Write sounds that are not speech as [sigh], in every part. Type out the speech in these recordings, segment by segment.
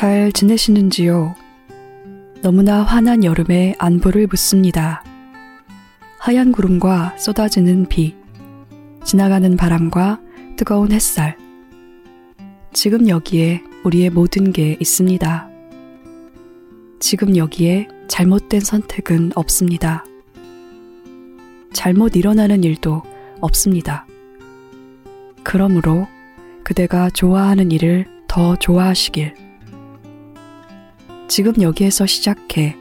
잘 지내시는지요? 너무나 환한 여름에 안부를 묻습니다. 하얀 구름과 쏟아지는 비, 지나가는 바람과 뜨거운 햇살. 지금 여기에 우리의 모든 게 있습니다. 지금 여기에 잘못된 선택은 없습니다. 잘못 일어나는 일도 없습니다. 그러므로 그대가 좋아하는 일을 더 좋아하시길. 지금 여기에서 시작해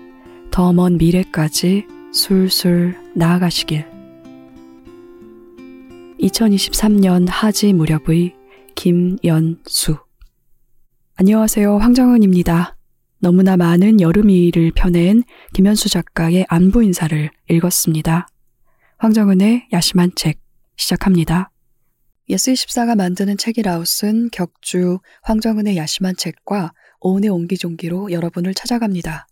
더 먼 미래까지 술술 나아가시길. 2023년 하지 무렵의 김연수. 안녕하세요. 황정은입니다. 너무나 많은 여름이를 펴낸 김연수 작가의 안부 인사를 읽었습니다. 황정은의 야심한 책 시작합니다. 예스24가 만드는 책읽아웃은 격주 황정은의 야심한 책과 오은의 옹기종기로 여러분을 찾아갑니다.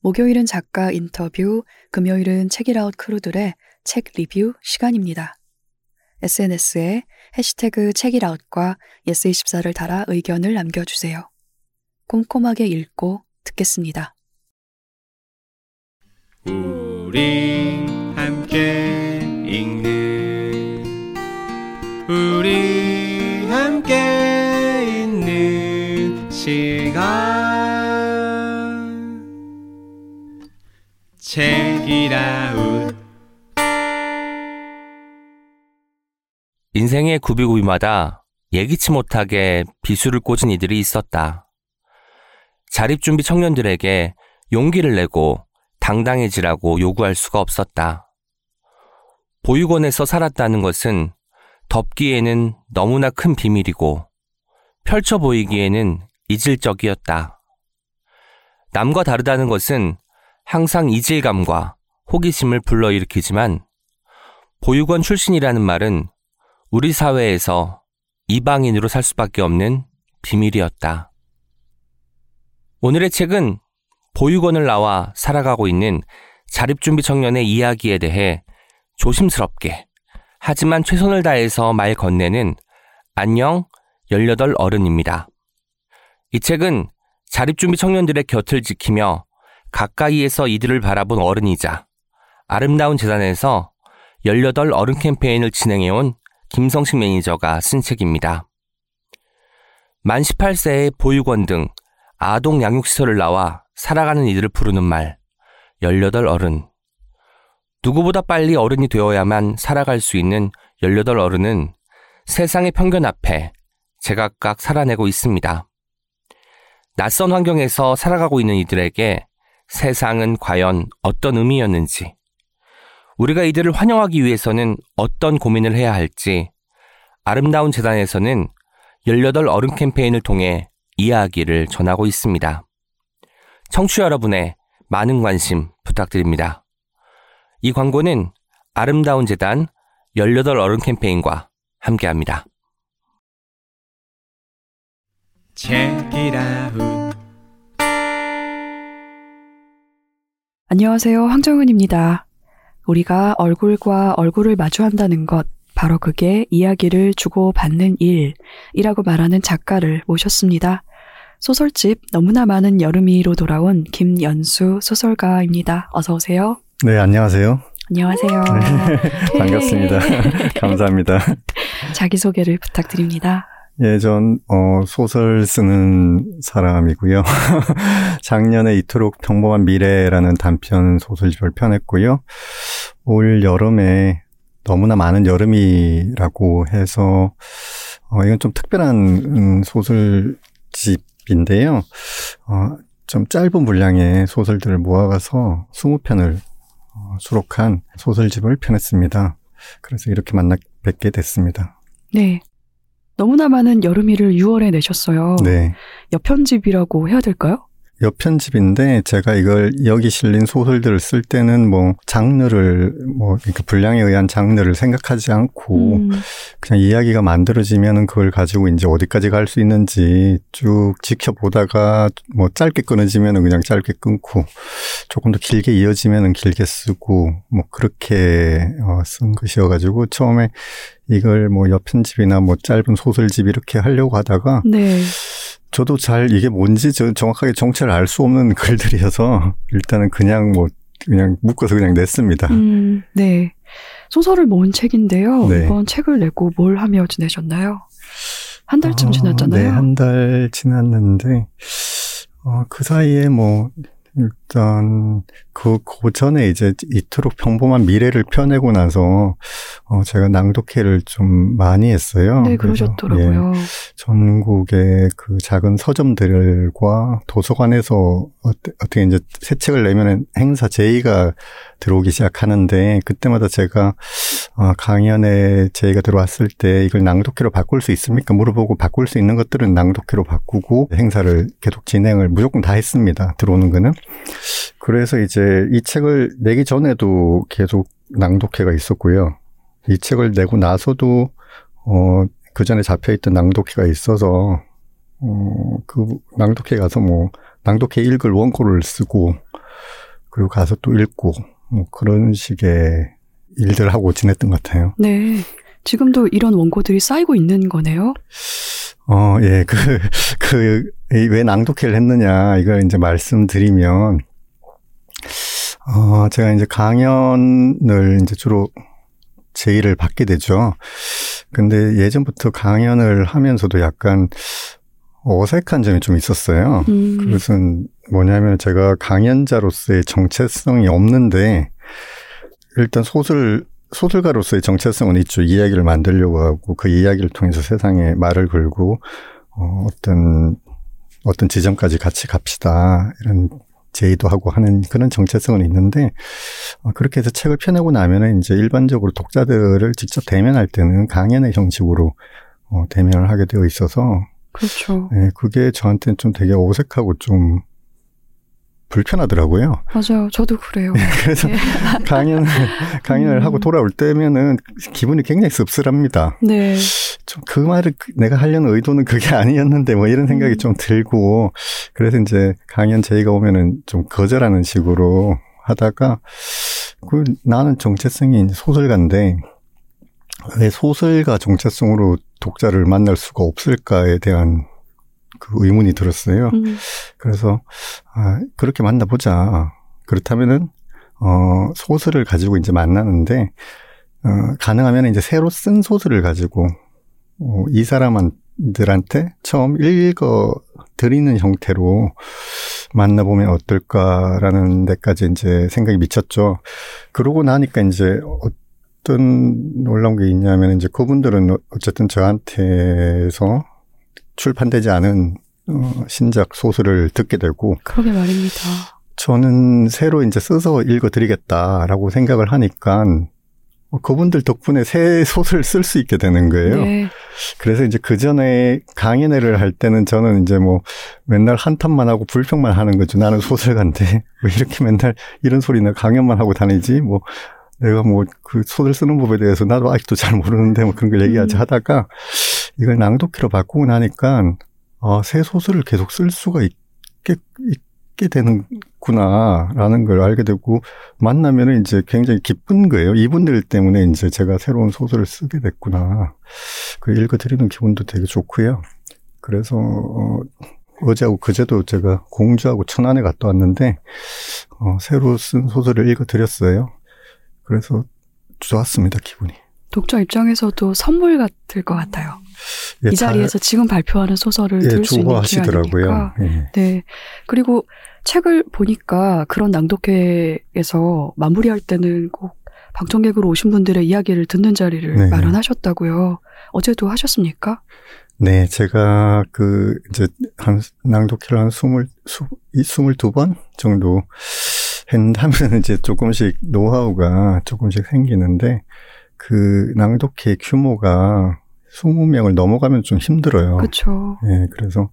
목요일은 작가 인터뷰, 금요일은 책읽아웃 crew들의 책 리뷰 시간입니다. SNS에 해시태그 책읽아웃과 예스24를 달아 의견을 남겨주세요. 꼼꼼하게 읽고 듣겠습니다. 우리 함께 읽는 우리 함께 책이라웃 인생의 구비구비마다 예기치 못하게 비수를 꽂은 이들이 있었다. 자립준비 청년들에게 용기를 내고 당당해지라고 요구할 수가 없었다. 보육원에서 살았다는 것은 덮기에는 너무나 큰 비밀이고 펼쳐 보이기에는 이질적이었다. 남과 다르다는 것은 항상 이질감과 호기심을 불러일으키지만 보육원 출신이라는 말은 우리 사회에서 이방인으로 살 수밖에 없는 비밀이었다. 오늘의 책은 보육원을 나와 살아가고 있는 자립준비 청년의 이야기에 대해 조심스럽게 하지만 최선을 다해서 말 건네는 안녕 18 어른입니다. 이 책은 자립준비 청년들의 곁을 지키며 가까이에서 이들을 바라본 어른이자 아름다운 재단에서 18 어른 캠페인을 진행해온 김성식 매니저가 쓴 책입니다. 만 18세에 보육원 등 아동 양육시설을 나와 살아가는 이들을 부르는 말, 18 어른. 누구보다 빨리 어른이 되어야만 살아갈 수 있는 18 어른은 세상의 편견 앞에 제각각 살아내고 있습니다. 낯선 환경에서 살아가고 있는 이들에게 세상은 과연 어떤 의미였는지, 우리가 이들을 환영하기 위해서는 어떤 고민을 해야 할지, 아름다운 재단에서는 18 어른 캠페인을 통해 이야기를 전하고 있습니다. 청취 여러분의 많은 관심 부탁드립니다. 이 광고는 아름다운 재단 18 어른 캠페인과 함께합니다. 안녕하세요. 황정은입니다. 우리가 얼굴과 얼굴을 마주한다는 것, 바로 그게 이야기를 주고받는 일이라고 말하는 작가를 모셨습니다. 소설집 너무나 많은 여름이로 돌아온 김연수 소설가입니다. 어서 오세요. 네, 안녕하세요. 안녕하세요. 네, [laughs] 반갑습니다. [laughs] 감사합니다. 자기소개를 부탁드립니다. 예, 전, 어, 소설 쓰는 사람이고요. [laughs] 작년에 이토록 평범한 미래라는 단편 소설집을 펴냈고요. 올 여름에 너무나 많은 여름이라고 해서, 어, 이건 좀 특별한 음, 소설집인데요. 어, 좀 짧은 분량의 소설들을 모아가서 20편을 어, 수록한 소설집을 펴냈습니다. 그래서 이렇게 만나 뵙게 됐습니다. 네. 너무나 많은 여름이를 6월에 내셨어요. 네. 여편집이라고 해야 될까요? 여편집인데 제가 이걸 여기 실린 소설들을 쓸 때는 뭐 장르를 뭐 그러니까 분량에 의한 장르를 생각하지 않고 음. 그냥 이야기가 만들어지면은 그걸 가지고 이제 어디까지 갈 수 있는지 쭉 지켜보다가 뭐 짧게 끊어지면은 그냥 짧게 끊고 조금 더 길게 이어지면은 길게 쓰고 뭐 그렇게 어, 쓴 것이어가지고 처음에 이걸 뭐 여편집이나 뭐 짧은 소설집 이렇게 하려고 하다가 네. 저도 잘 이게 뭔지 저 정확하게 정체를 알 수 없는 [laughs] 글들이어서 일단은 그냥 뭐 그냥 묶어서 그냥 냈습니다. 음, 네. 소설을 모은 책인데요. 네. 이번 책을 내고 뭘 하며 지내셨나요? 한 달쯤 아, 지났잖아요. 네, 한 달 지났는데 어, 그 사이에 뭐 일단 그, 그 전에 이제 이토록 평범한 미래를 펴내고 나서 어, 제가 낭독회를 좀 많이 했어요. 네, 그래서, 예, 그러셨더라고요. 전국의 그 작은 서점들과 도서관에서 어때, 어떻게 이제 새 책을 내면 행사 제의가 들어오기 시작하는데 그때마다 제가 어, 강연에 제의가 들어왔을 때 이걸 낭독회로 바꿀 수 있습니까? 물어보고 바꿀 수 있는 것들은 낭독회로 바꾸고 행사를 계속 진행을 무조건 다 했습니다. 들어오는 거는. 그래서 이제 이 책을 내기 전에도 계속 낭독회가 있었고요. 이 책을 내고 나서도 어, 그 전에 잡혀있던 낭독회가 있어서 어, 그 낭독회 가서 뭐 낭독회 읽을 원고를 쓰고 그리고 가서 또 읽고 뭐 그런 식의 일들 하고 지냈던 것 같아요. 네. 지금도 이런 원고들이 쌓이고 있는 거네요. 어, 예, 그, 그, 이왜 낭독회를 했느냐, 이걸 이제 말씀드리면, 어, 제가 이제 강연을 이제 주로 제의를 받게 되죠. 근데 예전부터 강연을 하면서도 약간 어색한 점이 좀 있었어요. 음, 그것은 뭐냐면 제가 강연자로서의 정체성이 없는데 일단 소설 소설가로서의 정체성은 있죠. 이야기를 만들려고 하고 그 이야기를 통해서 세상에 말을 걸고 어, 어떤 어떤 지점까지 같이 갑시다 이런 제의도 하고 하는 그런 정체성은 있는데 어, 그렇게 해서 책을 펴내고 나면은 이제 일반적으로 독자들을 직접 대면할 때는 강연의 형식으로 어, 대면을 하게 되어 있어서 그렇죠. 예, 그게 저한테는 좀 되게 어색하고 좀 불편하더라고요. 맞아요. 저도 그래요. 그래서 네. [laughs] 강연, 강연을 음. 하고 돌아올 때면은 기분이 굉장히 씁쓸합니다. 네. 좀 그 말을 그- 내가 하려는 의도는 그게 [laughs] 아니었는데 뭐 이런 생각이 음. 좀 들고 그래서 이제 강연 제의가 오면은 좀 거절하는 식으로 하다가 그 나는 정체성이 소설가인데 왜 소설가 정체성으로 독자를 만날 수가 없을까에 대한 그 의문이 들었어요. 음, 그래서 아, 그렇게 만나보자. 그렇다면은 어, 소설을 가지고 이제 만나는데 어, 가능하면 이제 새로 쓴 소설을 가지고 어, 이 사람들한테 처음 읽어 드리는 형태로 만나보면 어떨까라는 데까지 이제 생각이 미쳤죠. 그러고 나니까 이제 어떤 놀라운 게 있냐면 이제 그분들은 어쨌든 저한테서 출판되지 않은 어, 신작 소설을 듣게 되고 그러게 말입니다. 저는 새로 이제 써서 읽어드리겠다라고 생각을 하니까 어, 그분들 덕분에 새 [laughs] 소설을 쓸 수 있게 되는 거예요. 네. 그래서 이제 그 전에 강연회를 할 때는 저는 이제 뭐 맨날 한탄만 하고 불평만 하는 거죠. 나는 소설가인데 [laughs] 왜 이렇게 맨날 이런 소리나 강연만 하고 다니지? 뭐 내가 뭐 그 소설 쓰는 법에 대해서 나도 아직도 잘 모르는데 뭐 그런 걸 얘기하지 음. 하다가 이걸 낭독회로 바꾸고 나니까 아, 새 소설을 계속 쓸 수가 있게, 있게 되는구나라는 걸 알게 되고 만나면은 이제 굉장히 기쁜 거예요. 이분들 때문에 이제 제가 새로운 소설을 쓰게 됐구나. 그 읽어드리는 기분도 되게 좋고요. 그래서 어, 어제하고 그제도 제가 공주하고 천안에 갔다 왔는데 어, 새로 쓴 소설을 읽어드렸어요. 그래서 좋았습니다 기분이. 독자 입장에서도 선물 같을 것 같아요. 예, 이 잘- 자리에서 지금 발표하는 소설을 예, 들을 수 있는. 기회니까. 예. 네. 그리고 책을 보니까 그런 낭독회에서 마무리할 때는 꼭 방청객으로 오신 분들의 이야기를 듣는 자리를 네. 마련하셨다고요. 어제도 하셨습니까? 네, 제가 그 이제 한 낭독회를 한 스물 수, 이 스물 두 번 정도 했는데 하면 이제 조금씩 노하우가 조금씩 생기는데 그 낭독회 규모가 20명을 넘어가면 좀 힘들어요. 그렇죠. 예, 그래서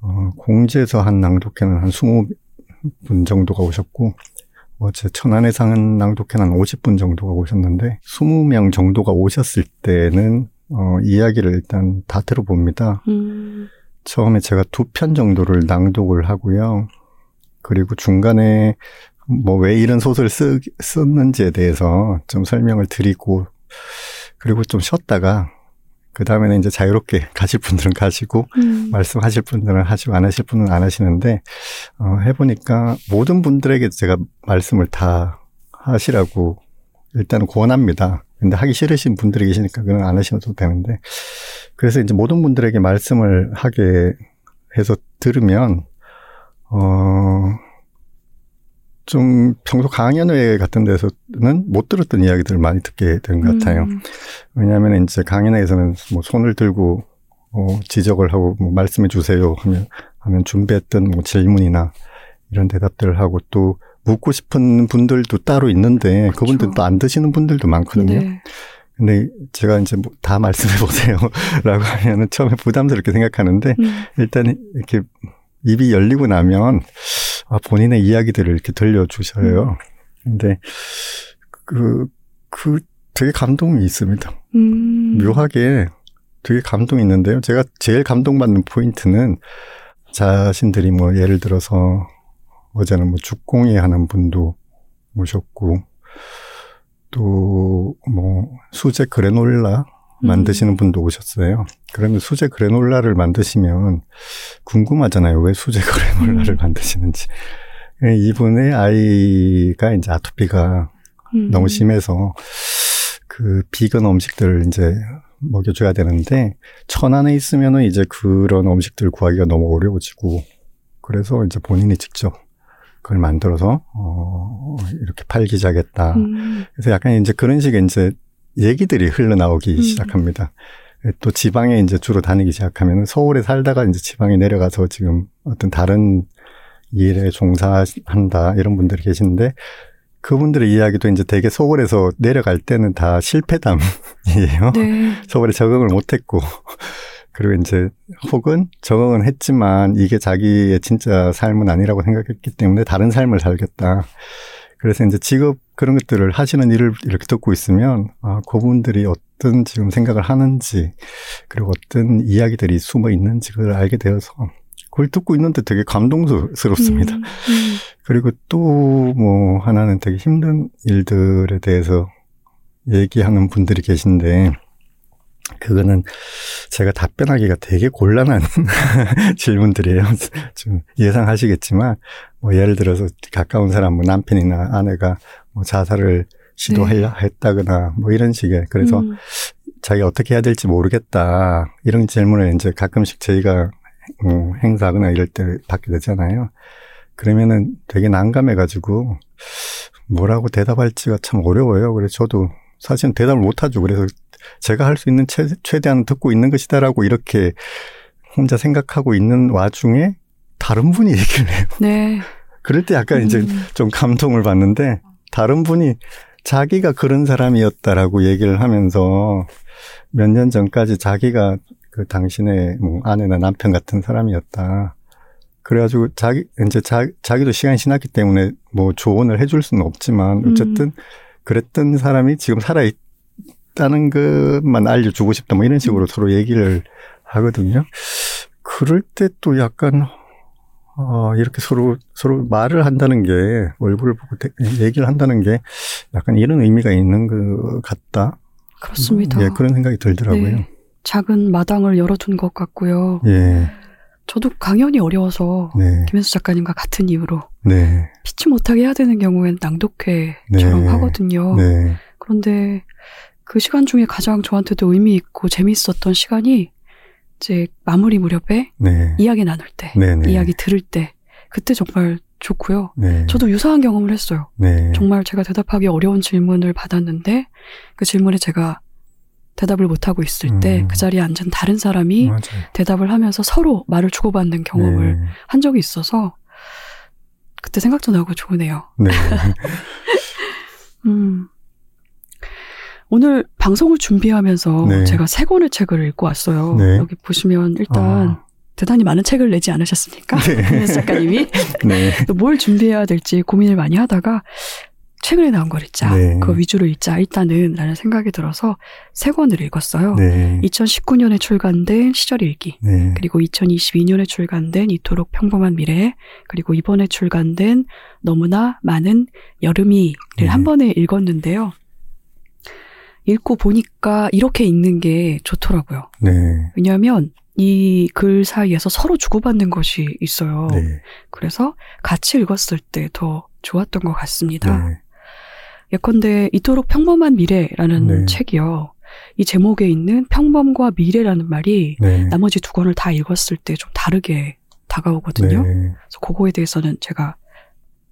어, 공지에서 한 낭독회는 한 20분 정도가 오셨고 어제 천안에서 한 낭독회는 한 50분 정도가 오셨는데 20명 정도가 오셨을 때는 어, 이야기를 일단 다 들어봅니다. 음, 처음에 제가 두 편 정도를 낭독을 하고요. 그리고 중간에 뭐 왜 이런 소설을 쓰, 썼는지에 대해서 좀 설명을 드리고 그리고 좀 쉬었다가 그 다음에는 이제 자유롭게 [laughs] 가실 분들은 가시고 음. 말씀하실 분들은 하시고 안 하실 분은 안 하시는데 어, 해보니까 모든 분들에게 제가 말씀을 다 하시라고 일단은 권합니다. 근데 하기 싫으신 분들이 계시니까 그건 안 하셔도 되는데 그래서 이제 모든 분들에게 말씀을 하게 해서 들으면 어. 좀 평소 강연회 같은 데서는 못 들었던 이야기들을 많이 듣게 된것 같아요. 음. 왜냐하면 이제 강연회에서는 뭐 손을 들고 어, 지적을 하고 뭐 말씀해 주세요 하면 하면 준비했던 뭐 질문이나 이런 대답들을 하고 또 묻고 싶은 분들도 따로 있는데 그렇죠. 그분들도 안 드시는 분들도 많거든요. 네. 근데 제가 이제 뭐 다 말씀해 보세요라고 [laughs] 하면은 처음에 부담스럽게 생각하는데 음. 일단 이렇게 입이 열리고 나면 아, 본인의 이야기들을 이렇게 들려주셔요. 근데 그, 그 되게 감동이 있습니다. 음. 묘하게 되게 감동이 있는데요. 제가 제일 감동받는 포인트는 자신들이 뭐 예를 들어서 어제는 뭐 죽공예 하는 분도 오셨고 또 뭐 수제 그래놀라 만드시는 분도 오셨어요. 그러면 수제 그래놀라를 만드시면 궁금하잖아요. 왜 수제 [laughs] 그래놀라를 음. 만드시는지. 예, 이분의 아이가 이제 아토피가 음. 너무 심해서 그 비건 음식들을 이제 먹여줘야 되는데 천안에 있으면은 이제 그런 음식들 구하기가 너무 어려워지고 그래서 이제 본인이 직접 그걸 만들어서 어 이렇게 팔기자겠다. 음. 그래서 약간 이제 그런 식의 이제 얘기들이 흘러나오기 음. 시작합니다. 또 지방에 이제 주로 다니기 시작하면 서울에 살다가 이제 지방에 내려가서 지금 어떤 다른 일에 종사한다 이런 분들이 계시는데 그분들의 이야기도 이제 되게 서울에서 내려갈 때는 다 실패담이에요. 네. [laughs] 서울에 적응을 못했고 [laughs] 그리고 이제 혹은 적응은 했지만 이게 자기의 진짜 삶은 아니라고 생각했기 때문에 다른 삶을 살겠다. 그래서 이제 직업 그런 것들을 하시는 일을 이렇게 듣고 있으면 아 그분들이 어떤 지금 생각을 하는지 그리고 어떤 이야기들이 숨어 있는지 그걸 알게 되어서 그걸 듣고 있는데 되게 감동스럽습니다. 음. 음. 그리고 또 뭐 하나는 되게 힘든 일들에 대해서 얘기하는 분들이 계신데 그거는 제가 답변하기가 되게 곤란한 [laughs] 질문들이에요. [laughs] 좀 예상하시겠지만 뭐 예를 들어서 가까운 사람 뭐 남편이나 아내가 뭐 자살을 시도하려 했다거나 뭐 이런 식의 그래서 음. 자기가 어떻게 해야 될지 모르겠다 이런 질문을 이제 가끔씩 저희가 어, 행사하거나 이럴 때 받게 되잖아요. 그러면은 되게 난감해가지고 뭐라고 대답할지가 참 어려워요. 그래서 저도 사실은 대답을 못하죠. 그래서 제가 할 수 있는 최, 최대한 듣고 있는 것이다라고 이렇게 혼자 생각하고 있는 와중에 다른 분이 [laughs] 얘기를 해요. 네. 그럴 때 약간 이제 음. 좀 감동을 받는데 다른 분이 자기가 그런 사람이었다라고 얘기를 하면서 몇 년 전까지 자기가 그 당신의 뭐 아내나 남편 같은 사람이었다. 그래가지고 자기 이제 자, 자기도 시간이 지났기 때문에 뭐 조언을 해줄 수는 없지만 어쨌든 그랬던 사람이 지금 살아 있다는 것만 알려주고 싶다 뭐 이런 식으로 서로 얘기를 하거든요. 그럴 때 또 약간 어, 이렇게 서로, 서로 말을 한다는 게, 얼굴을 보고 대- 얘기를 한다는 게 약간 이런 의미가 있는 것 같다. 그렇습니다. 예, 그런 생각이 들더라고요. 네. 작은 마당을 열어둔 것 같고요. 예, 저도 강연이 어려워서 네, 김현수 작가님과 같은 이유로 네, 피치 못하게 해야 되는 경우엔 낭독회처럼 네. 하거든요. 네, 그런데 그 시간 중에 가장 저한테도 의미 있고 재미있었던 시간이 이제 마무리 무렵에 네, 이야기 나눌 때, 네, 네. 이야기 들을 때, 그때 정말 좋고요. 네, 저도 유사한 경험을 했어요. 네, 정말 제가 대답하기 어려운 질문을 받았는데 그 질문에 제가 대답을 못하고 있을 때 음. 그 자리에 앉은 다른 사람이 맞아요. 대답을 하면서 서로 말을 주고받는 경험을 네, 한 적이 있어서 그때 생각도 나고 좋으네요. 네, [laughs] 음. 오늘 방송을 준비하면서 네. 제가 세 권의 책을 읽고 왔어요. 네. 여기 보시면 일단 아. 대단히 많은 책을 내지 않으셨습니까? 네. 김현수 [laughs] 작가님이 [laughs] 네, 또뭘 준비해야 될지 고민을 많이 하다가 최근에 나온 걸 읽자. 네. 그 위주로 읽자. 일단은 라는 생각이 들어서 세 권을 읽었어요. 네, 2019년에 출간된 시절 일기. 네, 그리고 2022년에 출간된 이토록 평범한 미래, 그리고 이번에 출간된 너무나 많은 여름이를 네. 한 번에 읽었는데요. 읽고 보니까 이렇게 읽는 게 좋더라고요. 네. 왜냐하면 이 글 사이에서 서로 주고받는 것이 있어요. 네. 그래서 같이 읽었을 때 더 좋았던 것 같습니다. 네. 예컨대 이토록 평범한 미래라는 네. 책이요. 이 제목에 있는 평범과 미래라는 말이 네. 나머지 두 권을 다 읽었을 때 좀 다르게 다가오거든요. 네. 그래서 그거에 대해서는 제가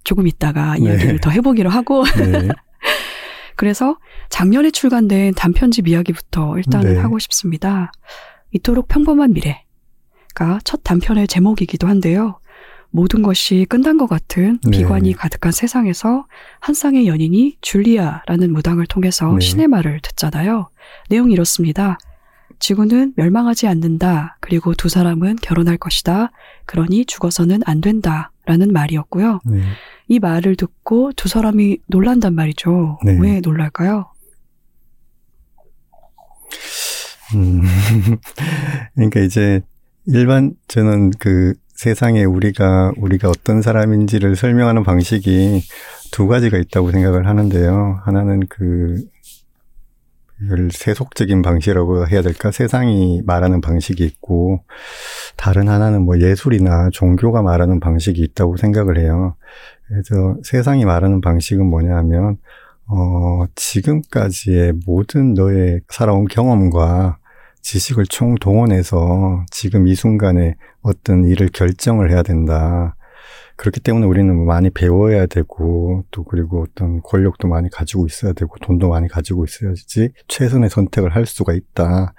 조금 있다가 네. 이야기를 더 해보기로 하고 네. [laughs] 그래서 작년에 출간된 단편집 이야기부터 일단은 네. 하고 싶습니다. 이토록 평범한 미래가 첫 단편의 제목이기도 한데요. 모든 것이 끝난 것 같은 네. 비관이 가득한 세상에서 한 쌍의 연인이 줄리아라는 무당을 통해서 네. 신의 말을 듣잖아요. 내용이 이렇습니다. 지구는 멸망하지 않는다. 그리고 두 사람은 결혼할 것이다. 그러니 죽어서는 안 된다. 라는 말이었고요. 네. 이 말을 듣고 두 사람이 놀란단 말이죠. 네. 왜 놀랄까요? 음. [laughs] 그러니까 이제 일반 저는 그 세상에 우리가 우리가 어떤 사람인지를 설명하는 방식이 두 가지가 있다고 생각을 하는데요. 하나는 그 이걸 세속적인 방식이라고 해야 될까? 세상이 말하는 방식이 있고 다른 하나는 뭐 예술이나 종교가 말하는 방식이 있다고 생각을 해요. 그래서 세상이 말하는 방식은 뭐냐면 어, 지금까지의 모든 너의 살아온 경험과 지식을 총동원해서 지금 이 순간에 어떤 일을 결정을 해야 된다. 그렇기 때문에 우리는 많이 배워야 되고, 또 그리고 어떤 권력도 많이 가지고 있어야 되고, 돈도 많이 가지고 있어야지 최선의 선택을 할 수가 있다.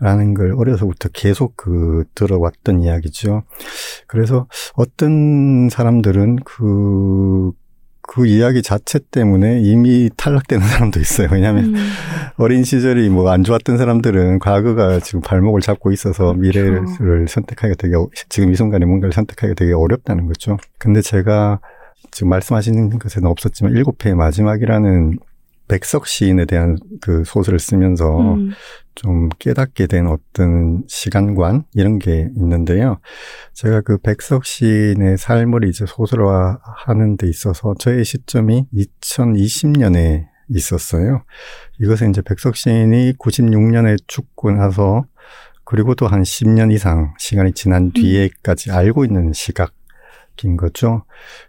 라는 걸 어려서부터 계속 그 들어왔던 이야기죠. 그래서 어떤 사람들은 그, 그 이야기 자체 때문에 이미 탈락되는 사람도 있어요. 왜냐하면 음, 어린 시절이 뭐 안 좋았던 사람들은 과거가 지금 발목을 잡고 있어서 미래를 그렇죠. 선택하기가 되게 어- 지금 이 순간에 뭔가를 선택하기가 되게 어렵다는 거죠. 근데 제가 지금 말씀하시는 것에는 없었지만 일곱 회의 마지막이라는 백석 시인에 대한 그 소설을 쓰면서 음, 좀 깨닫게 된 어떤 시간관 이런 게 있는데요. 제가 그 백석 시인의 삶을 이제 소설화하는 데 있어서 저의 시점이 2020년에 있었어요. 이것은 이제 백석 시인이 96년에 죽고 나서 그리고 또 한 10년 이상 시간이 지난 뒤에까지 알고 있는 시각 인 거죠.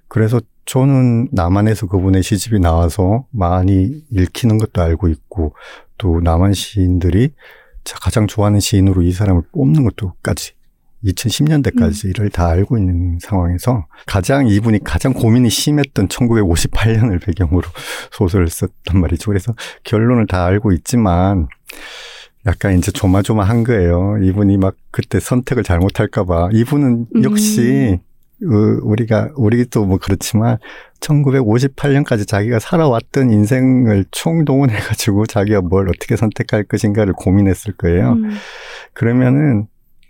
그래서 저는 남한에서 그분의 시집이 나와서 많이 읽히는 것도 알고 있고 또 남한 시인들이 자- 가장 좋아하는 시인으로 이 사람을 뽑는 것도까지 2010년대까지 이를 다 알고 있는 상황에서 가장 이분이 가장 고민이 심했던 1958년을 배경으로 [laughs] 소설을 썼단 말이죠. 그래서 결론을 다 알고 있지만 약간 이제 조마조마한 거예요. 이분이 막 그때 선택을 잘못할까봐. 이분은 역시 어, 우리가 우리도 뭐 그렇지만 1958년까지 자기가 살아왔던 인생을 총동원해 가지고 자기가 뭘 어떻게 선택할 것인가를 고민했을 거예요. 음, 그러면은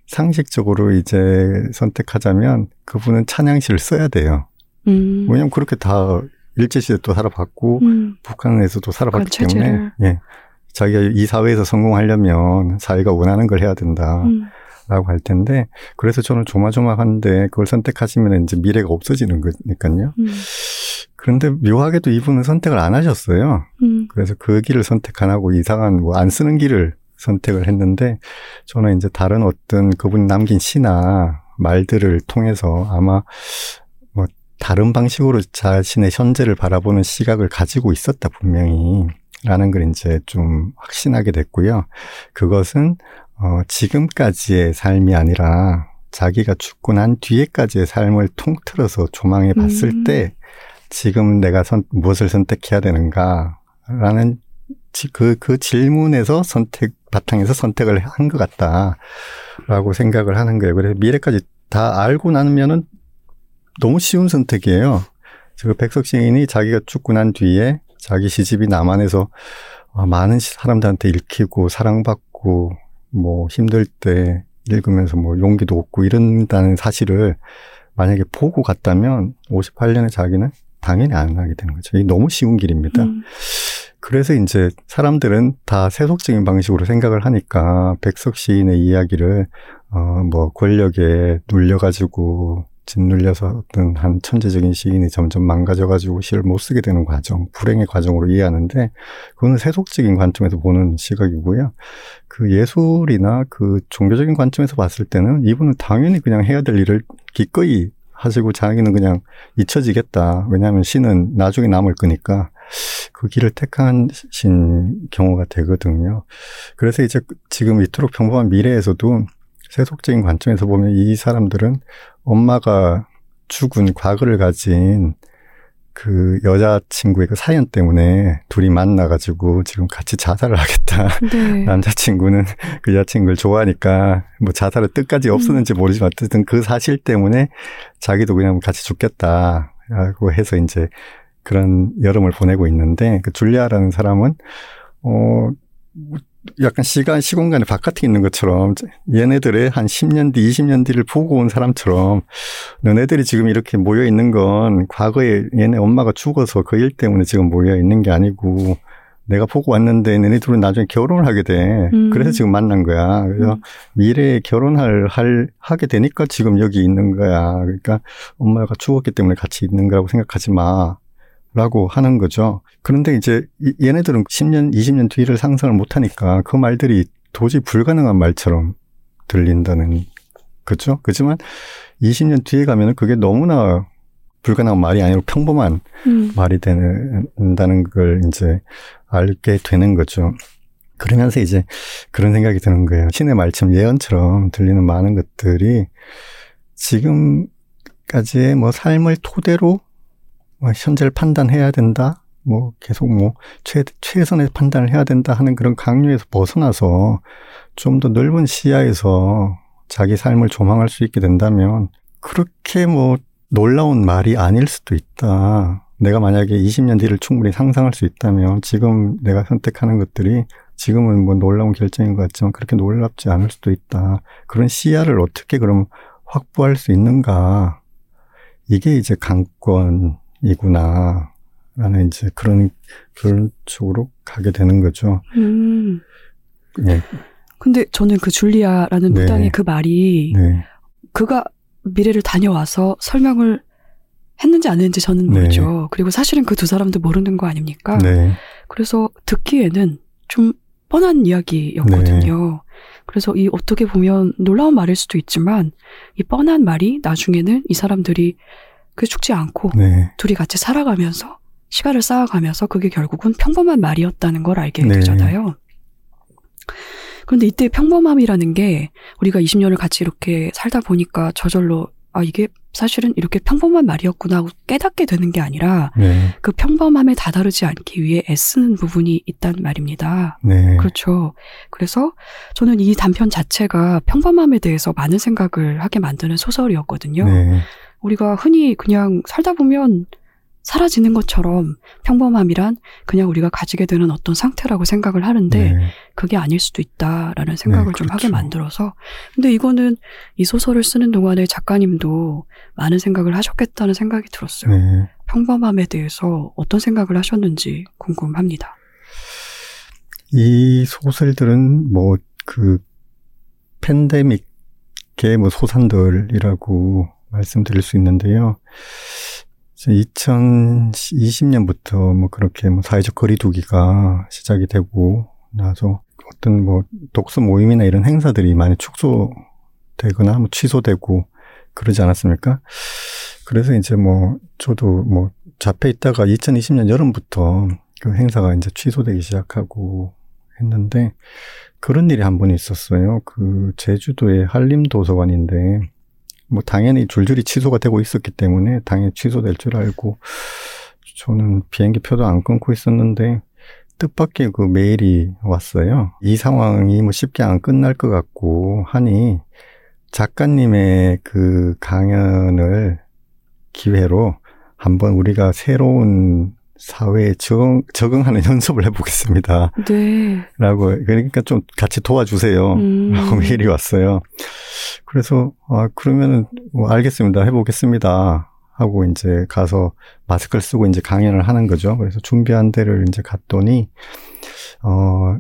상식적으로 이제 선택하자면 그분은 찬양시를 써야 돼요. 음, 왜냐면 그렇게 다 일제시대 또 살아봤고 음, 북한에서도 살아봤기 때문에. 예. 자기가 이 사회에서 성공하려면 사회가 원하는 걸 해야 된다. 음, 라고 할 텐데, 그래서 저는 조마조마한데, 그걸 선택하시면 이제 미래가 없어지는 거니까요. 음, 그런데 묘하게도 이분은 선택을 안 하셨어요. 음, 그래서 그 길을 선택 안 하고 이상한 뭐 안 쓰는 길을 선택을 했는데, 저는 이제 다른 어떤 그분이 남긴 시나 말들을 통해서 아마 뭐 다른 방식으로 자신의 현재를 바라보는 시각을 가지고 있었다, 분명히. 라는 걸 이제 좀 확신하게 됐고요. 그것은 어, 지금까지의 삶이 아니라 자기가 죽고 난 뒤에까지의 삶을 통틀어서 조망해 봤을 음. 때 지금 내가 선, 무엇을 선택해야 되는가라는 지- 그, 그 질문에서 선택, 바탕에서 선택을 한 것 같다라고 생각을 하는 거예요. 그래서 미래까지 다 알고 나면은 너무 쉬운 선택이에요. 그 백석 시인이 자기가 죽고 난 뒤에 자기 시집이 남한에서 아, 많은 시- 사람들한테 읽히고 사랑받고 뭐 힘들 때 읽으면서 뭐 용기도 얻고 이런다는 사실을 만약에 보고 갔다면 58년에 자기는 당연히 안 하게 되는 거죠. 이게 너무 쉬운 길입니다. 음, 그래서 이제 사람들은 다 세속적인 방식으로 생각을 하니까 백석 시인의 이야기를 어 뭐 권력에 눌려가지고 짓눌려서 어떤 한 천재적인 시인이 점점 망가져가지고 시를 못 쓰게 되는 과정, 불행의 과정으로 이해하는데, 그거는 세속적인 관점에서 보는 시각이고요. 그 예술이나 그 종교적인 관점에서 봤을 때는 이분은 당연히 그냥 해야 될 일을 기꺼이 하시고 자기는 그냥 잊혀지겠다. 왜냐하면 시는 나중에 남을 거니까 그 길을 택하신 경우가 되거든요. 그래서 이제 지금 이토록 평범한 미래에서도 세속적인 관점에서 보면 이 사람들은 엄마가 죽은 과거를 가진 그 여자친구의 그 사연 때문에 둘이 만나가지고 지금 같이 자살을 하겠다. 네. [laughs] 남자친구는 그 여자친구를 좋아하니까 뭐 자살의 뜻까지 없었는지 모르지만 어쨌든 그 사실 때문에 자기도 그냥 같이 죽겠다. 라고 해서 이제 그런 여름을 보내고 있는데 그 줄리아라는 사람은 어 약간 시간, 시공간의 바깥에 있는 것처럼 얘네들의 한 10년 뒤, 20년 뒤를 보고 온 사람처럼 너네들이 지금 이렇게 모여 있는 건 과거에 얘네 엄마가 죽어서 그 일 때문에 지금 모여 있는 게 아니고 내가 보고 왔는데 너네 둘은 나중에 결혼을 하게 돼. 음. 그래서 지금 만난 거야. 그래서 음. 미래에 결혼할, 할, 하게 되니까 지금 여기 있는 거야. 그러니까 엄마가 죽었기 때문에 같이 있는 거라고 생각하지 마. 라고 하는 거죠. 그런데 이제 이- 얘네들은 10년, 20년 뒤를 상상을 못 하니까 그 말들이 도저히 불가능한 말처럼 들린다는 거죠. 그렇지만 20년 뒤에 가면은 그게 너무나 불가능한 말이 아니고 평범한 음. 말이 된다는 걸 이제 알게 되는 거죠. 그러면서 이제 그런 생각이 드는 거예요. 신의 말처럼 예언처럼 들리는 많은 것들이 지금까지의 뭐 삶을 토대로 뭐 현재를 판단해야 된다. 뭐 계속 뭐 최, 최선의 판단을 해야 된다 하는 그런 강요에서 벗어나서 좀 더 넓은 시야에서 자기 삶을 조망할 수 있게 된다면 그렇게 뭐 놀라운 말이 아닐 수도 있다. 내가 만약에 20년 뒤를 충분히 상상할 수 있다면 지금 내가 선택하는 것들이 지금은 뭐 놀라운 결정인 것 같지만 그렇게 놀랍지 않을 수도 있다. 그런 시야를 어떻게 그럼 확보할 수 있는가. 이게 이제 강권 이구나. 라는 이제 그런, 그런 쪽으로 가게 되는 거죠. 음. 네. 근데 저는 그 줄리아라는 네. 무당의 그 말이 네. 그가 미래를 다녀와서 설명을 했는지 안 했는지 저는 네. 모르죠. 그리고 사실은 그 두 사람도 모르는 거 아닙니까? 네. 그래서 듣기에는 좀 뻔한 이야기였거든요. 그래서 이 어떻게 보면 놀라운 말일 수도 있지만 이 뻔한 말이 나중에는 이 사람들이 그 죽지 않고 네. 둘이 같이 살아가면서 시간을 쌓아가면서 그게 결국은 평범한 말이었다는 걸 알게 네. 되잖아요. 그런데 이때 평범함이라는 게 우리가 20년을 같이 이렇게 살다 보니까 저절로 아 이게 사실은 이렇게 평범한 말이었구나 하고 깨닫게 되는 게 아니라 네. 그 평범함에 다다르지 않기 위해 애쓰는 부분이 있단 말입니다. 네. 그렇죠. 그래서 저는 이 단편 자체가 평범함에 대해서 많은 생각을 하게 만드는 소설이었거든요. 네. 우리가 흔히 그냥 살다 보면 사라지는 것처럼 평범함이란 그냥 우리가 가지게 되는 어떤 상태라고 생각을 하는데 네. 그게 아닐 수도 있다라는 생각을 네, 좀 그렇죠. 하게 만들어서 근데 이거는 이 소설을 쓰는 동안에 작가님도 많은 생각을 하셨겠다는 생각이 들었어요. 네. 평범함에 대해서 어떤 생각을 하셨는지 궁금합니다. 이 소설들은 뭐 그 팬데믹의 뭐 소산들이라고 말씀드릴 수 있는데요. 2020년부터 뭐 그렇게 뭐 사회적 거리두기가 시작이 되고 나서 어떤 뭐 독서 모임이나 이런 행사들이 많이 축소되거나 뭐 취소되고 그러지 않았습니까? 그래서 이제 뭐 저도 뭐 잡혀 있다가 2020년 여름부터 그 행사가 이제 취소되기 시작하고 했는데 그런 일이 한 번 있었어요. 그 제주도의 한림 도서관인데 뭐 당연히 줄줄이 취소가 되고 있었기 때문에 당연히 취소될 줄 알고 저는 비행기 표도 안 끊고 있었는데 뜻밖의 그 메일이 왔어요. 이 상황이 뭐 쉽게 안 끝날 것 같고 하니 작가님의 그 강연을 기회로 한번 우리가 새로운 사회에 적응, 적응하는 [laughs] 연습을 해보겠습니다. 네. 라고, 그러니까 좀 같이 도와주세요. 음. 라고 메일이 왔어요. 그래서, 아, 그러면은, 뭐 알겠습니다. 해보겠습니다. 하고 이제 가서 마스크를 쓰고 이제 강연을 하는 거죠. 그래서 준비한 데를 이제 갔더니, 어,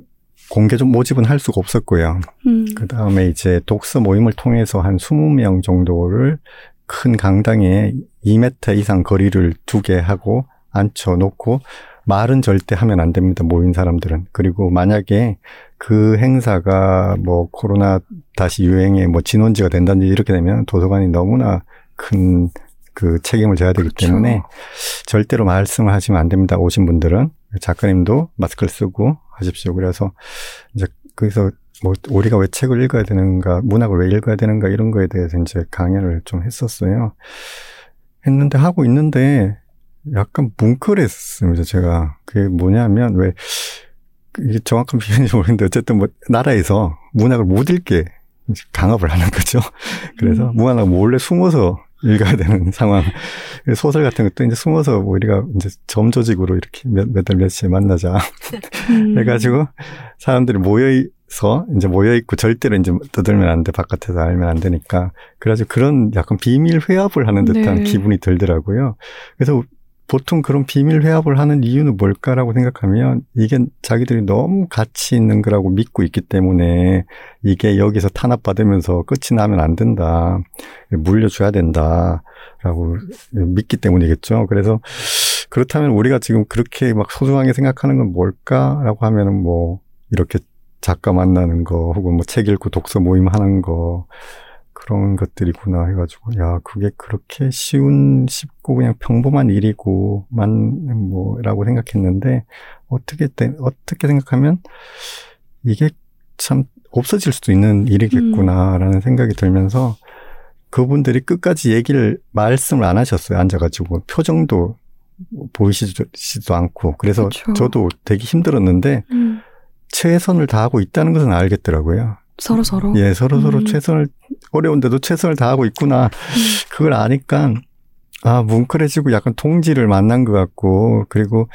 공개 좀 모집은 할 수가 없었고요. 음. 그 다음에 이제 독서 모임을 통해서 한 20명 정도를 큰 강당에 2m 이상 거리를 두게 하고 앉혀놓고 말은 절대 하면 안 됩니다. 모인 사람들은. 그리고 만약에 그 행사가 뭐 코로나 다시 유행에 뭐 진원지가 된다든지 이렇게 되면 도서관이 너무나 큰 그 책임을 져야 되기 그렇죠. 때문에 절대로 말씀을 하시면 안 됩니다. 오신 분들은. 작가님도 마스크를 쓰고 하십시오. 그래서 이제 거기서 뭐 우리가 왜 책을 읽어야 되는가, 문학을 왜 읽어야 되는가 이런 거에 대해서 이제 강연을 좀 했었어요. 했는데 하고 있는데 약간 뭉클했습니다. 제가 그게 뭐냐면 왜 이게 정확한 표현인지 모르겠는데 어쨌든 뭐 나라에서 문학을 못 읽게 강압을 하는 거죠. [laughs] 그래서 음. 문학을 몰래 숨어서 읽어야 되는 [laughs] 상황. 소설 같은 것도 이제 숨어서 뭐 우리가 이제 점조직으로 이렇게 몇, 몇달 며칠 만나자. [laughs] 음. 해가지고 사람들이 모여서 이제 모여 있고 절대로 이제 떠들면 안 돼. 바깥에서 알면 안 되니까. 그래가지고 그런 약간 비밀 회합을 하는 듯한 네. 기분이 들더라고요. 그래서 보통 그런 비밀 회합을 하는 이유는 뭘까라고 생각하면 이게 자기들이 너무 가치 있는 거라고 믿고 있기 때문에 이게 여기서 탄압받으면서 끝이 나면 안 된다. 물려줘야 된다라고 믿기 때문이겠죠. 그래서 그렇다면 우리가 지금 그렇게 막 소중하게 생각하는 건 뭘까라고 하면은 뭐 이렇게 작가 만나는 거 혹은 뭐 책 읽고 독서 모임 하는 거 그런 것들이구나 해가지고 야 그게 그렇게 쉬운 쉽고 그냥 평범한 일이고 만 뭐라고 생각했는데 어떻게 때 어떻게 생각하면 이게 참 없어질 수도 있는 일이겠구나라는 생각이 들면서 그분들이 끝까지 얘기를 말씀을 안 하셨어요 앉아가지고 표정도 보이시지도 않고 그래서 그렇죠. 저도 되게 힘들었는데 음. 최선을 다하고 있다는 것은 알겠더라고요. 서로 서로. 예, 서로 서로 음. 최선을 어려운데도 최선을 다하고 있구나. 그걸 아니까 아 뭉클해지고 약간 통지를 만난 것 같고 그리고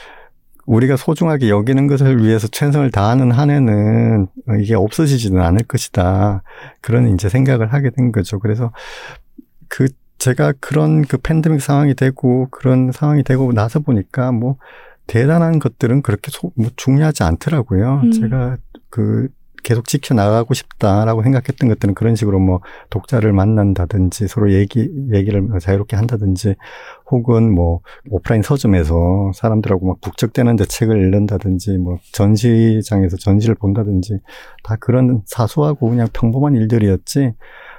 우리가 소중하게 여기는 것을 위해서 최선을 다하는 한에는 이게 없어지지는 않을 것이다. 그런 이제 생각을 하게 된 거죠. 그래서 그 제가 그런 그 팬데믹 상황이 되고 그런 상황이 되고 나서 보니까 뭐 대단한 것들은 그렇게 소, 뭐 중요하지 않더라고요. 음. 제가 그 계속 지켜나가고 싶다라고 생각했던 것들은 그런 식으로 뭐 독자를 만난다든지 서로 얘기, 얘기를 자유롭게 한다든지 혹은 뭐 오프라인 서점에서 사람들하고 막 북적대는데 책을 읽는다든지 뭐 전시장에서 전시를 본다든지 다 그런 사소하고 그냥 평범한 일들이었지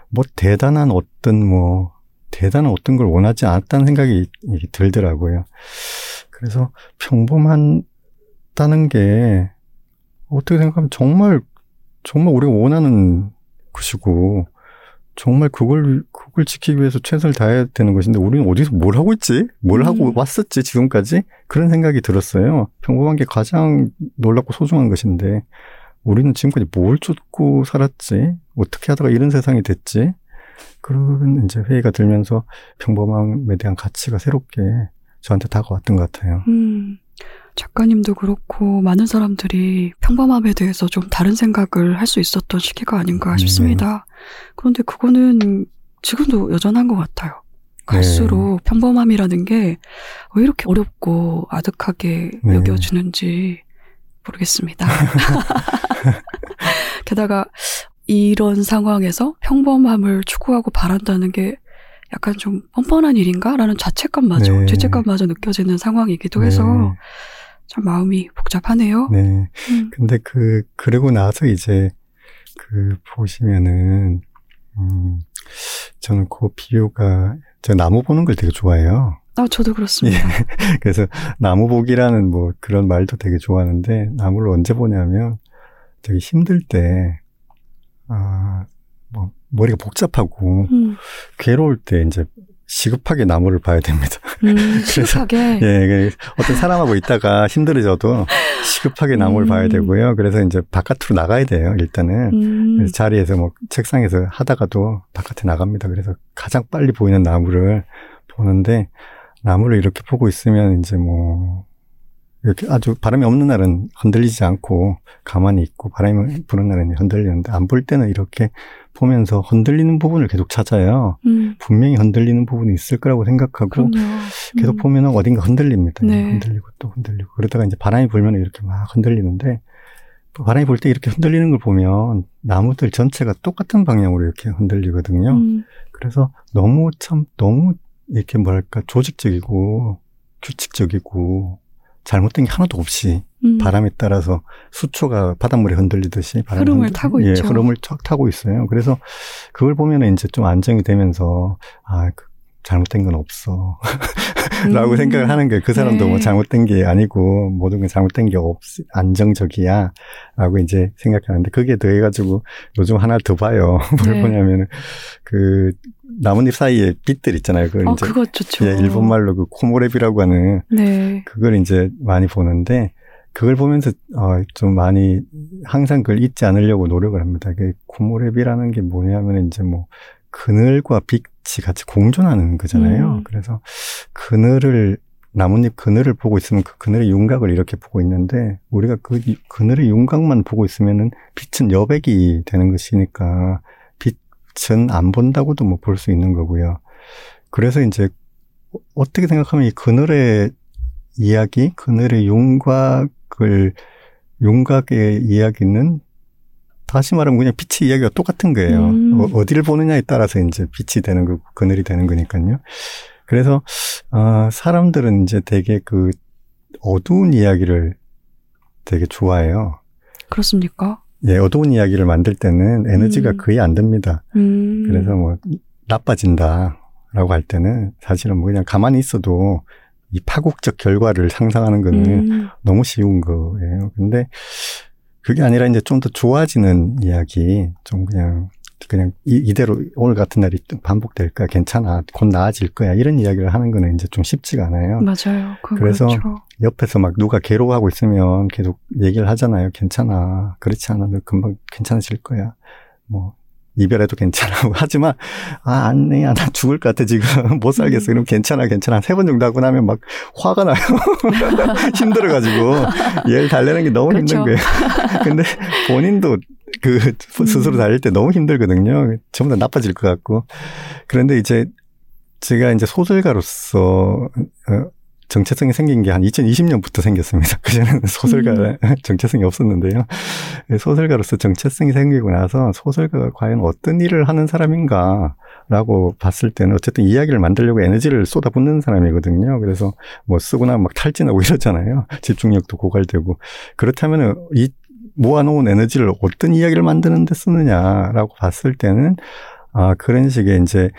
뭐 대단한 어떤 뭐 대단한 어떤 걸 원하지 않았다는 생각이 들더라고요. 그래서 평범하다는 게 어떻게 생각하면 정말 정말 우리가 원하는 것이고 정말 그걸 그걸 지키기 위해서 최선을 다해야 되는 것인데 우리는 어디서 뭘 하고 있지? 뭘 하고 음. 왔었지 지금까지? 그런 생각이 들었어요. 평범한 게 가장 놀랍고 소중한 것인데 우리는 지금까지 뭘 쫓고 살았지? 어떻게 하다가 이런 세상이 됐지? 그런 이제 회의가 들면서 평범함에 대한 가치가 새롭게 저한테 다가왔던 것 같아요. 음, 작가님도 그렇고 많은 사람들이 평범함에 대해서 좀 다른 생각을 할 수 있었던 시기가 아닌가 네. 싶습니다. 그런데 그거는 지금도 여전한 것 같아요. 갈수록 평범함이라는 게 왜 이렇게 어렵고 아득하게 네. 여겨지는지 모르겠습니다. [laughs] 게다가 이런 상황에서 평범함을 추구하고 바란다는 게 약간 좀 뻔뻔한 일인가 라는 자책감마저 네. 죄책감마저 느껴지는 상황이기도 해서 네. 참 마음이 복잡하네요. 네. 음. 근데 그, 그러고 나서 이제, 그, 보시면은, 음, 저는 그 비유가, 저 나무 보는 걸 되게 좋아해요. 아, 저도 그렇습니다. [laughs] 그래서 나무 보기라는 뭐 그런 말도 되게 좋아하는데, 나무를 언제 보냐면, 되게 힘들 때, 아, 뭐, 머리가 복잡하고, 음, 괴로울 때 이제 시급하게 나무를 봐야 됩니다. 음, [laughs] 시급하게. 예, 그 어떤 사람하고 있다가 힘들어져도 시급하게 나무를 음. 봐야 되고요. 그래서 이제 바깥으로 나가야 돼요, 일단은. 음, 자리에서 뭐 책상에서 하다가도 바깥에 나갑니다. 그래서 가장 빨리 보이는 나무를 보는데 나무를 이렇게 보고 있으면 이제 뭐 이렇게 아주 바람이 없는 날은 흔들리지 않고 가만히 있고 바람이 부는 날은 흔들리는데 안 볼 때는 이렇게 보면서 흔들리는 부분을 계속 찾아요. 음, 분명히 흔들리는 부분이 있을 거라고 생각하고 그럼요. 계속 음, 보면 어딘가 흔들립니다. 네. 흔들리고 또 흔들리고 그러다가 이제 바람이 불면 이렇게 막 흔들리는데 바람이 불 때 이렇게 흔들리는 걸 보면 나무들 전체가 똑같은 방향으로 이렇게 흔들리거든요. 음, 그래서 너무 참 너무 이렇게 뭐랄까 조직적이고 규칙적이고 잘못된 게 하나도 없이 음. 바람에 따라서 수초가 바닷물에 흔들리듯이 흐름을 흔들- 타고 예, 있죠. 흐름을 쫙 타고 있어요. 그래서 그걸 보면 이제 좀 안정이 되면서 아 그, 잘못된 건 없어. [laughs] 라고 음. 생각을 하는 거예요. 그 사람도 네. 뭐 잘못된 게 아니고 모든 게 잘못된 게 없, 안정적이야. 라고 이제 생각하는데 그게 더해가지고 요즘 하나 더 봐요. [laughs] 뭘 네. 보냐면은 그 나뭇잎 사이에 빛들 있잖아요. 그걸 어, 이제 그거 좋죠. 예, 일본 말로 그 코모레비라고 하는 네. 그걸 이제 많이 보는데 그걸 보면서 어, 좀 많이 항상 그걸 잊지 않으려고 노력을 합니다. 그 코모레비라는 게 뭐냐면 이제 뭐 그늘과 빛 이 같이 공존하는 거잖아요. 음. 그래서 그늘을 나뭇잎 그늘을 보고 있으면 그 그늘의 윤곽을 이렇게 보고 있는데 우리가 그 이- 그늘의 윤곽만 보고 있으면은 빛은 여백이 되는 것이니까 빛은 안 본다고도 뭐 볼 수 있는 거고요. 그래서 이제 어- 어떻게 생각하면 이 그늘의 이야기, 그늘의 윤곽을 윤곽의 이야기는 다시 말하면 그냥 빛의 이야기가 똑같은 거예요. 음. 어, 디를 보느냐에 따라서 이제 빛이 되는 거고 그늘이 되는 거니까요. 그래서 어, 사람들은 이제 되게 그 어두운 이야기를 되게 좋아해요. 그렇습니까? 예, 어두운 이야기를 만들 때는 에너지가 음. 거의 안 듭니다. 음. 그래서 뭐 나빠진다라고 할 때는 사실은 뭐 그냥 가만히 있어도 이 파국적 결과를 상상하는 거는 음. 너무 쉬운 거예요. 근데 그게 아니라 이제 좀 더 좋아지는 이야기, 좀 그냥 그냥 이, 대로 오늘 같은 날이 또 반복될 거야, 괜찮아, 곧 나아질 거야 이런 이야기를 하는 거는 이제 좀 쉽지가 않아요. 맞아요. 그래서 그렇죠. 옆에서 막 누가 괴로워하고 있으면 계속 얘기를 하잖아요. 괜찮아, 그렇지 않아, 너 금방 괜찮아질 거야. 뭐 이별해도 괜찮아. [laughs] 하지만 아 아니야, 나 죽을 것 같아 지금 [laughs] 못 살겠어. 그럼 괜찮아, 괜찮아. 세 번 정도 하고 나면 막 화가 나요. [laughs] 힘들어가지고 얘를 달래는 게 너무 그렇죠. 힘든 거예요. 근데 본인도 그 스스로 음. 달릴 때 너무 힘들거든요. 전부 다 나빠질 것 같고. 그런데 이제 제가 이제 소설가로서 어, 정체성이 생긴 게 한 2020년부터 생겼습니다. [laughs] 그전에는 소설가 음. [laughs] 정체성이 없었는데요. 소설가로서 정체성이 생기고 나서 소설가가 과연 어떤 일을 하는 사람인가 라고 봤을 때는 어쨌든 이야기를 만들려고 에너지를 쏟아붓는 사람이거든요. 그래서 뭐 쓰고 나면 막 탈진하고 [laughs] 이러잖아요. 집중력도 고갈되고. 그렇다면 이 모아놓은 에너지를 어떤 이야기를 만드는 데 쓰느냐라고 봤을 때는 아, 그런 식의 이제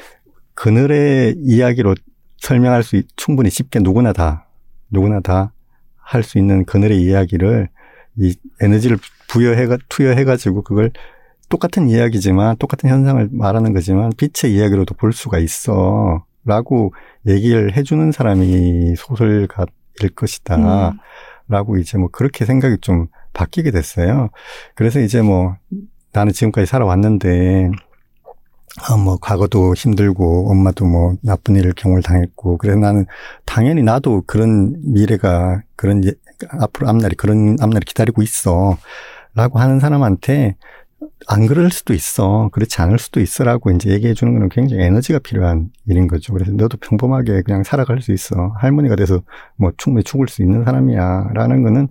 그늘의 이야기로 설명할 수, 있- 충분히 쉽게 누구나 다, 누구나 다 할 수 있는 그늘의 이야기를 이 에너지를 부여해가, 투여해 가지고 그걸 똑같은 이야기지만, 똑같은 현상을 말하는 거지만, 빛의 이야기로도 볼 수가 있어. 라고 얘기를 해주는 사람이 소설가일 것이다. 음. 라고 이제 뭐 그렇게 생각이 좀 바뀌게 됐어요. 그래서 이제 뭐 나는 지금까지 살아왔는데, 아, 뭐, 과거도 힘들고, 엄마도 뭐, 나쁜 일을 경험을 당했고, 그래서 나는 당연히 나도 그런 미래가, 그런, 예- 앞으로 앞날이, 그런 앞날이 기다리고 있어. 라고 하는 사람한테, 안 그럴 수도 있어. 그렇지 않을 수도 있어. 라고 이제 얘기해 주는 거는 굉장히 에너지가 필요한 일인 거죠. 그래서 너도 평범하게 그냥 살아갈 수 있어. 할머니가 돼서 뭐 충분히 죽을 수 있는 사람이야. 라는 거는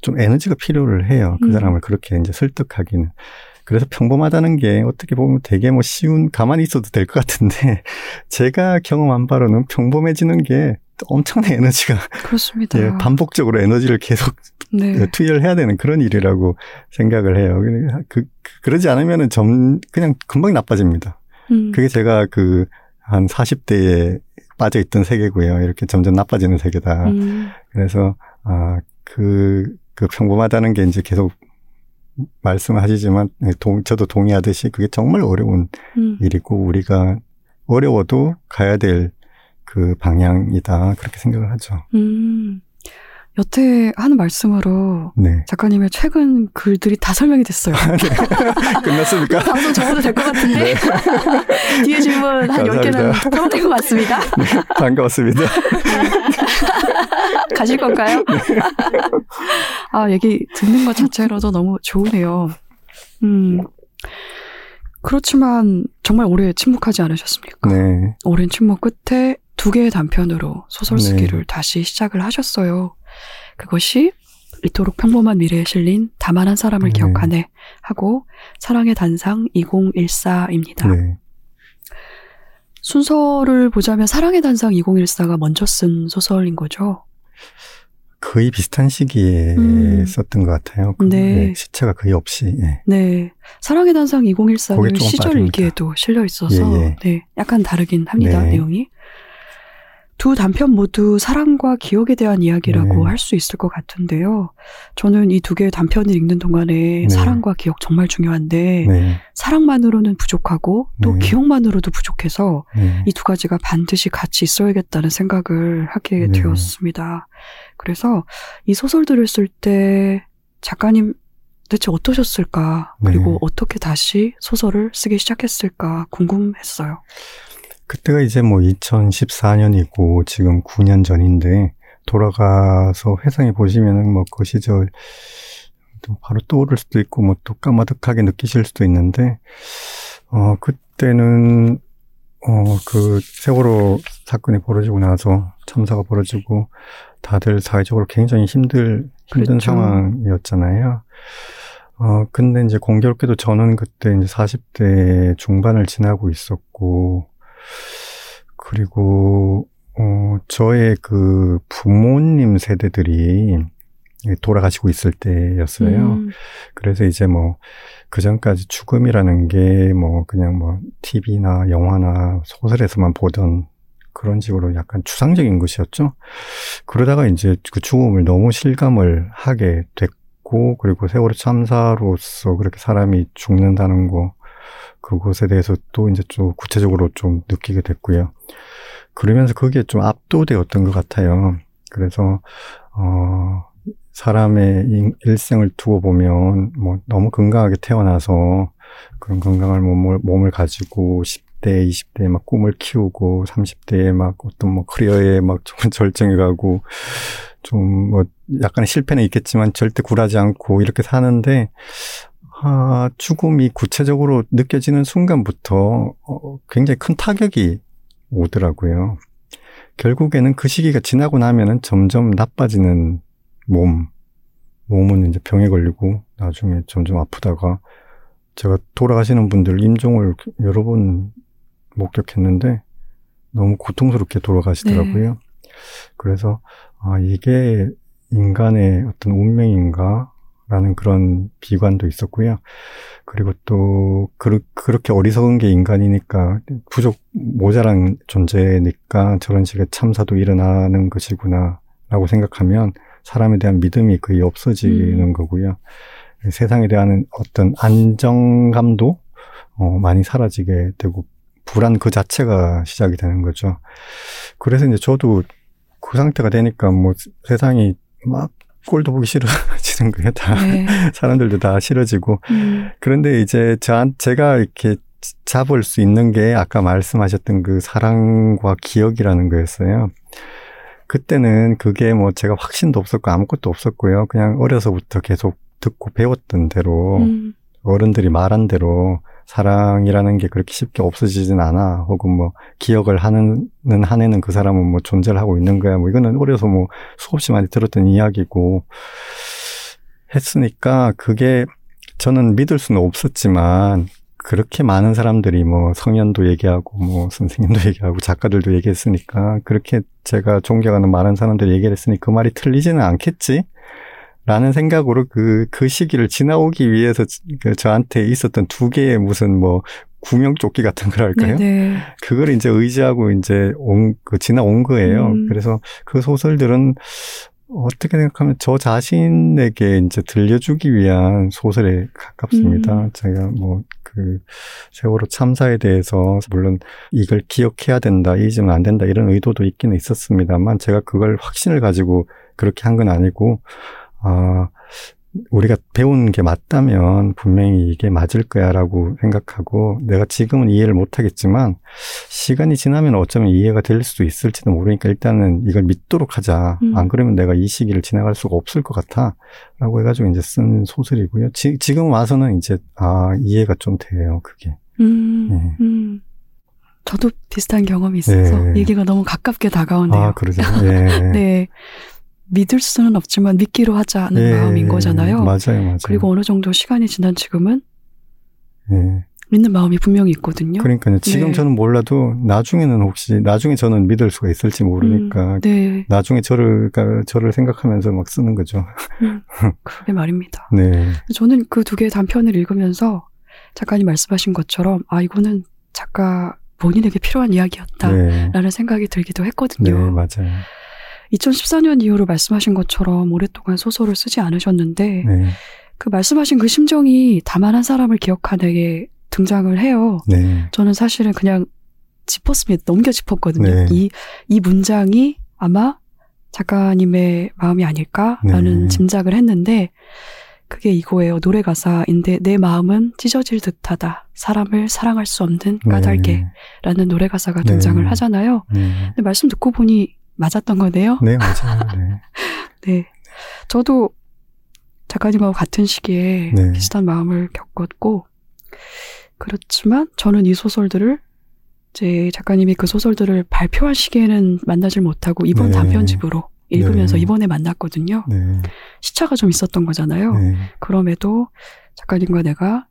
좀 에너지가 필요를 해요. 그 음. 사람을 그렇게 이제 설득하기는. 그래서 평범하다는 게 어떻게 보면 되게 뭐 쉬운, 가만히 있어도 될 것 같은데, [laughs] 제가 경험한 바로는 평범해지는 게 엄청난 에너지가, 그렇습니다. [laughs] 예, 반복적으로 에너지를 계속 네. 투여를 해야 되는 그런 일이라고 생각을 해요. 그, 그, 러지 않으면은 점, 그냥 금방 나빠집니다. 음. 그게 제가 그, 한 40대에 빠져 있던 세계고요. 이렇게 점점 나빠지는 세계다. 음. 그래서, 아, 그, 그 평범하다는 게 이제 계속 말씀을 하시지만, 동, 저도 동의하듯이 그게 정말 어려운 음. 일이고, 우리가 어려워도 가야 될 그 방향이다. 그렇게 생각을 하죠. 음. 여태 하는 말씀으로 네. 작가님의 최근 글들이 다 설명이 됐어요. [laughs] 끝났습니까? 방송 접어도 될 것 같은데? 네. [laughs] 뒤에 질문 한 10개는 감사합니다. 풀어낸 것 같습니다. [laughs] 반갑습니다. 가실 건가요? 네. 아, 얘기 듣는 것 자체로도 너무 좋으네요. 음. 그렇지만 정말 오래 침묵하지 않으셨습니까? 네. 오랜 침묵 끝에 두 개의 단편으로 소설 네. 쓰기를 다시 시작을 하셨어요. 그것이 이토록 평범한 미래에 실린 다만 한 사람을 네. 기억하네 하고 사랑의 단상 2014입니다. 네. 순서를 보자면 사랑의 단상 2014가 먼저 쓴 소설인 거죠. 거의 비슷한 시기에 음. 썼던 것 같아요. 그, 네. 네, 시차가 거의 없이. 예. 네. 사랑의 단상 거기 2014는 조금 시절. 일기에도 실려 있어서 예, 예. 네, 약간 다르긴 합니다. 네. 내용이. 두 단편 모두 사랑과 기억에 대한 이야기라고 네. 할수 있을 것 같은데요. 저는 이 두 개의 단편을 읽는 동안에 네. 사랑과 기억 정말 중요한데 네. 사랑만으로는 부족하고 또 네. 기억만으로도 부족해서 네. 이두 가지가 반드시 같이 있어야겠다는 생각을 하게 네. 되었습니다. 그래서 이 소설들을 쓸 때 작가님 대체 어떠셨을까? 그리고 네. 어떻게 다시 소설을 쓰기 시작했을까 궁금했어요. 그때가 이제 뭐 2014년이고 지금 9년 전인데 돌아가서 회상해 보시면은 뭐 그 시절 또 바로 떠오를 수도 있고 뭐 또 까마득하게 느끼실 수도 있는데 어 그때는 어 그 세월호 사건이 벌어지고 나서 참사가 벌어지고 다들 사회적으로 굉장히 힘들 힘든 그랬죠. 상황이었잖아요. 어 근데 이제 공교롭게도 저는 그때 이제 40대 중반을 지나고 있었고 그리고 어 저의 그 부모님 세대들이 돌아가시고 있을 때였어요. 음, 그래서 이제 뭐, 그 전까지 죽음이라는 게 뭐, 그냥 뭐, TV나 영화나 소설에서만 보던 그런 식으로 약간 추상적인 것이었죠. 그러다가 이제 그 죽음을 너무 실감을 하게 됐고, 그리고 세월호 참사로서 그렇게 사람이 죽는다는 거, 그것에 대해서 또 이제 좀 구체적으로 좀 느끼게 됐고요. 그러면서 그게 좀 압도되었던 것 같아요. 그래서, 어, 사람의 인- 일생을 두고 보면 뭐 너무 건강하게 태어나서 그런 건강한 몸을, 몸을 가지고 10대, 20대에 막 꿈을 키우고 30대에 막 어떤 뭐 커리어에 막 [laughs] 좀 절정해 가고 좀 뭐 약간의 실패는 있겠지만 절대 굴하지 않고 이렇게 사는데 아, 죽음이 구체적으로 느껴지는 순간부터 어, 굉장히 큰 타격이 오더라고요. 결국에는 그 시기가 지나고 나면은 점점 나빠지는 몸, 몸은 이제 병에 걸리고 나중에 점점 아프다가 제가 돌아가시는 분들 임종을 여러 번 목격했는데 너무 고통스럽게 돌아가시더라고요. 그래서 아 이게 인간의 어떤 운명인가? 라는 그런 비관도 있었고요. 그리고 또 그, 그렇게 어리석은 게 인간이니까 부족 모자란 존재니까 저런 식의 참사도 일어나는 것이구나 라고 생각하면 사람에 대한 믿음이 거의 없어지는 음. 거고요. 세상에 대한 어떤 안정감도 어, 많이 사라지게 되고 불안 그 자체가 시작이 되는 거죠. 그래서 이제 저도 그 상태가 되니까 뭐 세상이 막 꼴도 보기 싫어지는 [laughs] 거예요. 다 네. [laughs] 사람들도 다 싫어지고 음, 그런데 이제 저 제가 이렇게 잡을 수 있는 게 아까 말씀하셨던 그 사랑과 기억이라는 거였어요. 그때는 그게 뭐 제가 확신도 없었고 아무것도 없었고요. 그냥 어려서부터 계속 듣고 배웠던 대로 음, 어른들이 말한 대로 사랑이라는 게 그렇게 쉽게 없어지진 않아. 혹은 뭐 기억을 하는 한에는 그 사람은 뭐 존재를 하고 있는 거야. 뭐 이거는 어려서 뭐 수없이 많이 들었던 이야기고 했으니까 그게 저는 믿을 수는 없었지만 그렇게 많은 사람들이 뭐 성현도 얘기하고 뭐 선생님도 [laughs] 얘기하고 작가들도 얘기했으니까 그렇게 제가 존경하는 많은 사람들이 얘기를 했으니 그 말이 틀리지는 않겠지? 라는 생각으로 그, 그 시기를 지나오기 위해서 그 저한테 있었던 두 개의 무슨 뭐 구명조끼 같은 걸 할까요? 네네. 그걸 이제 의지하고 이제 온, 그 지나온 거예요. 음. 그래서 그 소설들은 어떻게 생각하면 저 자신에게 이제 들려주기 위한 소설에 가깝습니다. 음. 제가 뭐 그 세월호 참사에 대해서 물론 이걸 기억해야 된다, 잊으면 안 된다 이런 의도도 있기는 있었습니다만 제가 그걸 확신을 가지고 그렇게 한 건 아니고 아 우리가 배운 게 맞다면 분명히 이게 맞을 거야라고 생각하고 내가 지금은 이해를 못 하겠지만 시간이 지나면 어쩌면 이해가 될 수도 있을지도 모르니까 일단은 이걸 믿도록 하자. 음. 안 그러면 내가 이 시기를 지나갈 수가 없을 것 같아. 라고 해가지고 이제 쓴 소설이고요. 지, 지금 와서는 이제, 아, 이해가 좀 돼요, 그게. 음, 네. 음. 저도 비슷한 경험이 있어서 네. 얘기가 너무 가깝게 다가오네요. 아, 그러죠. 예. [laughs] 네. 믿을 수는 없지만 믿기로 하자는 예, 마음인 거잖아요. 맞아요, 맞아요. 그리고 어느 정도 시간이 지난 지금은 예. 믿는 마음이 분명히 있거든요. 그러니까요. 지금 네. 저는 몰라도 나중에는 혹시 나중에 저는 믿을 수가 있을지 모르니까 네, 나중에 저를 그러니까 저를 생각하면서 막 쓰는 거죠. 음, 그러게 말입니다. [laughs] 네. 저는 그 두 개의 단편을 읽으면서 작가님 말씀하신 것처럼 아 이거는 작가 본인에게 필요한 이야기였다라는 네. 생각이 들기도 네, 했거든요. 맞아요. 2014년 이후로 말씀하신 것처럼 오랫동안 소설을 쓰지 않으셨는데 네. 그 말씀하신 그 심정이 다만 한 사람을 기억하는에 등장을 해요. 네. 저는 사실은 그냥 짚었습니다. 넘겨 짚었거든요. 네. 이, 이 문장이 아마 작가님의 마음이 아닐까라는 네. 짐작을 했는데 그게 이거예요. 노래 가사인데 내 마음은 찢어질 듯하다. 사람을 사랑할 수 없는 까닭에 라는 노래 가사가 네. 등장을 하잖아요. 네. 근데 말씀 듣고 보니 맞았던 거네요. 네, 맞아요. 네. [laughs] 네. 저도 작가님하고 같은 시기에 네. 비슷한 마음을 겪었고, 그렇지만 저는 이 소설들을 이제 작가님이 그 소설들을 발표한 시기에는 만나질 못하고 이번 네. 단편집으로 읽으면서 네. 이번에 만났거든요. 네. 시차가 좀 있었던 거잖아요. 네. 그럼에도 작가님과 내가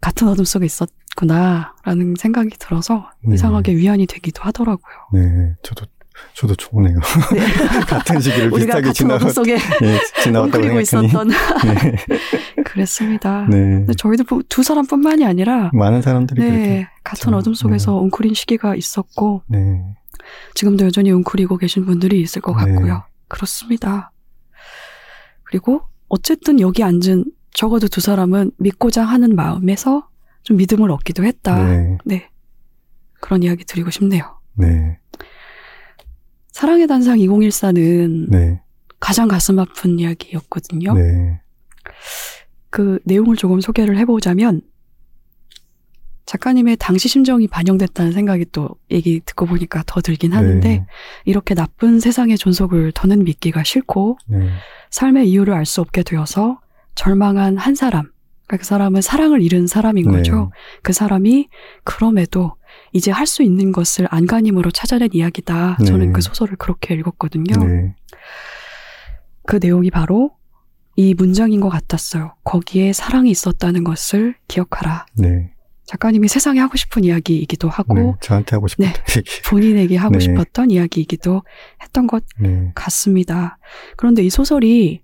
같은 어둠 속에 있었구나라는 생각이 들어서 네. 이상하게 위안이 되기도 하더라고요. 네. 저도 저도 좋네요. [laughs] 같은 시기를 비슷하게 지나가 어둠 속에 예, 지나갔다고 생각하니. 있었던 네. [laughs] 그랬습니다. 네. 근데 저희도 부- 두 사람뿐만이 아니라 많은 사람들이 네, 같은 참, 어둠 속에서 웅크린 시기가 있었고 네. 지금도 여전히 웅크리고 계신 분들이 있을 것 네. 같고요. 그렇습니다. 그리고 어쨌든 여기 앉은 적어도 두 사람은 믿고자 하는 마음에서 좀 믿음을 얻기도 했다. 네. 네. 그런 이야기 드리고 싶네요. 네. 사랑의 단상 2014는 네. 가장 가슴 아픈 이야기였거든요. 네. 그 내용을 조금 소개를 해보자면 작가님의 당시 심정이 반영됐다는 생각이 또 얘기 듣고 보니까 더 들긴 하는데 네. 이렇게 나쁜 세상의 존속을 더는 믿기가 싫고 네. 삶의 이유를 알 수 없게 되어서 절망한 한 사람 그러니까 그 사람은 사랑을 잃은 사람인 네. 거죠. 그 사람이 그럼에도 이제 할 수 있는 것을 안간힘으로 찾아낸 이야기다. 네. 저는 그 소설을 그렇게 읽었거든요. 네. 그 내용이 바로 이 문장인 것 같았어요. 거기에 사랑이 있었다는 것을 기억하라. 네. 작가님이 세상에 하고 싶은 이야기이기도 하고 네. 저한테 하고 싶은 네. [laughs] 본인에게 하고 네. 싶었던 이야기이기도 했던 것 네. 같습니다. 그런데 이 소설이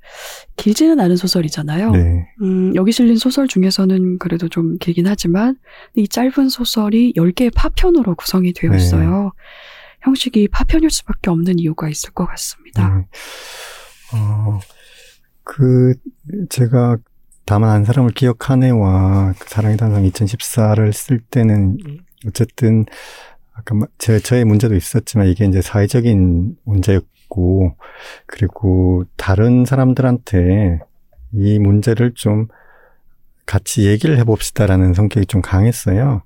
길지는 않은 소설이잖아요. 네. 음, 여기 실린 소설 중에서는 그래도 좀 길긴 하지만 이 짧은 소설이 10개의 파편으로 구성이 되어 네. 있어요. 형식이 파편일 수밖에 없는 이유가 있을 것 같습니다. 네. 어, 그, 제가 다만 한 사람을 기억하네와 그 사랑의 단상 2014를 쓸 때는 어쨌든 아까 마- 제, 저의 문제도 있었지만 이게 이제 사회적인 문제였고 그리고 다른 사람들한테 이 문제를 좀 같이 얘기를 해봅시다라는 성격이 좀 강했어요.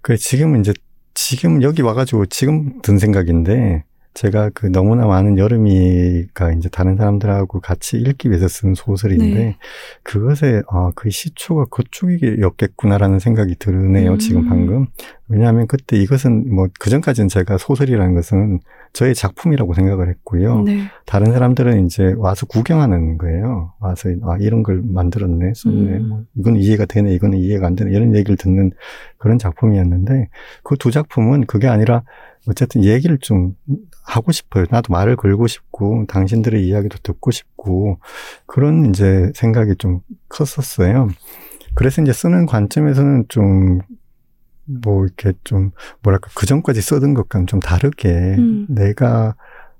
그래 지금은 이제 지금 여기 와가지고 지금 든 생각인데 제가 그 너무나 많은 여름이가 이제 다른 사람들하고 같이 읽기 위해서 쓴 소설인데 네. 그것에 아, 그 시초가 그쪽이었겠구나라는 생각이 드네요. 음. 지금 방금. 왜냐하면 그때 이것은 뭐 그전까지는 제가 소설이라는 것은 저의 작품이라고 생각을 했고요. 네. 다른 사람들은 이제 와서 구경하는 거예요. 와서 아 이런 걸 만들었네, 썼네. 음. 뭐 이건 이해가 되네, 이거는 이해가 안 되네 이런 얘기를 듣는 그런 작품이었는데 그 두 작품은 그게 아니라 어쨌든 얘기를 좀 하고 싶어요. 나도 말을 걸고 싶고 당신들의 이야기도 듣고 싶고 그런 이제 생각이 좀 컸었어요. 그래서 이제 쓰는 관점에서는 좀 뭐 이렇게 좀 뭐랄까 그 전까지 쓰던 것과는 좀 다르게 음. 내가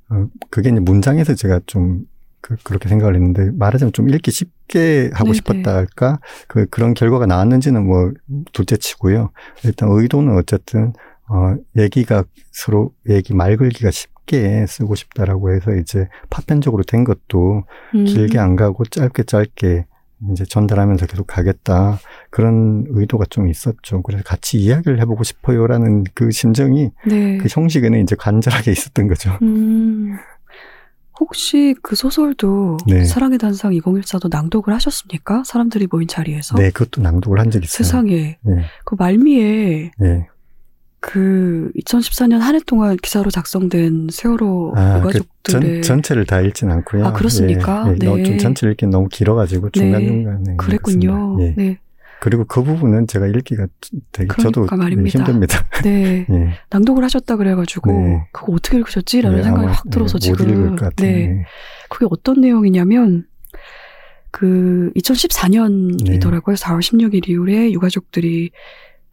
어, 그게 이제 문장에서 제가 좀 그, 그렇게 생각을 했는데 말하자면 좀 읽기 쉽게 하고 네네. 싶었다 할까 그 그런 결과가 나왔는지는 뭐 둘째치고요. 일단 의도는 어쨌든 어 얘기가 서로 얘기 말 걸기가 쉽게 쓰고 싶다라고 해서 이제 파편적으로 된 것도 음. 길게 안 가고 짧게 짧게 이제 전달하면서 계속 가겠다 그런 의도가 좀 있었죠. 그래서 같이 이야기를 해보고 싶어요라는 그 심정이 네. 그 형식에는 이제 간절하게 있었던 거죠. 음. 혹시 그 소설도 네. 사랑의 단상 2014도 낭독을 하셨습니까? 사람들이 모인 자리에서? 네, 그것도 낭독을 한 적이 있어요. 세상에. 네, 그 말미에 네, 그 2014년 한 해 동안 기사로 작성된 세월호 아, 그 유가족들의 전, 전체를 다 읽진 않고요. 아, 그렇습니까? 예, 예, 네. 좀 전체를 읽긴 너무 길어가지고 중간 중간에. 그랬군요. 읽었습니다. 예. 네. 그리고 그 부분은 제가 읽기가 되게 저도 그러니까 말입니다. 힘듭니다. [laughs] 네. 예. 낭독을 하셨다 그래가지고 네. 그거 어떻게 읽으셨지라는 예, 생각이 확 들어서 예, 못 읽을 지금 것 같아요. 네 예. 그게 어떤 내용이냐면 그 2014년이더라고요. 4월 16일 이후에 유가족들이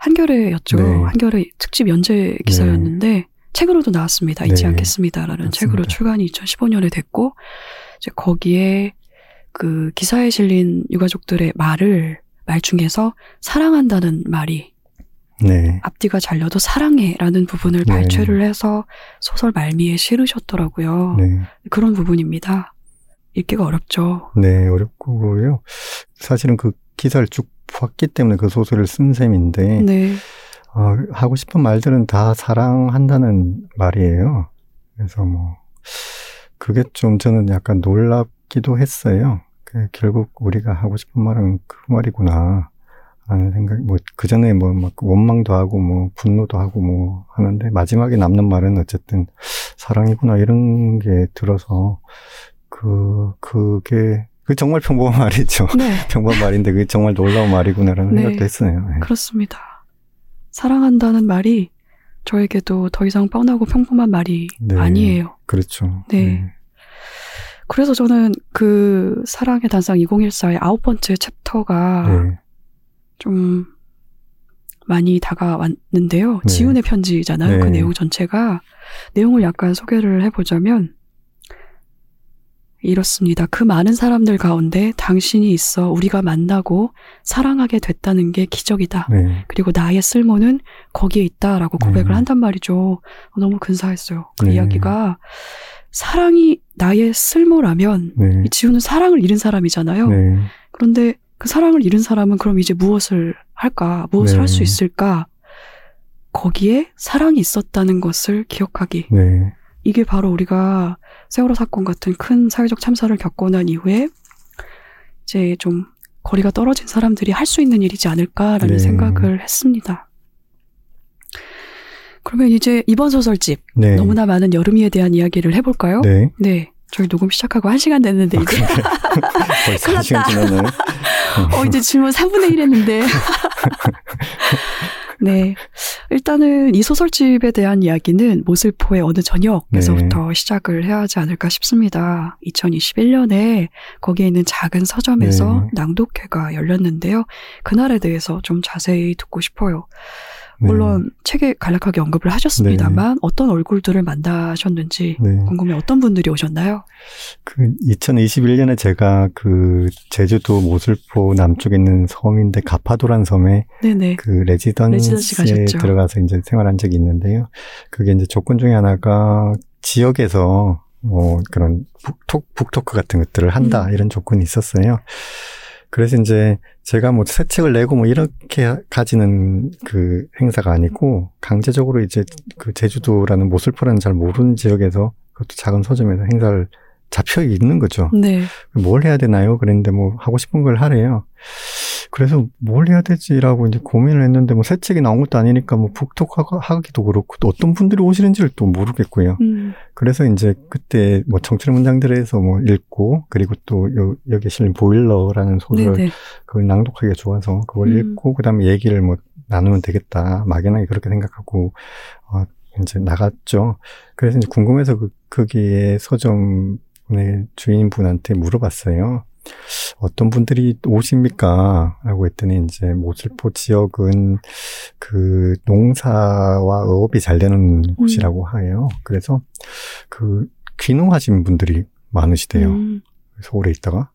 한겨레였죠. 네. 한겨레 특집 연재 기사였는데 책으로도 나왔습니다. 잊지 네. 않겠습니다라는 맞습니다. 책으로 출간이 2015년에 됐고 이제 거기에 그 기사에 실린 유가족들의 말을 말 중에서 사랑한다는 말이 네. 앞뒤가 잘려도 사랑해라는 부분을 네. 발췌를 해서 소설 말미에 실으셨더라고요. 네. 그런 부분입니다. 읽기가 어렵죠. 네, 어렵고요. 사실은 그 기사를 쭉 봤기 때문에 그 소설을 쓴 셈인데, 네. 어, 하고 싶은 말들은 다 사랑한다는 말이에요. 그래서 뭐, 그게 좀 저는 약간 놀랍기도 했어요. 그 결국 우리가 하고 싶은 말은 그 말이구나. 라는 생각, 뭐, 그 전에 뭐, 막 원망도 하고, 뭐, 분노도 하고, 뭐, 하는데, 마지막에 남는 말은 어쨌든 사랑이구나, 이런 게 들어서, 그, 그게, 그 정말 평범한 말이죠. 네. [laughs] 평범한 말인데, 그게 정말 놀라운 말이구나라는 네. 생각도 했어요. 네. 그렇습니다. 사랑한다는 말이 저에게도 더 이상 뻔하고 평범한 말이 네. 아니에요. 그렇죠. 네. 그래서 저는 그 사랑의 단상 2014의 아홉 번째 챕터가 네. 좀 많이 다가왔는데요. 네. 지훈의 편지잖아요. 그 네. 내용 전체가. 내용을 약간 소개를 해보자면, 이렇습니다. 그 많은 사람들 가운데 당신이 있어 우리가 만나고 사랑하게 됐다는 게 기적이다. 네. 그리고 나의 쓸모는 거기에 있다라고 고백을 네. 한단 말이죠. 너무 근사했어요. 그 네. 이야기가 사랑이 나의 쓸모라면 네. 이 지훈은 사랑을 잃은 사람이잖아요. 네. 그런데 그 사랑을 잃은 사람은 그럼 이제 무엇을 할까? 무엇을 네. 할수 있을까? 거기에 사랑이 있었다는 것을 기억하기. 네. 이게 바로 우리가 세월호 사건 같은 큰 사회적 참사를 겪고 난 이후에 이제 좀 거리가 떨어진 사람들이 할 수 있는 일이지 않을까라는 네. 생각을 했습니다. 그러면 이제 이번 소설집 네. 너무나 많은 여름이에 대한 이야기를 해볼까요? 네. 네. 저희 녹음 시작하고 한 시간 됐는데 이제 [laughs] 벌써 큰일 났다. 지났나요? 어 이제 질문 3분의 1 했는데 [laughs] 네. 일단은 이 소설집에 대한 이야기는 모슬포의 어느 저녁에서부터 네. 시작을 해야 하지 않을까 싶습니다. 2021년에 거기에 있는 작은 서점에서 네. 낭독회가 열렸는데요. 그날에 대해서 좀 자세히 듣고 싶어요. 네. 물론 책에 간략하게 언급을 하셨습니다만 어떤 얼굴들을 만나셨는지 네. 궁금해 어떤 분들이 오셨나요? 그 2021년에 제가 그 제주도 모슬포 남쪽에 있는 섬인데 가파도란 섬에 네네. 그 레지던시 레지던시에. 들어가서 이제 생활한 적이 있는데요. 그게 이제 조건 중에 하나가 지역에서 뭐 그런 북토, 북토크 같은 것들을 한다 음. 이런 조건이 있었어요. 그래서 이제 제가 뭐 새 책을 내고 뭐 이렇게 가지는 그 행사가 아니고 강제적으로 이제 그 제주도라는 모슬포라는 잘 모르는 지역에서 그것도 작은 서점에서 행사를 잡혀 있는 거죠. 네. 뭘 해야 되나요? 그랬는데 뭐 하고 싶은 걸 하래요. 그래서 뭘 해야 되지라고 이제 고민을 했는데 뭐 새 책이 나온 것도 아니니까 뭐 북톡하기도 그렇고 또 어떤 분들이 오시는지를 또 모르겠고요. 음. 그래서 이제 그때 뭐 청춘의 문장들에서 뭐 읽고 그리고 또 요, 여기 실린 보일러라는 소설 네네. 그걸 낭독하기가 좋아서 그걸 음. 읽고 그다음에 얘기를 뭐 나누면 되겠다 막연하게 그렇게 생각하고 어 이제 나갔죠. 그래서 이제 궁금해서 그 거기에 서점의 주인분한테 물어봤어요. 어떤 분들이 오십니까? 라고 했더니 이제 모슬포 지역은 그 농사와 어업이 잘 되는 곳이라고 해요. 그래서 그 귀농하신 분들이 많으시대요. 음. 서울에 있다가.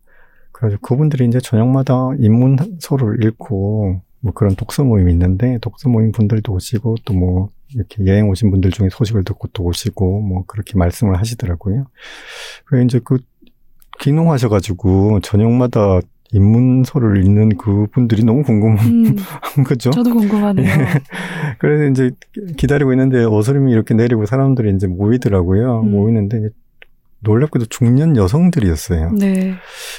그래서 그분들이 이제 저녁마다 인문서를 읽고 뭐 그런 독서 모임이 있는데 독서 모임 분들도 오시고 또 뭐 이렇게 여행 오신 분들 중에 소식을 듣고 또 오시고 뭐 그렇게 말씀을 하시더라고요. 그래서 이제 그 귀농하셔가지고 저녁마다 인문서를 읽는 그분들이 너무 궁금한 음. [laughs] 거죠. 저도 궁금하네요. 네. 그래서 이제 기다리고 있는데 어스름이 이렇게 내리고 사람들이 이제 모이더라고요. 음. 모이는데 놀랍게도 중년 여성들이었어요. 네.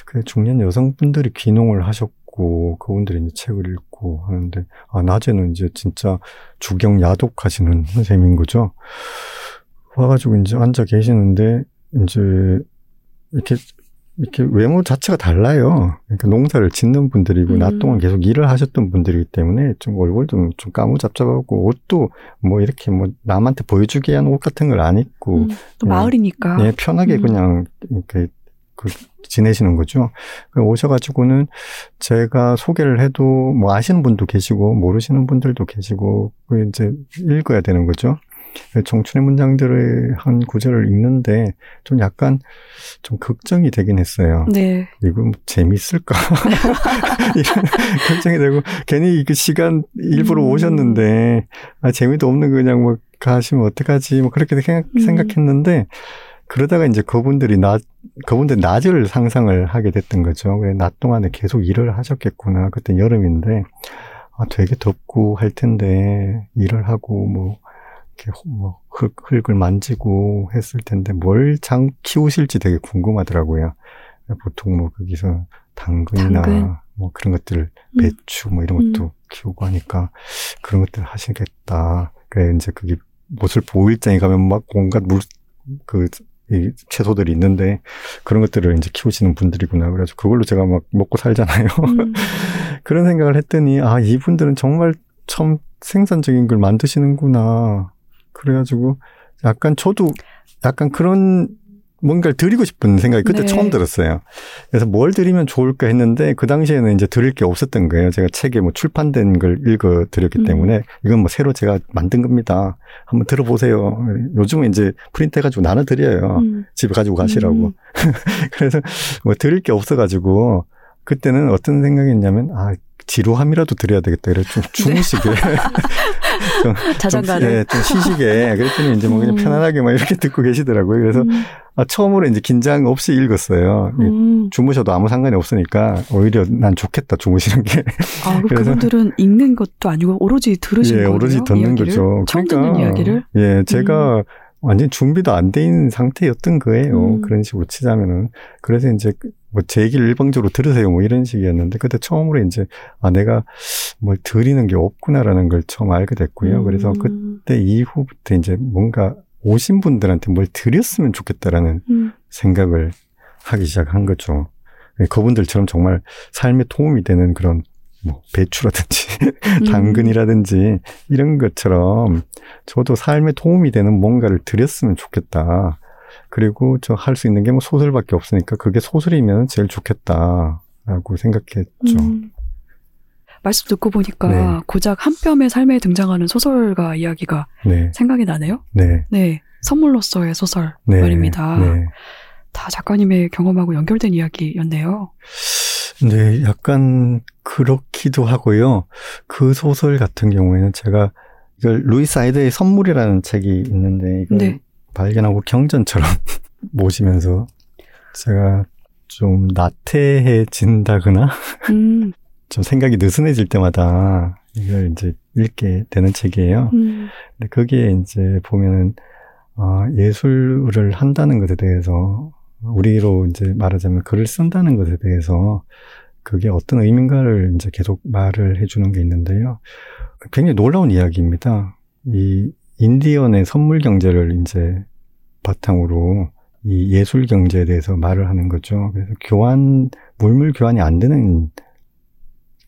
그 중년 여성분들이 귀농을 하셨고 그분들이 이제 책을 읽고 하는데 아 낮에는 이제 진짜 주경 야독하시는 [laughs] 선생님인 거죠. 와가지고 이제 앉아 계시는데 이제 이렇게 이렇게 외모 자체가 달라요. 그러니까 농사를 짓는 분들이고 음. 낮 동안 계속 일을 하셨던 분들이기 때문에 좀 얼굴도 좀 까무잡잡하고 옷도 뭐 이렇게 뭐 남한테 보여주기 위한 옷 같은 걸 안 입고 음, 또 네. 마을이니까. 예, 편하게 음. 그냥 이렇게 그 지내시는 거죠. 그 오셔가지고는 제가 소개를 해도 뭐 아시는 분도 계시고 모르시는 분들도 계시고 그 이제 읽어야 되는 거죠. 그 정춘의 문장들의 한 구절을 읽는데 좀 약간 좀 걱정이 되긴 했어요. 네. 이거 뭐 재밌을까? [laughs] 걱정이 되고 괜히 그 시간 일부러 음. 오셨는데 아 재미도 없는 거 그냥 뭐 가시면 어떡하지 뭐 그렇게 생각, 음. 생각했는데 그러다가 이제 그분들이 낮 그분들 낮을 상상을 하게 됐던 거죠. 왜낮 동안에 계속 일을 하셨겠구나. 그때 여름인데 아 되게 덥고 할 텐데 일을 하고 뭐 이렇게 호- 뭐 흙, 흙을 만지고 했을 텐데 뭘 장 키우실지 되게 궁금하더라고요. 보통 뭐 거기서 당근이나 당근. 뭐 그런 것들 음. 배추 뭐 이런 것도 키우고 하니까 그런 것들 하시겠다. 그래 이제 거기 모슬 보일장에 가면 막 온갖 물그 이 채소들이 있는데 그런 것들을 이제 키우시는 분들이구나. 그래서 그걸로 제가 막 먹고 살잖아요. 음. [laughs] 그런 생각을 했더니 아 이분들은 정말 참 생산적인 걸 만드시는구나. 그래가지고 약간 저도 약간 그런 뭔가를 드리고 싶은 생각이 그때 네. 처음 들었어요. 그래서 뭘 드리면 좋을까 했는데 그 당시에는 이제 드릴 게 없었던 거예요. 제가 책에 뭐 출판된 걸 읽어 드렸기 음. 때문에 이건 뭐 새로 제가 만든 겁니다. 한번 들어보세요. 요즘은 이제 프린트 해가지고 나눠 드려요. 음. 집에 가지고 가시라고. 음. [laughs] 그래서 뭐 드릴 게 없어가지고 그때는 어떤 생각이었냐면 아 지루함이라도 드려야 되겠다. 이래 좀 주무시게. [laughs] 좀, 자장가를. 좀, 예, 좀 쉬시게. 그랬더니 이제 뭐 그냥 음. 편안하게 막 이렇게 듣고 계시더라고요. 그래서 음. 아, 처음으로 이제 긴장 없이 읽었어요. 이 음. 주무셔도 아무 상관이 없으니까 오히려 난 좋겠다 주무시는 게. 아, 그래서- 그분들은 읽는 것도 아니고 오로지 들으신 예, 거예요? 오로지 듣는 이야기를? 거죠. 처음 듣는 이야기를? 예, 제가 완전 준비도 안 돼 있는 상태였던 거예요. 음. 그런 식으로 치자면은. 그래서 이제 뭐 제 얘기를 일방적으로 들으세요. 뭐 이런 식이었는데 그때 처음으로 이제 아 내가 뭘 드리는 게 없구나라는 걸 처음 알게 됐고요. 그래서 음. 그때 이후부터 이제 뭔가 오신 분들한테 뭘 드렸으면 좋겠다라는 음. 생각을 하기 시작한 거죠. 예, 그분들처럼 정말 삶에 도움이 되는 그런 뭐 배추라든지 음. 당근이라든지 이런 것처럼 저도 삶에 도움이 되는 뭔가를 드렸으면 좋겠다. 그리고 저 할 수 있는 게 뭐 소설밖에 없으니까 그게 소설이면 제일 좋겠다라고 생각했죠. 음. 말씀 듣고 보니까 네. 고작 한 뼘의 삶에 등장하는 소설가 이야기가 네, 생각이 나네요. 네, 네. 선물로서의 소설 네, 말입니다. 네. 다 작가님의 경험하고 연결된 이야기였네요. 네, 약간 그렇기도 하고요. 그 소설 같은 경우에는 제가 이걸 루이스 아이드의 선물이라는 책이 있는데 이걸 네. 발견하고 경전처럼 [laughs] 모시면서 제가 좀 나태해진다거나 [laughs] 음. 좀 생각이 느슨해질 때마다 이걸 이제 읽게 되는 책이에요. 음. 근데 거기에 이제 보면은 어, 예술을 한다는 것에 대해서 우리로 이제 말하자면 글을 쓴다는 것에 대해서 그게 어떤 의미인가를 이제 계속 말을 해주는 게 있는데요. 굉장히 놀라운 이야기입니다. 이 인디언의 선물 경제를 이제 바탕으로 이 예술 경제에 대해서 말을 하는 거죠. 그래서 교환, 물물 교환이 안 되는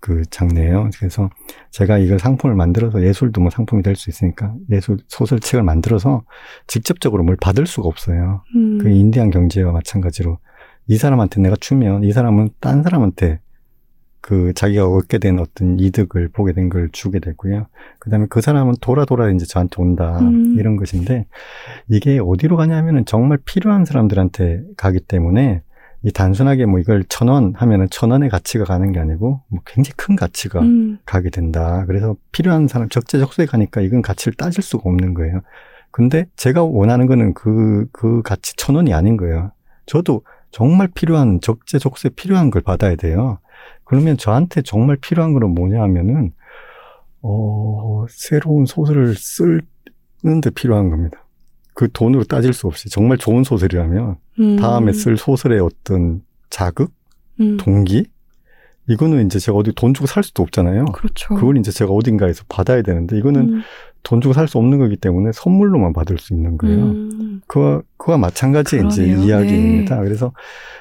그 장르예요. 그래서 제가 이걸 상품을 만들어서 예술도 뭐 상품이 될 수 있으니까 예술 소설책을 만들어서 직접적으로 뭘 받을 수가 없어요. 음. 그 인디안 경제와 마찬가지로 이 사람한테 내가 주면 이 사람은 딴 사람한테 그 자기가 얻게 된 어떤 이득을 보게 된 걸 주게 되고요. 그다음에 그 사람은 돌아 돌아 이제 저한테 온다 음. 이런 것인데 이게 어디로 가냐면은 정말 필요한 사람들한테 가기 때문에 이 단순하게 뭐 이걸 천 원 하면은 천 원의 가치가 가는 게 아니고 뭐 굉장히 큰 가치가 음. 가게 된다. 그래서 필요한 사람 적재적소에 가니까 이건 가치를 따질 수가 없는 거예요. 근데 제가 원하는 거는 그, 그 가치 천 원이 아닌 거예요. 저도 정말 필요한, 적재적소에 필요한 걸 받아야 돼요. 그러면 저한테 정말 필요한 거는 뭐냐 하면은, 어, 새로운 소설을 쓰는데 필요한 겁니다. 그 돈으로 따질 수 없이 정말 좋은 소설이라면 음. 다음에 쓸 소설의 어떤 자극, 음. 동기 이거는 이제 제가 어디 돈 주고 살 수도 없잖아요. 그렇죠. 그걸 이제 제가 어딘가에서 받아야 되는데 이거는 음, 돈 주고 살 수 없는 거기 때문에 선물로만 받을 수 있는 거예요. 음, 그와 그와 마찬가지의 이제 그러네요. 이야기입니다. 그래서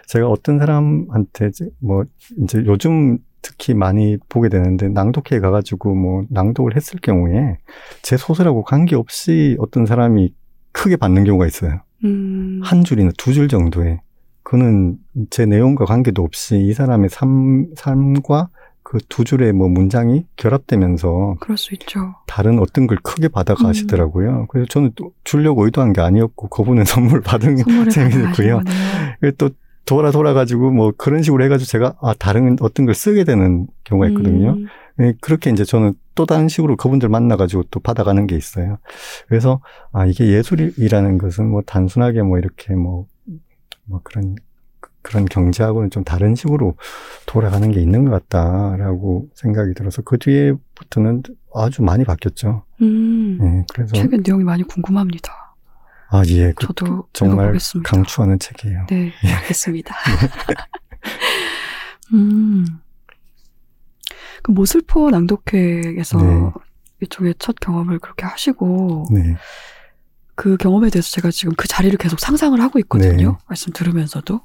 제가 어떤 사람한테 이제 뭐 이제 요즘 특히 많이 보게 되는데 낭독회에 가가지고 뭐 낭독을 했을 경우에 제 소설하고 관계없이 어떤 사람이 크게 받는 경우가 있어요. 음, 한 줄이나 두 줄 정도에. 그는 제 내용과 관계도 없이 이 사람의 삶, 삶과 그 두 줄의 뭐 문장이 결합되면서 그럴 수 있죠. 다른 어떤 걸 크게 음. 받아가시더라고요. 그래서 저는 또 주려고 의도한 게 아니었고 그분은 [laughs] 선물 받은 재미있고요. 또 돌아 돌아가지고 뭐 그런 식으로 해가지고 제가 아 다른 어떤 걸 쓰게 되는 경우가 있거든요. 음, 예, 그렇게 이제 저는 또 다른 식으로 그분들 만나가지고 또 받아가는 게 있어요. 그래서 아 이게 예술이라는 것은 뭐 단순하게 뭐 이렇게 뭐, 뭐 그런 그런 경제하고는 좀 다른 식으로 돌아가는 게 있는 것 같다라고 생각이 들어서 그 뒤에부터는 아주 많이 바뀌었죠. 음, 예, 그래서 최근 내용이 많이 궁금합니다. 아 예, 그, 저도 정말 읽어보겠습니다. 강추하는 책이에요. 네, [laughs] 알겠습니다. [laughs] 음. 그 모슬포 낭독회에서 네. 이쪽에 첫 경험을 그렇게 하시고 네, 그 경험에 대해서 제가 지금 그 자리를 계속 상상을 하고 있거든요. 네. 말씀 들으면서도.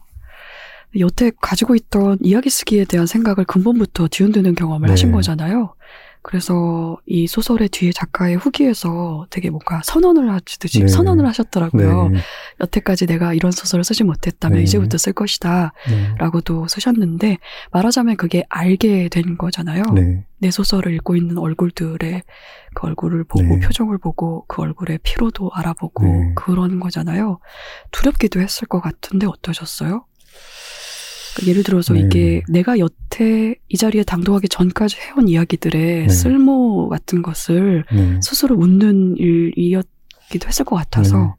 여태 가지고 있던 이야기 쓰기에 대한 생각을 근본부터 뒤흔드는 경험을 네. 하신 거잖아요. 그래서 이 소설의 뒤에 작가의 후기에서 되게 뭔가 선언을 하시듯이 네. 선언을 하셨더라고요. 네, 여태까지 내가 이런 소설을 쓰지 못했다면 네. 이제부터 쓸 것이다. 네, 라고도 쓰셨는데 말하자면 그게 알게 된 거잖아요. 네, 내 소설을 읽고 있는 얼굴들의 그 얼굴을 보고 네. 표정을 보고 그 얼굴의 피로도 알아보고 네. 그런 거잖아요. 두렵기도 했을 것 같은데 어떠셨어요? 그러니까 예를 들어서 네. 이게 내가 여태 이 자리에 당도하기 전까지 해온 이야기들의 네. 쓸모 같은 것을 네. 스스로 묻는 일이었 기도 했을 것 같아서 네.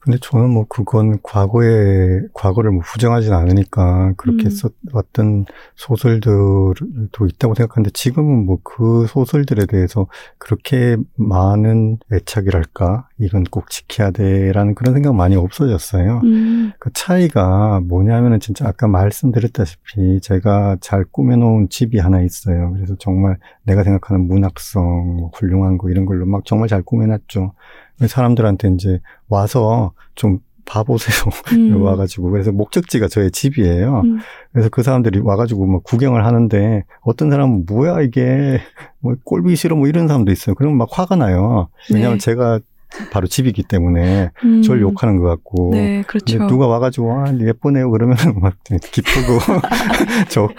근데 저는 뭐 그건 과거에 과거를 뭐 부정하진 않으니까 그렇게 음. 썼던 소설들도 있다고 생각하는데 지금은 뭐 그 소설들에 대해서 그렇게 많은 애착이랄까 이건 꼭 지켜야 돼라는 그런 생각 많이 없어졌어요. 음, 그 차이가 뭐냐면은 진짜 아까 말씀드렸다시피 제가 잘 꾸며놓은 집이 하나 있어요. 그래서 정말 내가 생각하는 문학성, 뭐 훌륭한 거 이런 걸로 막 정말 잘 꾸며놨죠. 사람들한테 이제 와서 좀 봐보세요. 음. [laughs] 와가지고 그래서 목적지가 저의 집이에요. 음. 그래서 그 사람들이 와가지고 뭐 구경을 하는데 어떤 사람은 뭐야 이게 뭐 꼴보기 싫어 뭐 이런 사람도 있어요. 그러면 막 화가 나요. 왜냐하면 네. 제가 바로 집이기 때문에 음. 저를 욕하는 것 같고. 네, 그렇죠. 누가 와가지고 아 예쁘네요 그러면 [laughs] 막 기쁘고 [laughs] 좋고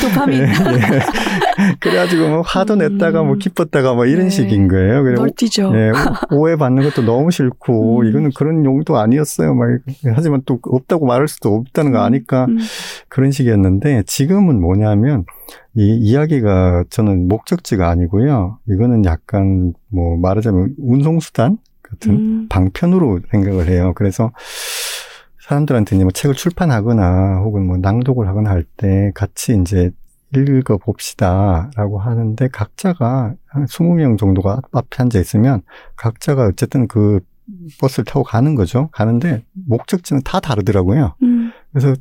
도파민. 예, 예. 그래가지고 뭐 화도 음. 냈다가 뭐 기뻤다가 뭐 이런 네. 식인 거예요. 그래 널뛰죠. 예, 오해 받는 것도 너무 싫고 음. 이거는 그런 용도 아니었어요. 막 하지만 또 없다고 말할 수도 없다는 거 아니까 음. 그런 식이었는데 지금은 뭐냐면 이 이야기가 저는 목적지가 아니고요. 이거는 약간 뭐 말하자면 운송수단 같은 음. 방편으로 생각을 해요. 그래서 사람들한테 이제 뭐 책을 출판하거나 혹은 뭐 낭독을 하거나 할 때 같이 이제 읽어 봅시다라고 하는데 각자가 한 20명 정도가 앞에 앉아 있으면 각자가 어쨌든 그 버스를 타고 가는 거죠. 가는데 목적지는 다 다르더라고요. 음. 그래서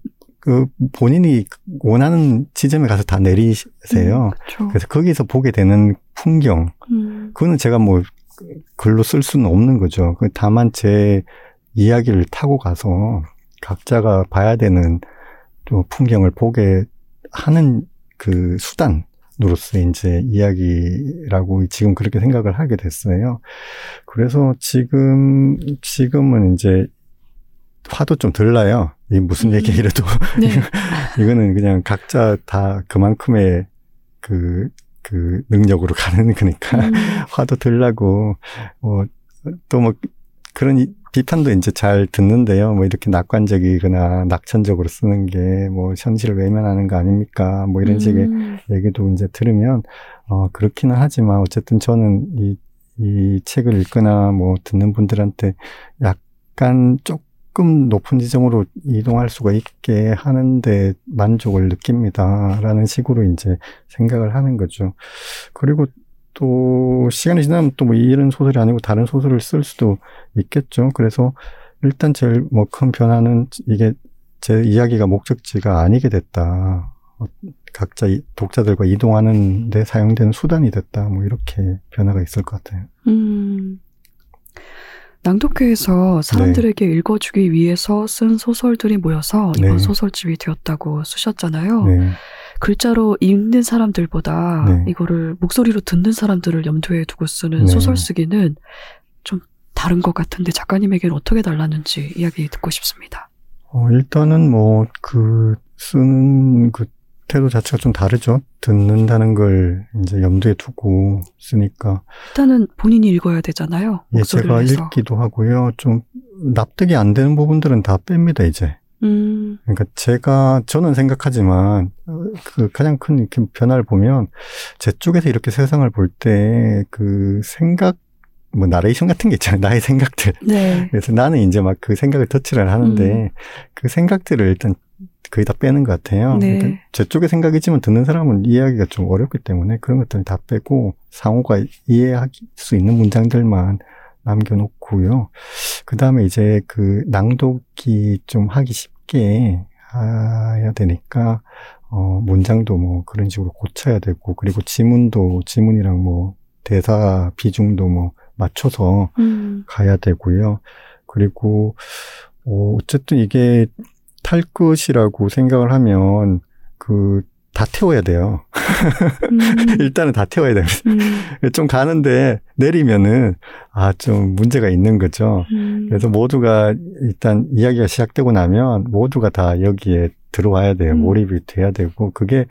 그 본인이 원하는 지점에 가서 다 내리세요. 그렇죠. 그래서 거기서 보게 되는 풍경, 음. 그거는 제가 뭐 글로 쓸 수는 없는 거죠. 그 다만 제 이야기를 타고 가서 각자가 봐야 되는 또 풍경을 보게 하는 그 수단으로서 이제 이야기라고 지금 그렇게 생각을 하게 됐어요. 그래서 지금, 지금은 이제 화도 좀 덜 나요. 이 무슨 음. 얘기 이래도. [laughs] 네. [laughs] 이거는 그냥 각자 다 그만큼의 그, 그 능력으로 가는 거니까. 음. [laughs] 화도 덜 나고, 뭐, 또 뭐, 그런 이- 비판도 이제 잘 듣는데요. 뭐 이렇게 낙관적이거나 낙천적으로 쓰는 게 뭐 현실을 외면하는 거 아닙니까? 뭐 이런 식의 음. 얘기도 이제 들으면, 어, 그렇기는 하지만 어쨌든 저는 이, 이 책을 읽거나 뭐 듣는 분들한테 약간 조금 높은 지점으로 이동할 수가 있게 하는데 만족을 느낍니다. 라는 식으로 이제 생각을 하는 거죠. 그리고 또 시간이 지나면 또 뭐 이런 소설이 아니고 다른 소설을 쓸 수도 있겠죠. 그래서 일단 제일 뭐 큰 변화는 이게 제 이야기가 목적지가 아니게 됐다. 어, 각자 독자들과 이동하는 데 사용되는 수단이 됐다. 뭐 이렇게 변화가 있을 것 같아요. 음. 낭독회에서 사람들에게 네. 읽어주기 위해서 쓴 소설들이 모여서 이번 네. 소설집이 되었다고 쓰셨잖아요. 네. 글자로 읽는 사람들보다 네. 이거를 목소리로 듣는 사람들을 염두에 두고 쓰는 네. 소설 쓰기는 좀 다른 것 같은데 작가님에게는 어떻게 달랐는지 이야기 듣고 싶습니다. 어, 일단은 뭐 그 쓰는 그 태도 자체가 좀 다르죠. 듣는다는 걸 이제 염두에 두고 쓰니까. 일단은 본인이 읽어야 되잖아요. 예, 제가 해서. 읽기도 하고요. 좀 납득이 안 되는 부분들은 다 뺍니다, 이제. 음. 그러니까 제가 저는 생각하지만 그 가장 큰 변화를 보면 제 쪽에서 이렇게 세상을 볼 때 그 생각 뭐 나레이션 같은 게 있잖아요. 나의 생각들. 네. 그래서 나는 이제 막 그 생각을 터치를 하는데 음. 그 생각들을 일단 거의 다 빼는 것 같아요. 네. 그러니까 제 쪽의 생각이지만 듣는 사람은 이해하기가 좀 어렵기 때문에 그런 것들을 다 빼고 상호가 이해할 수 있는 문장들만 남겨놓고요. 그 다음에 이제 그 낭독이 좀 하기 쉽게 해야 되니까 어 문장도 뭐 그런 식으로 고쳐야 되고 그리고 지문도 지문이랑 뭐 대사 비중도 뭐 맞춰서 음. 가야 되고요. 그리고 어 어쨌든 이게 탈 것이라고 생각을 하면 그 다 태워야 돼요. 음. [laughs] 일단은 다 태워야 됩니다. 음. 좀 가는데 내리면은 아 좀 문제가 있는 거죠. 음. 그래서 모두가 일단 이야기가 시작되고 나면 모두가 다 여기에 들어와야 돼요. 음. 몰입이 돼야 되고 그게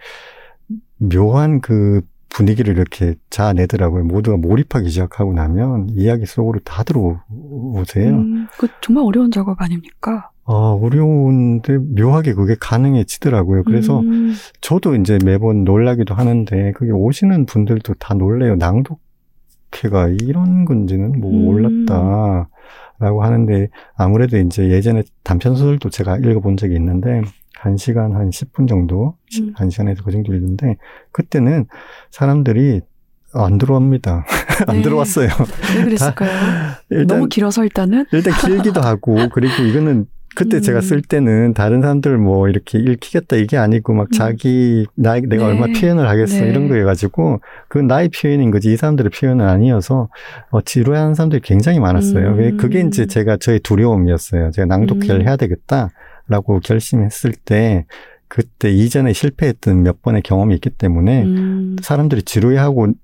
묘한 그 분위기를 이렇게 자아내더라고요. 모두가 몰입하기 시작하고 나면 이야기 속으로 다 들어오세요. 음, 그 정말 어려운 작업 아닙니까? 아, 어려운데 묘하게 그게 가능해지더라고요. 그래서 음. 저도 이제 매번 놀라기도 하는데 그게 오시는 분들도 다 놀래요. 낭독회가 이런 건지는 뭐 음. 몰랐다. 라고 하는데 아무래도 이제 예전에 단편 소설도 제가 읽어본 적이 있는데 한 시간 한 10분 정도, 음. 한 시간에서 그 정도 읽는데 그때는 사람들이 안 들어옵니다. [laughs] 안 네. 들어왔어요. 왜 그랬을까요? 일단, 너무 길어서 일단은? 일단 길기도 하고, 그리고 이거는 그때 음. 제가 쓸 때는 다른 사람들 뭐 이렇게 읽히겠다 이게 아니고 막 음. 자기 나 내가 네. 얼마 표현을 하겠어 네. 이런 거여가지고 그건 나의 표현인 거지 이 사람들의 표현은 아니어서 어, 지루해하는 사람들이 굉장히 많았어요. 음. 왜 그게 이제 제가 저의 두려움이었어요. 제가 낭독회를 음. 해야 되겠다라고 결심했을 때 그때 이전에 실패했던 몇 번의 경험이 있기 때문에 음. 사람들이 지루해하고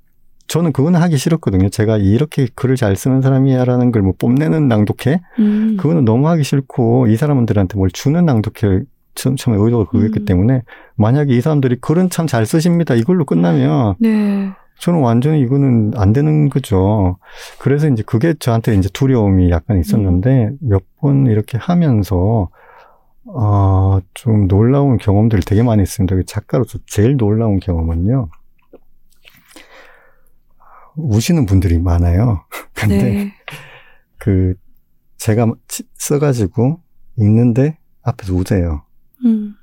저는 그거는 하기 싫었거든요. 제가 이렇게 글을 잘 쓰는 사람이야라는 걸 뭐 뽐내는 낭독회? 음. 그거는 너무 하기 싫고 이 사람들한테 뭘 주는 낭독회 처음에 의도가 그거였기 음. 때문에 만약에 이 사람들이 글은 참 잘 쓰십니다. 이걸로 끝나면 네. 저는 완전히 이거는 안 되는 거죠. 그래서 이제 그게 저한테 이제 두려움이 약간 있었는데 음. 몇번 이렇게 하면서 아, 좀 놀라운 경험들을 되게 많이 했습니다. 작가로서 제일 놀라운 경험은요. 우시는 분들이 많아요. [laughs] 근데 네. 그 제가 써가지고 읽는데 앞에서 우세요. 음.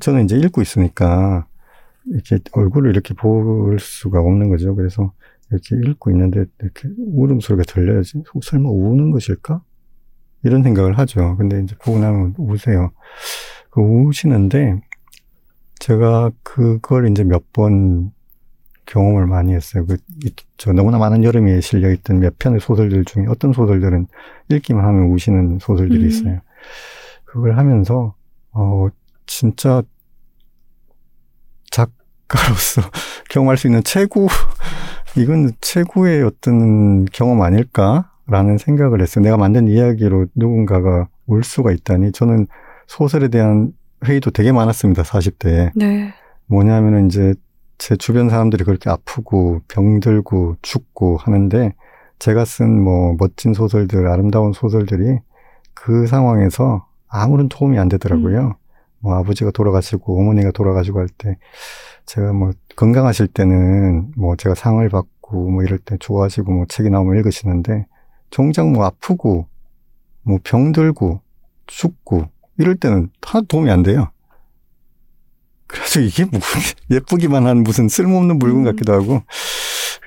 저는 이제 읽고 있으니까 이렇게 얼굴을 이렇게 볼 수가 없는 거죠. 그래서 이렇게 읽고 있는데 이렇게 울음소리가 들려야지. 설마 우는 것일까? 이런 생각을 하죠. 근데 이제 보고 나면 우세요. 그 우시는데 제가 그걸 이제 몇 번 경험을 많이 했어요. 그, 저 너무나 많은 여름에 실려있던 몇 편의 소설들 중에 어떤 소설들은 읽기만 하면 우시는 소설들이 음. 있어요. 그걸 하면서, 어, 진짜 작가로서 [laughs] 경험할 수 있는 최고, [laughs] 이건 최고의 어떤 경험 아닐까라는 생각을 했어요. 내가 만든 이야기로 누군가가 울 수가 있다니. 저는 소설에 대한 회의도 되게 많았습니다, 40대에. 네. 뭐냐면은 이제 제 주변 사람들이 그렇게 아프고 병들고 죽고 하는데 제가 쓴 뭐 멋진 소설들, 아름다운 소설들이 그 상황에서 아무런 도움이 안 되더라고요. 음. 뭐 아버지가 돌아가시고 어머니가 돌아가시고 할 때 제가 뭐 건강하실 때는 뭐 제가 상을 받고 뭐 이럴 때 좋아하시고 뭐 책이 나오면 읽으시는데 정작 뭐 아프고 뭐 병들고 죽고 이럴 때는 다 도움이 안 돼요. 그래서 이게 무슨 [laughs] 예쁘기만 한 무슨 쓸모없는 물건 음. 같기도 하고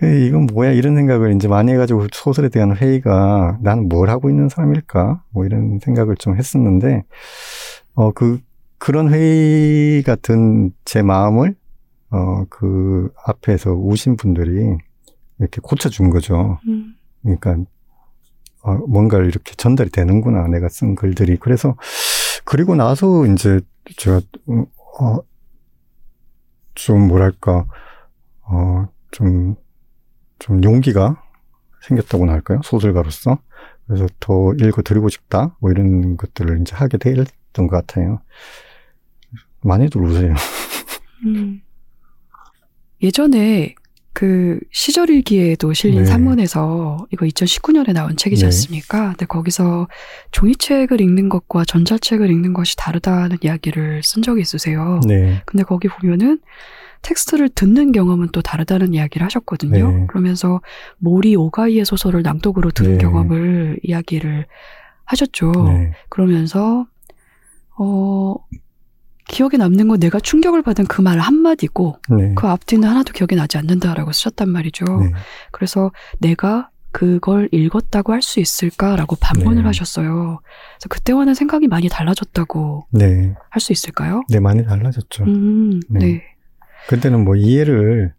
이건 뭐야 이런 생각을 이제 많이 해가지고 소설에 대한 회의가 나는 뭘 하고 있는 사람일까 뭐 이런 생각을 좀 했었는데 어 그 그런 회의 같은 제 마음을 어, 그 앞에서 우신 분들이 이렇게 고쳐준 거죠. 음. 그러니까 어, 뭔가를 이렇게 전달이 되는구나 내가 쓴 글들이 그래서 그리고 나서 이제 제가 어, 좀 뭐랄까 어좀좀 좀 용기가 생겼다고나 할까요? 소설가로서. 그래서 더 읽어 드리고 싶다. 뭐 이런 것들을 이제 하게 됐던 것 같아요. 많이들 우세요. 음. 예전에 그 시절일기에도 실린 네. 산문에서 이거 2019년에 나온 책이지 네. 않습니까? 근데 거기서 종이책을 읽는 것과 전자책을 읽는 것이 다르다는 이야기를 쓴 적이 있으세요. 네 근데 거기 보면은 텍스트를 듣는 경험은 또 다르다는 이야기를 하셨거든요. 네. 그러면서 모리 오가이의 소설을 낭독으로 들은 네. 경험을 이야기를 하셨죠. 네. 그러면서 어 기억에 남는 건 내가 충격을 받은 그 말 한마디고 네. 그 앞뒤는 하나도 기억이 나지 않는다라고 쓰셨단 말이죠. 네. 그래서 내가 그걸 읽었다고 할 수 있을까라고 반문을 네. 하셨어요. 그래서 그때와는 생각이 많이 달라졌다고 네. 할수 있을까요? 네, 많이 달라졌죠. 음, 네. 네. 그때는 뭐 이해를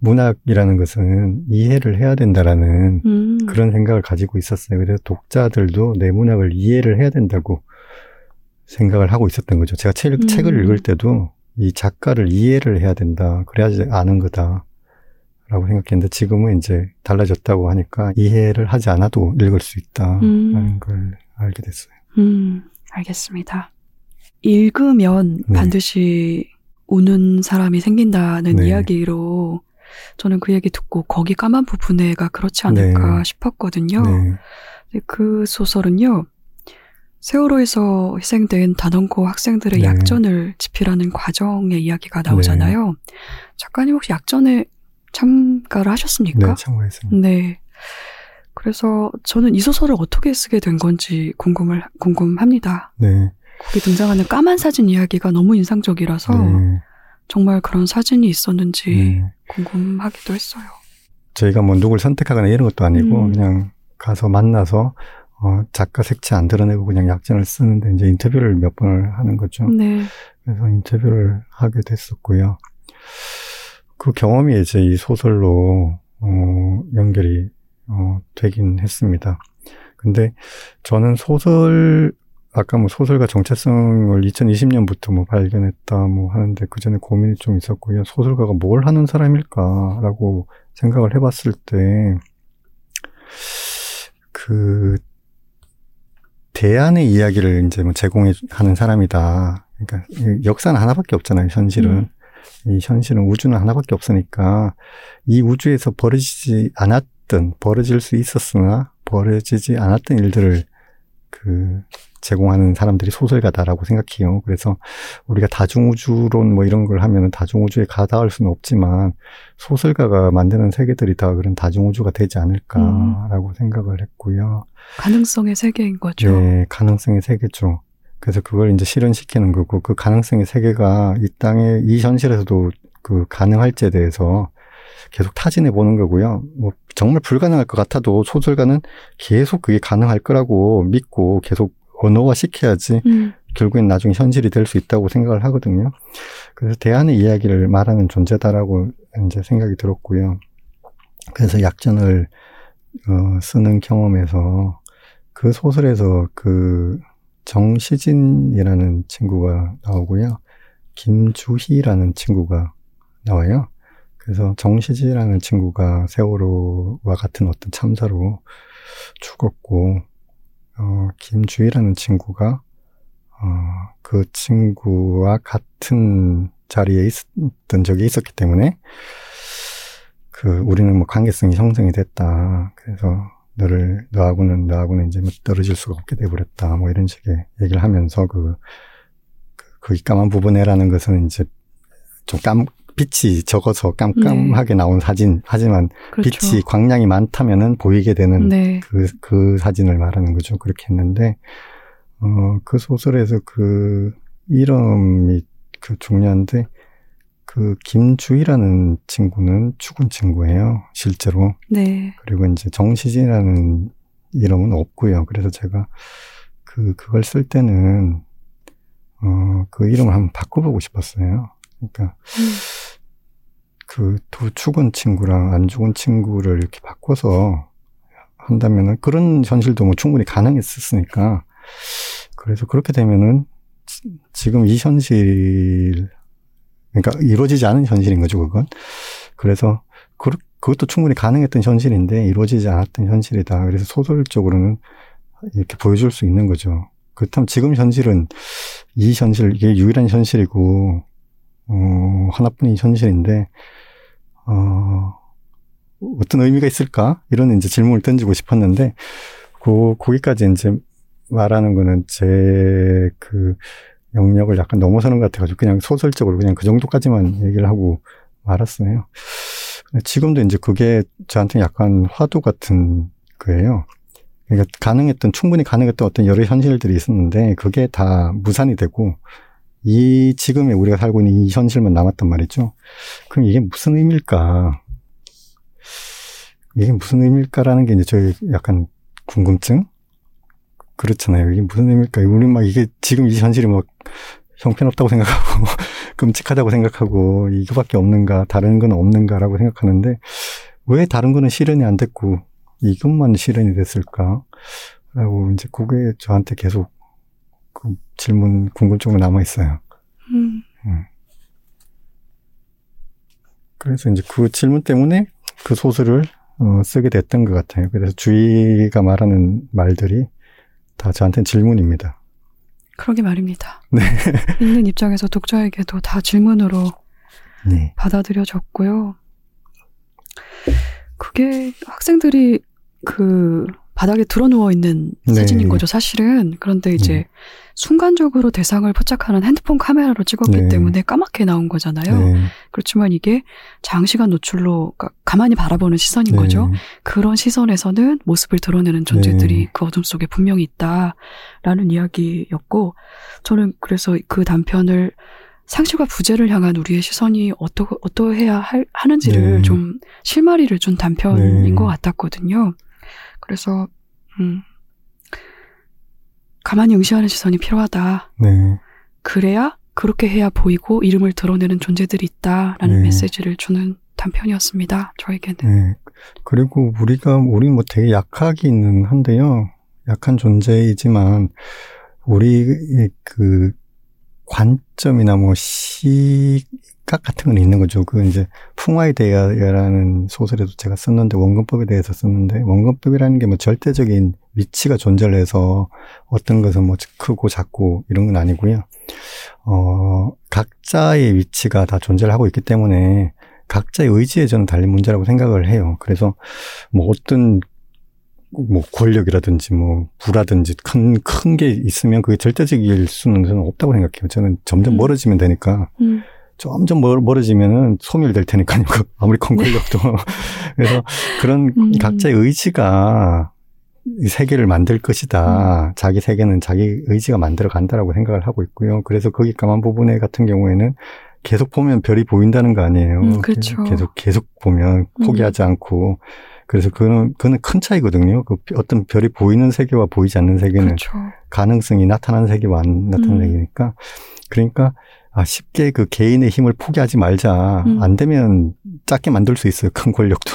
문학이라는 것은 이해를 해야 된다라는 음, 그런 생각을 가지고 있었어요. 그래서 독자들도 내 문학을 이해를 해야 된다고 생각을 하고 있었던 거죠. 제가 책, 음. 책을 읽을 때도 이 작가를 이해를 해야 된다. 그래야지 아는 거다. 라고 생각했는데 지금은 이제 달라졌다고 하니까 이해를 하지 않아도 읽을 수 있다라는 음. 걸 알게 됐어요. 음, 알겠습니다. 읽으면 네. 반드시 우는 사람이 생긴다는 네. 이야기로 저는 그 얘기 듣고 거기 까만 부분에가 그렇지 않을까 네. 싶었거든요. 네. 그 소설은요, 세월호에서 희생된 단원고 학생들의 네. 약전을 집필하는 과정의 이야기가 나오잖아요. 작가님 혹시 약전에 참가를 하셨습니까? 네, 참고했습니다. 네. 그래서 저는 이 소설을 어떻게 쓰게 된 건지 궁금을, 궁금합니다. 네. 거기 등장하는 까만 사진 이야기가 너무 인상적이라서 네. 정말 그런 사진이 있었는지 네. 궁금하기도 했어요. 저희가 뭐 누굴 선택하거나 이런 것도 아니고 음. 그냥 가서 만나서 어, 작가 색채 안 드러내고 그냥 약전을 쓰는데 이제 인터뷰를 몇 번을 하는 거죠. 네. 그래서 인터뷰를 하게 됐었고요. 그 경험이 이제 이 소설로 어, 연결이 어, 되긴 했습니다. 근데 저는 소설 아까 뭐 소설가 정체성을 2020년부터 뭐 발견했다 뭐 하는데 그 전에 고민이 좀 있었고요. 소설가가 뭘 하는 사람일까라고 생각을 해봤을 때 그 대안의 이야기를 이제 뭐 제공하는 사람이다. 그러니까 이 역사는 하나밖에 없잖아요. 현실은 이 현실은 우주는 하나밖에 없으니까 이 우주에서 벌어지지 않았던 벌어질 수 있었으나 벌어지지 않았던 일들을 그 제공하는 사람들이 소설가다라고 생각해요. 그래서 우리가 다중우주론 뭐 이런 걸 하면은 다중우주에 가닿을 수는 없지만 소설가가 만드는 세계들이 다 그런 다중우주가 되지 않을까라고 생각을 했고요. 가능성의 세계인 거죠. 네, 가능성의 세계죠. 그래서 그걸 이제 실현시키는 거고 그 가능성의 세계가 이 땅에 이 현실에서도 그 가능할지에 대해서 계속 타진해 보는 거고요. 뭐 정말 불가능할 것 같아도 소설가는 계속 그게 가능할 거라고 믿고 계속 언어화 시켜야지 음, 결국엔 나중에 현실이 될 수 있다고 생각을 하거든요. 그래서 대안의 이야기를 말하는 존재다라고 이제 생각이 들었고요. 그래서 약전을 어, 쓰는 경험에서 그 소설에서 그 정시진이라는 친구가 나오고요. 김주희라는 친구가 나와요. 그래서 정시진이라는 친구가 세월호와 같은 어떤 참사로 죽었고, 어, 김주희라는 친구가 어, 그 친구와 같은 자리에 있었던 적이 있었기 때문에, 그, 우리는 뭐 관계성이 형성이 됐다. 그래서 너를, 너하고는, 너하고는 이제 뭐 떨어질 수가 없게 돼버렸다. 뭐 이런 식의 얘기를 하면서 그, 그, 그 까만 부분에라는 것은 이제 좀 깜, 빛이 적어서 깜깜하게 나온 사진. 하지만 그렇죠. 빛이 광량이 많다면은 보이게 되는 네. 그, 그 사진을 말하는 거죠. 그렇게 했는데, 어, 그 소설에서 그 이름이 그 중요한데, 그 김주희라는 친구는 죽은 친구예요. 실제로. 네. 그리고 이제 정시진이라는 이름은 없고요. 그래서 제가 그, 그걸 쓸 때는, 어, 그 이름을 한번 바꿔보고 싶었어요. 그러니까, 그 두 죽은 친구랑 안 죽은 친구를 이렇게 바꿔서 한다면은 그런 현실도 뭐 충분히 가능했었으니까. 그래서 그렇게 되면은 지, 금 이 현실, 그러니까 이루어지지 않은 현실인 거죠, 그건. 그래서 그, 그것도 충분히 가능했던 현실인데 이루어지지 않았던 현실이다. 그래서 소설적으로는 이렇게 보여줄 수 있는 거죠. 그렇다면 지금 현실은 이 현실, 이게 유일한 현실이고, 어, 하나뿐인 현실인데, 어, 어떤 의미가 있을까? 이런 이제 질문을 던지고 싶었는데, 그, 거기까지 이제 말하는 거는 제 그 영역을 약간 넘어서는 것 같아가지고 그냥 소설적으로 그냥 그 정도까지만 얘기를 하고 말았어요. 지금도 이제 그게 저한테 약간 화두 같은 거예요. 그러니까 가능했던, 충분히 가능했던 어떤 여러 현실들이 있었는데 그게 다 무산이 되고 이 지금의 우리가 살고 있는 이 현실만 남았단 말이죠. 그럼 이게 무슨 의미일까? 이게 무슨 의미일까라는 게 이제 저희 약간 궁금증? 그렇잖아요. 이게 무슨 의미일까? 우리 막 이게 지금 이 현실이 막 형편없다고 생각하고 [laughs] 끔찍하다고 생각하고 이거밖에 없는가 다른 건 없는가라고 생각하는데 왜 다른 거는 실현이 안 됐고 이것만 실현이 됐을까? 라고 이제 그게 저한테 계속 그 질문 궁금증으로 남아 있어요. 음. 음. 그래서 이제 그 질문 때문에 그 소설을 어, 쓰게 됐던 것 같아요. 그래서 주위가 말하는 말들이 다 저한테는 질문입니다. 그러게 말입니다. 네. [laughs] 읽는 입장에서 독자에게도 다 질문으로 네. 받아들여졌고요. 그게 학생들이 그 바닥에 드러누워 있는 네. 사진인 거죠, 사실은. 그런데 이제 네. 순간적으로 대상을 포착하는 핸드폰 카메라로 찍었기 네. 때문에 까맣게 나온 거잖아요. 네. 그렇지만 이게 장시간 노출로 가만히 바라보는 시선인 네. 거죠. 그런 시선에서는 모습을 드러내는 존재들이 네. 그 어둠 속에 분명히 있다라는 이야기였고, 저는 그래서 그 단편을 상실과 부재를 향한 우리의 시선이 어떠, 어떠해야 할, 하는지를 좀 실마리를 준 단편인 것 같았거든요. 그래서 음, 가만히 응시하는 시선이 필요하다. 네. 그래야 그렇게 해야 보이고 이름을 드러내는 존재들이 있다라는 네. 메시지를 주는 단편이었습니다. 저에게는. 네. 그리고 우리가 우리는 뭐 되게 약하기는 한데요. 약한 존재이지만 우리 그 관점이나 뭐 시 각 같은 건 있는 거죠. 그 이제 풍화에 대하여라는 소설에도 제가 썼는데 원근법에 대해서 썼는데 원근법이라는 게 뭐 절대적인 위치가 존재를 해서 어떤 것은 뭐 크고 작고 이런 건 아니고요. 어, 각자의 위치가 다 존재를 하고 있기 때문에 각자의 의지에 저는 달린 문제라고 생각을 해요. 그래서 뭐 어떤 뭐 권력이라든지 뭐 부라든지 큰 큰 게 있으면 그게 절대적일 수는 저는 없다고 생각해요. 저는 점점 음. 멀어지면 되니까 음. 점점 멀, 멀어지면은 소멸될 테니까요. 아무리 큰 네. 권력도 [laughs] 그래서 그런 음. 각자의 의지가 이 세계를 만들 것이다. 음. 자기 세계는 자기 의지가 만들어 간다라고 생각을 하고 있고요. 그래서 거기 까만 부분에 같은 경우에는 계속 보면 별이 보인다는 거 아니에요. 음, 그렇죠. 계속 계속 보면 포기하지 음. 않고 그래서 그는 그는 큰 차이거든요. 그 어떤 별이 보이는 세계와 보이지 않는 세계는 그렇죠. 가능성이 나타나는 세계와 안 나타나는 음. 세계니까 그러니까 아 쉽게 그 개인의 힘을 포기하지 말자. 음. 안 되면 작게 만들 수 있어요. 큰 권력도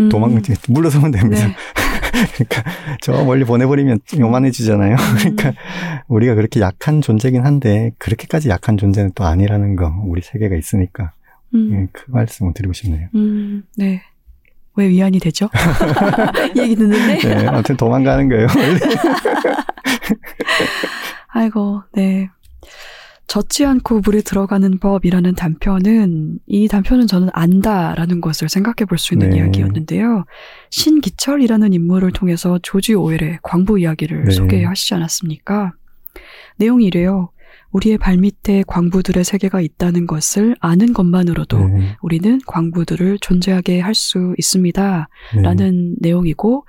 음. 도망 물러서면 됩니다. 네. [laughs] 그러니까 저 멀리 보내버리면 요만해지잖아요. 음. 그러니까 우리가 그렇게 약한 존재긴 한데 그렇게까지 약한 존재는 또 아니라는 거 우리 세계가 있으니까 음. 예, 그 말씀을 드리고 싶네요. 음, 네. 왜 위안이 되죠? [laughs] 얘기 듣는데. 네, 아무튼 도망가는 거예요. [laughs] 아이고, 네. 젖지 않고 물에 들어가는 법이라는 단편은 이 단편은 저는 안다라는 것을 생각해 볼 수 있는 네. 이야기였는데요. 신기철이라는 인물을 통해서 조지 오웰의 광부 이야기를 네. 소개하시지 않았습니까? 내용이 이래요. 우리의 발밑에 광부들의 세계가 있다는 것을 아는 것만으로도 네. 우리는 광부들을 존재하게 할 수 있습니다. 네. 라는 내용이고,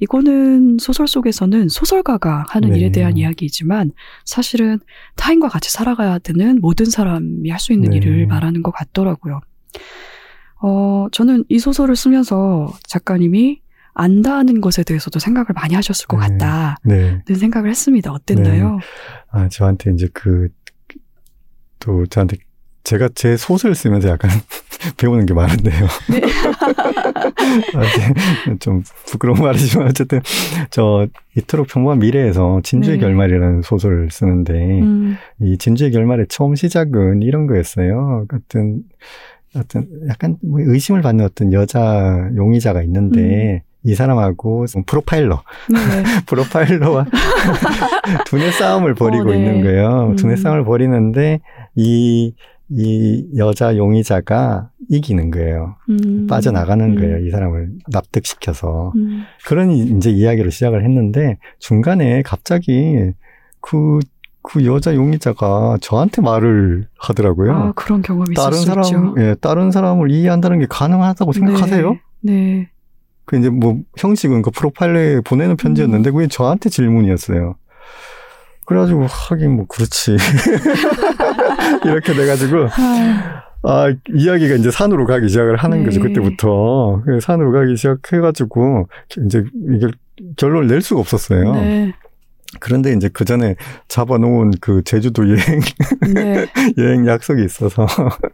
이거는 소설 속에서는 소설가가 하는 네. 일에 대한 이야기이지만, 사실은 타인과 같이 살아가야 되는 모든 사람이 할 수 있는 네. 일을 말하는 것 같더라고요. 어, 저는 이 소설을 쓰면서 작가님이 안다는 것에 대해서도 생각을 많이 하셨을 것 네. 같다는 네. 생각을 했습니다. 어땠나요? 네. 아, 저한테 이제 그 또 저한테 제가 제 소설 쓰면서 약간 [laughs] 배우는 게 많은데요. [laughs] 네. 아, 좀 부끄러운 말이지만 어쨌든 저 이토록 평범한 미래에서 진주의 네. 결말이라는 소설을 쓰는데 음. 이 진주의 결말의 처음 시작은 이런 거였어요. 어떤 어떤 약간 뭐 의심을 받는 어떤 여자 용의자가 있는데 음. 이 사람하고 프로파일러, 네. [laughs] 프로파일러와 [laughs] 두뇌 싸움을 벌이고 어, 네. 있는 거예요. 음. 두뇌 싸움을 벌이는데 이, 이 여자 용의자가 이기는 거예요. 음. 빠져나가는 음. 거예요. 이 사람을 납득시켜서. 음. 그런 이제 이야기를 시작을 했는데 중간에 갑자기 그, 그 여자 용의자가 저한테 말을 하더라고요. 아, 그런 경험이 다른 사람, 있죠. 예, 다른 사람을 이해한다는 게 가능하다고 생각하세요? 네. 네. 그 이제 뭐 형식은 그 프로파일러에 보내는 편지였는데 음. 그게 저한테 질문이었어요. 그래가지고 하긴 뭐 그렇지 [laughs] 이렇게 돼가지고 아 이야기가 이제 산으로 가기 시작을 하는 네. 거죠 그때부터 산으로 가기 시작해가지고 이제 이게 결론을 낼 수가 없었어요. 네. 그런데 이제 그 전에 잡아놓은 그 제주도 여행, 네. [laughs] 여행 약속이 있어서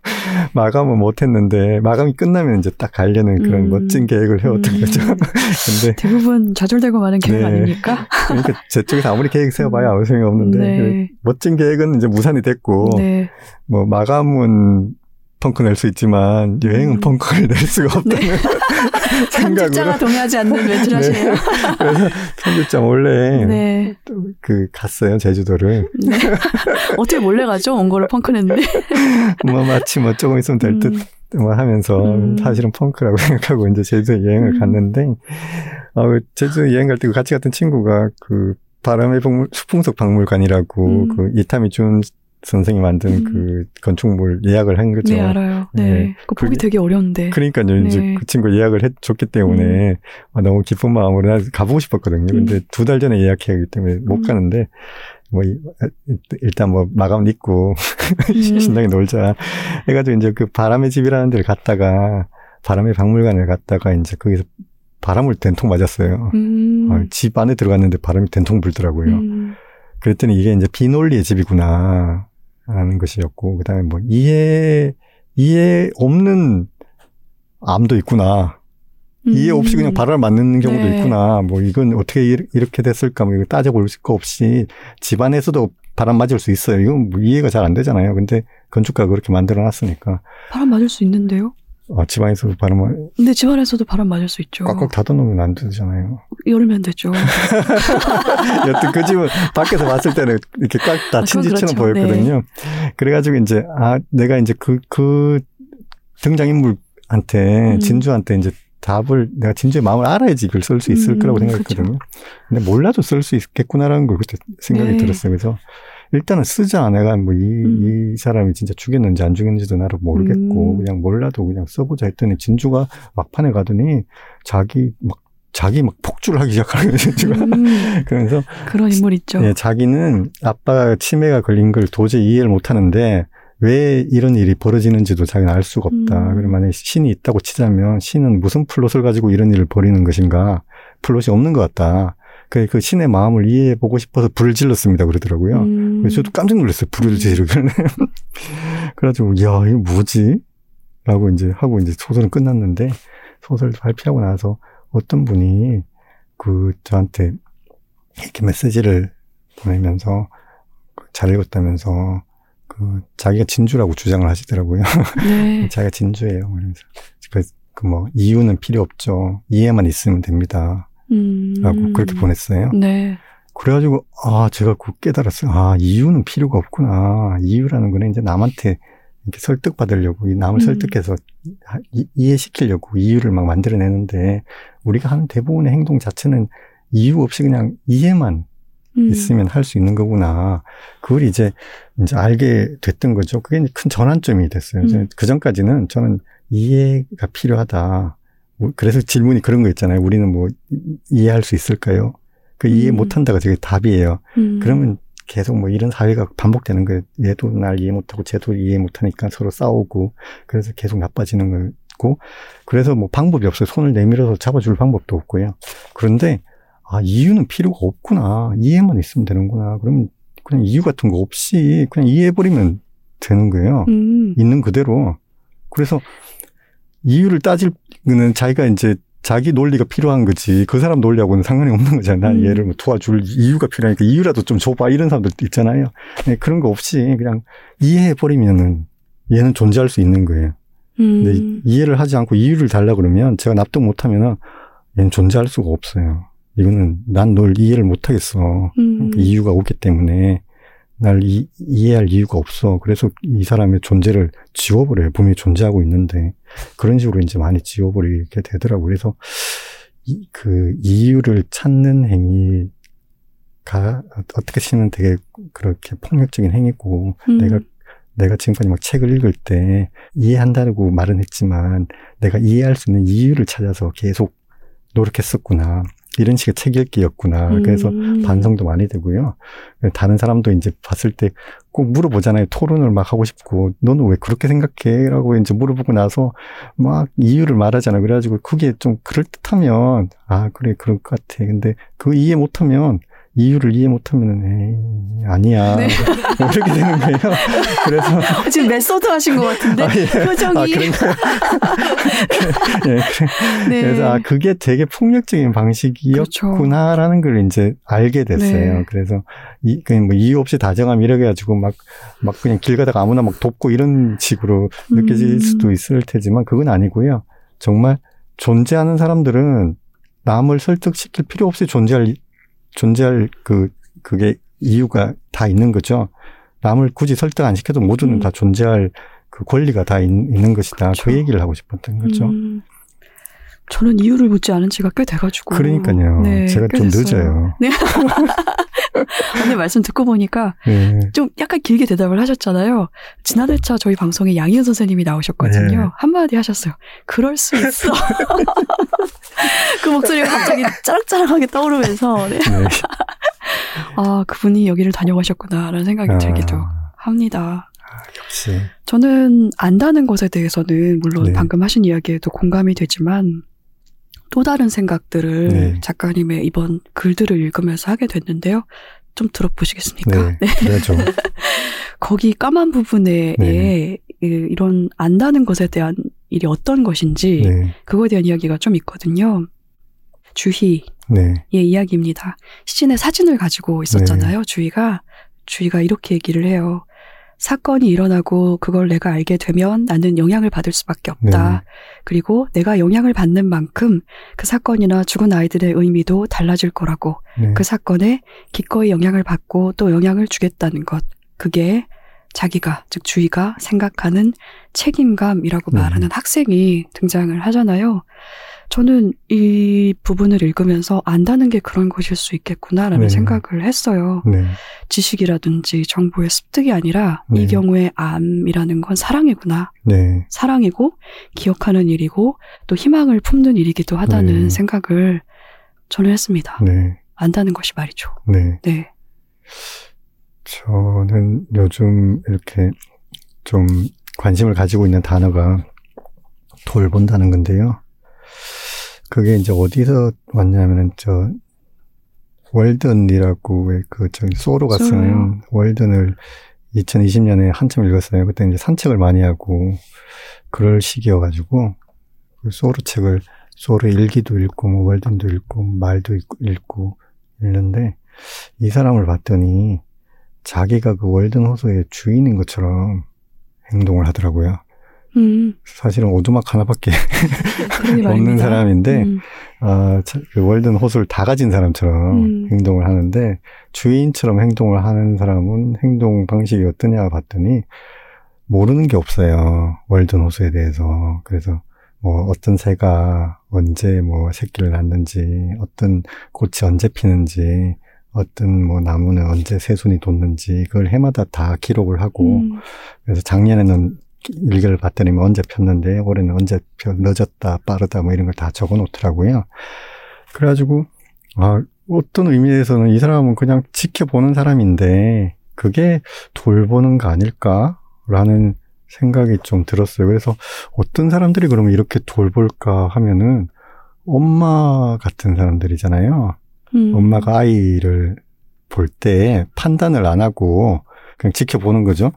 [laughs] 마감은 못했는데 마감이 끝나면 이제 딱 가려는 그런 음. 멋진 계획을 해왔던 음. 거죠. [laughs] 근데 대부분 좌절되고 마는 계획 네. 아닙니까? 그러니까 제 쪽에서 아무리 계획 세워봐야 아무 생각 없는데 네. 멋진 계획은 이제 무산이 됐고 네. 뭐 마감은 펑크 낼 수 있지만 여행은 음. 펑크를 낼 수가 없다는 네. [laughs] 생각으로 동의하지 않는 멘트라시네요. 네. 그래서 편집자 몰래 네. 그 갔어요 제주도를. 네. 어떻게 몰래 가죠? 원고를 펑크 냈는데. [laughs] 뭐 마치 뭐 조금 있으면 될 듯. 음. 뭐 하면서 음. 사실은 펑크라고 [laughs] 생각하고 이제 제주도 여행을 음. 갔는데 어 제주도 여행 갈때그 같이 갔던 친구가 그 바람의 박물, 수풍속 박물관이라고 음. 그 이타미 준 선생이 만든 음. 그 건축물 예약을 한 거죠. 네, 알아요. 네. 네. 그 보기 되게 어려운데. 그러니까요. 네. 이제 그 친구 예약을 해줬기 때문에 음. 아, 너무 기쁜 마음으로 나 가보고 싶었거든요. 음. 근데 두 달 전에 예약해야 하기 때문에 못 음. 가는데 뭐 일단 뭐 마감 잊고 음. [laughs] [laughs] 신나게 놀자 해가지고 이제 그 바람의 집이라는 데를 갔다가 바람의 박물관을 갔다가 이제 거기서 바람을 된통 맞았어요. 음. 어, 집 안에 들어갔는데 바람이 된통 불더라고요. 그랬더니 이게 이제 비논리의 집이구나. 라는 것이었고, 그 다음에 뭐, 이해, 이해 없는 암도 있구나. 음. 이해 없이 그냥 발을 맞는 경우도 네. 있구나. 뭐, 이건 어떻게 이렇게 됐을까. 뭐, 이거 따져볼 거 없이 집안에서도 바람 맞을 수 있어요. 이건 뭐 이해가 잘 안 되잖아요. 근데 건축가가 그렇게 만들어 놨으니까. 바람 맞을 수 있는데요? 아, 집안에서도 바람 근데 집안에서도 바람 맞을 수 있죠. 꽉꽉 닫아놓으면 안 되잖아요. 열면 되죠. [laughs] 여튼 그 집은 밖에서 봤을 때는 이렇게 꽉 닫힌 아, 집처럼 그렇죠. 보였거든요. 네. 그래가지고 이제, 아, 내가 이제 그, 그 등장인물한테, 음. 진주한테 이제 답을, 내가 진주의 마음을 알아야지 이걸 쓸 수 있을 음, 거라고 생각했거든요. 그렇죠. 근데 몰라도 쓸 수 있겠구나라는 걸 그때 생각이 네. 들었어요. 그래서 일단은 쓰자. 내가 뭐 이, 음. 이 사람이 진짜 죽였는지 안 죽였는지도 나를 모르겠고, 음. 그냥 몰라도 그냥 써보자 했더니 진주가 막판에 가더니 자기 막 자기 막 폭주를 하기 시작하는 거예요, 진주가. 음. [laughs] 그래서. 그런 인물 있죠. 예, 자기는 아빠가 치매가 걸린 걸 도저히 이해를 못 하는데, 왜 이런 일이 벌어지는지도 자기는 알 수가 없다. 음. 그럼 만약에 신이 있다고 치자면 신은 무슨 플롯을 가지고 이런 일을 벌이는 것인가? 플롯이 없는 것 같다. 그, 그 신의 마음을 이해해 보고 싶어서 불을 질렀습니다. 그러더라고요. 음. 그래서 저도 깜짝 놀랐어요. 불을 지르길래. [laughs] 그래가지고, 야, 이거 뭐지? 라고 이제 하고 이제 소설은 끝났는데, 소설 발표하고 나서 어떤 분이 그 저한테 이렇게 메시지를 보내면서 잘 읽었다면서 그 자기가 진주라고 주장을 하시더라고요. [laughs] 네. 자기가 진주예요. 그래서 그뭐 이유는 필요 없죠. 이해만 있으면 됩니다. 음. 라고 그렇게 보냈어요. 네. 그래가지고, 아, 제가 그 깨달았어요. 아, 이유는 필요가 없구나. 이유라는 거는 이제 남한테 이렇게 설득받으려고, 이 남을 음. 설득해서 이, 이해시키려고 이유를 막 만들어내는데, 우리가 하는 대부분의 행동 자체는 이유 없이 그냥 이해만 음. 있으면 할 수 있는 거구나. 그걸 이제, 이제 알게 됐던 거죠. 그게 큰 전환점이 됐어요. 음. 그 전까지는 저는 이해가 필요하다. 뭐 그래서 질문이 그런 거 있잖아요. 우리는 뭐 이해할 수 있을까요? 그 이해 음. 못한다가 되게 답이에요. 음. 그러면 계속 뭐 이런 사회가 반복되는 거예요. 얘도 날 이해 못하고 쟤도 이해 못하니까 서로 싸우고 그래서 계속 나빠지는 거고 그래서 뭐 방법이 없어요. 손을 내밀어서 잡아줄 방법도 없고요. 그런데 아 이유는 필요가 없구나. 이해만 있으면 되는구나. 그러면 그냥 이유 같은 거 없이 그냥 이해해버리면 되는 거예요. 음. 있는 그대로. 그래서 이유를 따질는 자기가 이제 자기 논리가 필요한 거지. 그 사람 논리하고는 상관이 없는 거잖아. 음. 얘를 뭐 도와줄 이유가 필요하니까 이유라도 좀 줘봐. 이런 사람들도 있잖아요. 네, 그런 거 없이 그냥 이해해 버리면은 얘는 존재할 수 있는 거예요. 근데 음. 이해를 하지 않고 이유를 달라 그러면 제가 납득 못하면은 얘는 존재할 수가 없어요. 이거는 난 널 이해를 못하겠어. 음. 그 이유가 없기 때문에 날 이, 이해할 이유가 없어. 그래서 이 사람의 존재를 지워버려요. 분명히 존재하고 있는데 그런 식으로 이제 많이 지워버리게 되더라고요. 그래서 이, 그 이유를 찾는 행위가 어떻게 치면 되게 그렇게 폭력적인 행위고 음. 내가 내가 지금까지 막 책을 읽을 때 이해한다고 말은 했지만 내가 이해할 수 있는 이유를 찾아서 계속 노력했었구나. 이런 식의 책 읽기였구나. 그래서 음. 반성도 많이 되고요. 다른 사람도 이제 봤을 때 꼭 물어보잖아요. 토론을 막 하고 싶고, 너는 왜 그렇게 생각해? 라고 이제 물어보고 나서 막 이유를 말하잖아요. 그래가지고 그게 좀 그럴듯하면, 아, 그래, 그럴 것 같아. 근데 그 이해 못하면, 이유를 이해 못하면은, 아니야. 네. 뭐 이렇게 되는 거예요. [laughs] 그래서. 지금 method 하신 것 같은데 아, 예. 표정이 아? [laughs] 예, 그래. 네. 그래서 아 그게 되게 폭력적인 방식이었구나라는 걸 이제 알게 됐어요. 그렇죠. 네. 그래서 이 그냥 뭐 이유 없이 다정함 이래 가지고 막막 그냥 길 가다가 아무나 막 돕고 이런 식으로 느껴질 음. 수도 있을 테지만 그건 아니고요. 정말 존재하는 사람들은 남을 설득시킬 필요 없이 존재할 존재할 그 그게 이유가 다 있는 거죠. 남을 굳이 설득 안 시켜도 모두는 음. 다 존재할 그 권리가 다 있, 는 것이다. 그렇죠. 그 얘기를 하고 싶었던 거죠. 음. 저는 이유를 묻지 않은 지가 꽤 돼가지고 그러니까요. 네, 제가 꽤좀 됐어요. 늦어요. 네. [laughs] [laughs] 오늘 말씀 듣고 보니까 네. 좀 약간 길게 대답을 하셨잖아요. 지난해차 저희 방송에 양희은 선생님이 나오셨거든요. 네. 한마디 하셨어요. 그럴 수 있어. [laughs] 그 목소리가 갑자기 짜락짜락하게 떠오르면서 네. 네. [laughs] 아 그분이 여기를 다녀가셨구나라는 생각이 들기도 아, 합니다. 역시. 저는 안다는 것에 대해서는 물론 네. 방금 하신 이야기에도 공감이 되지만 또 다른 생각들을 네. 작가님의 이번 글들을 읽으면서 하게 됐는데요. 좀 들어보시겠습니까? 네. 그래죠. [laughs] 거기 까만 부분에 네. 이- 이런 안다는 것에 대한 일이 어떤 것인지 네. 그거에 대한 이야기가 좀 있거든요. 주희의 네. 이야기입니다. 시진의 사진을 가지고 있었잖아요. 주희가 주희가 이렇게 얘기를 해요. 사건이 일어나고 그걸 내가 알게 되면 나는 영향을 받을 수밖에 없다. 네. 그리고 내가 영향을 받는 만큼 그 사건이나 죽은 아이들의 의미도 달라질 거라고. 네. 그 사건에 기꺼이 영향을 받고 또 영향을 주겠다는 것. 그게 자기가, 즉 주의가 생각하는 책임감이라고 네. 말하는 학생이 등장을 하잖아요. 저는 이 부분을 읽으면서 안다는 게 그런 것일 수 있겠구나라는 네. 생각을 했어요. 네. 지식이라든지 정보의 습득이 아니라 이 네. 경우에 암이라는 건 사랑이구나. 네. 사랑이고 기억하는 일이고 또 희망을 품는 일이기도 하다는 네. 생각을 저는 했습니다. 네. 안다는 것이 말이죠. 네. 네. 저는 요즘 이렇게 좀 관심을 가지고 있는 단어가 돌본다는 건데요. 그게 이제 어디서 왔냐면은 저 월든이라고 왜그 저기 소로가? 쓰는 월든을 2020년에 한참 읽었어요. 그때 이제 산책을 많이 하고 그럴 시기여가지고 그 소로 책을 소로 일기도 읽고 뭐 월든도 읽고 말도 읽고, 읽고 읽는데 이 사람을 봤더니 자기가 그 월든 호수의 주인인 것처럼 행동을 하더라고요. 음, 사실은 오두막 하나밖에 [laughs] 없는. 사람인데 음, 아, 자- 그 월든 호수를 다 가진 사람처럼 음. 행동을 하는데 주인처럼 행동을 하는 사람은 행동 방식이 어떠냐 봤더니 모르는 게 없어요. 월든 호수에 대해서. 그래서 뭐 어떤 새가 언제 뭐 새끼를 낳는지, 어떤 꽃이 언제 피는지, 어떤 뭐 나무는 언제 새순이 돋는지 그걸 해마다 다 기록을 하고 음, 그래서 작년에는 일기를 봤더니 뭐 언제 폈는데 올해는 언제 펴 늦었다 빠르다 뭐 이런 걸 다 적어 놓더라고요. 그래가지고 아 어떤 의미에서는 이 사람은 그냥 지켜보는 사람인데 그게 돌보는 거 아닐까라는 생각이 좀 들었어요. 그래서 어떤 사람들이 그러면 이렇게 돌볼까 하면은 엄마 같은 사람들이잖아요. 음. 엄마가 아이를 볼 때 판단을 안 하고 그냥 지켜보는 거죠.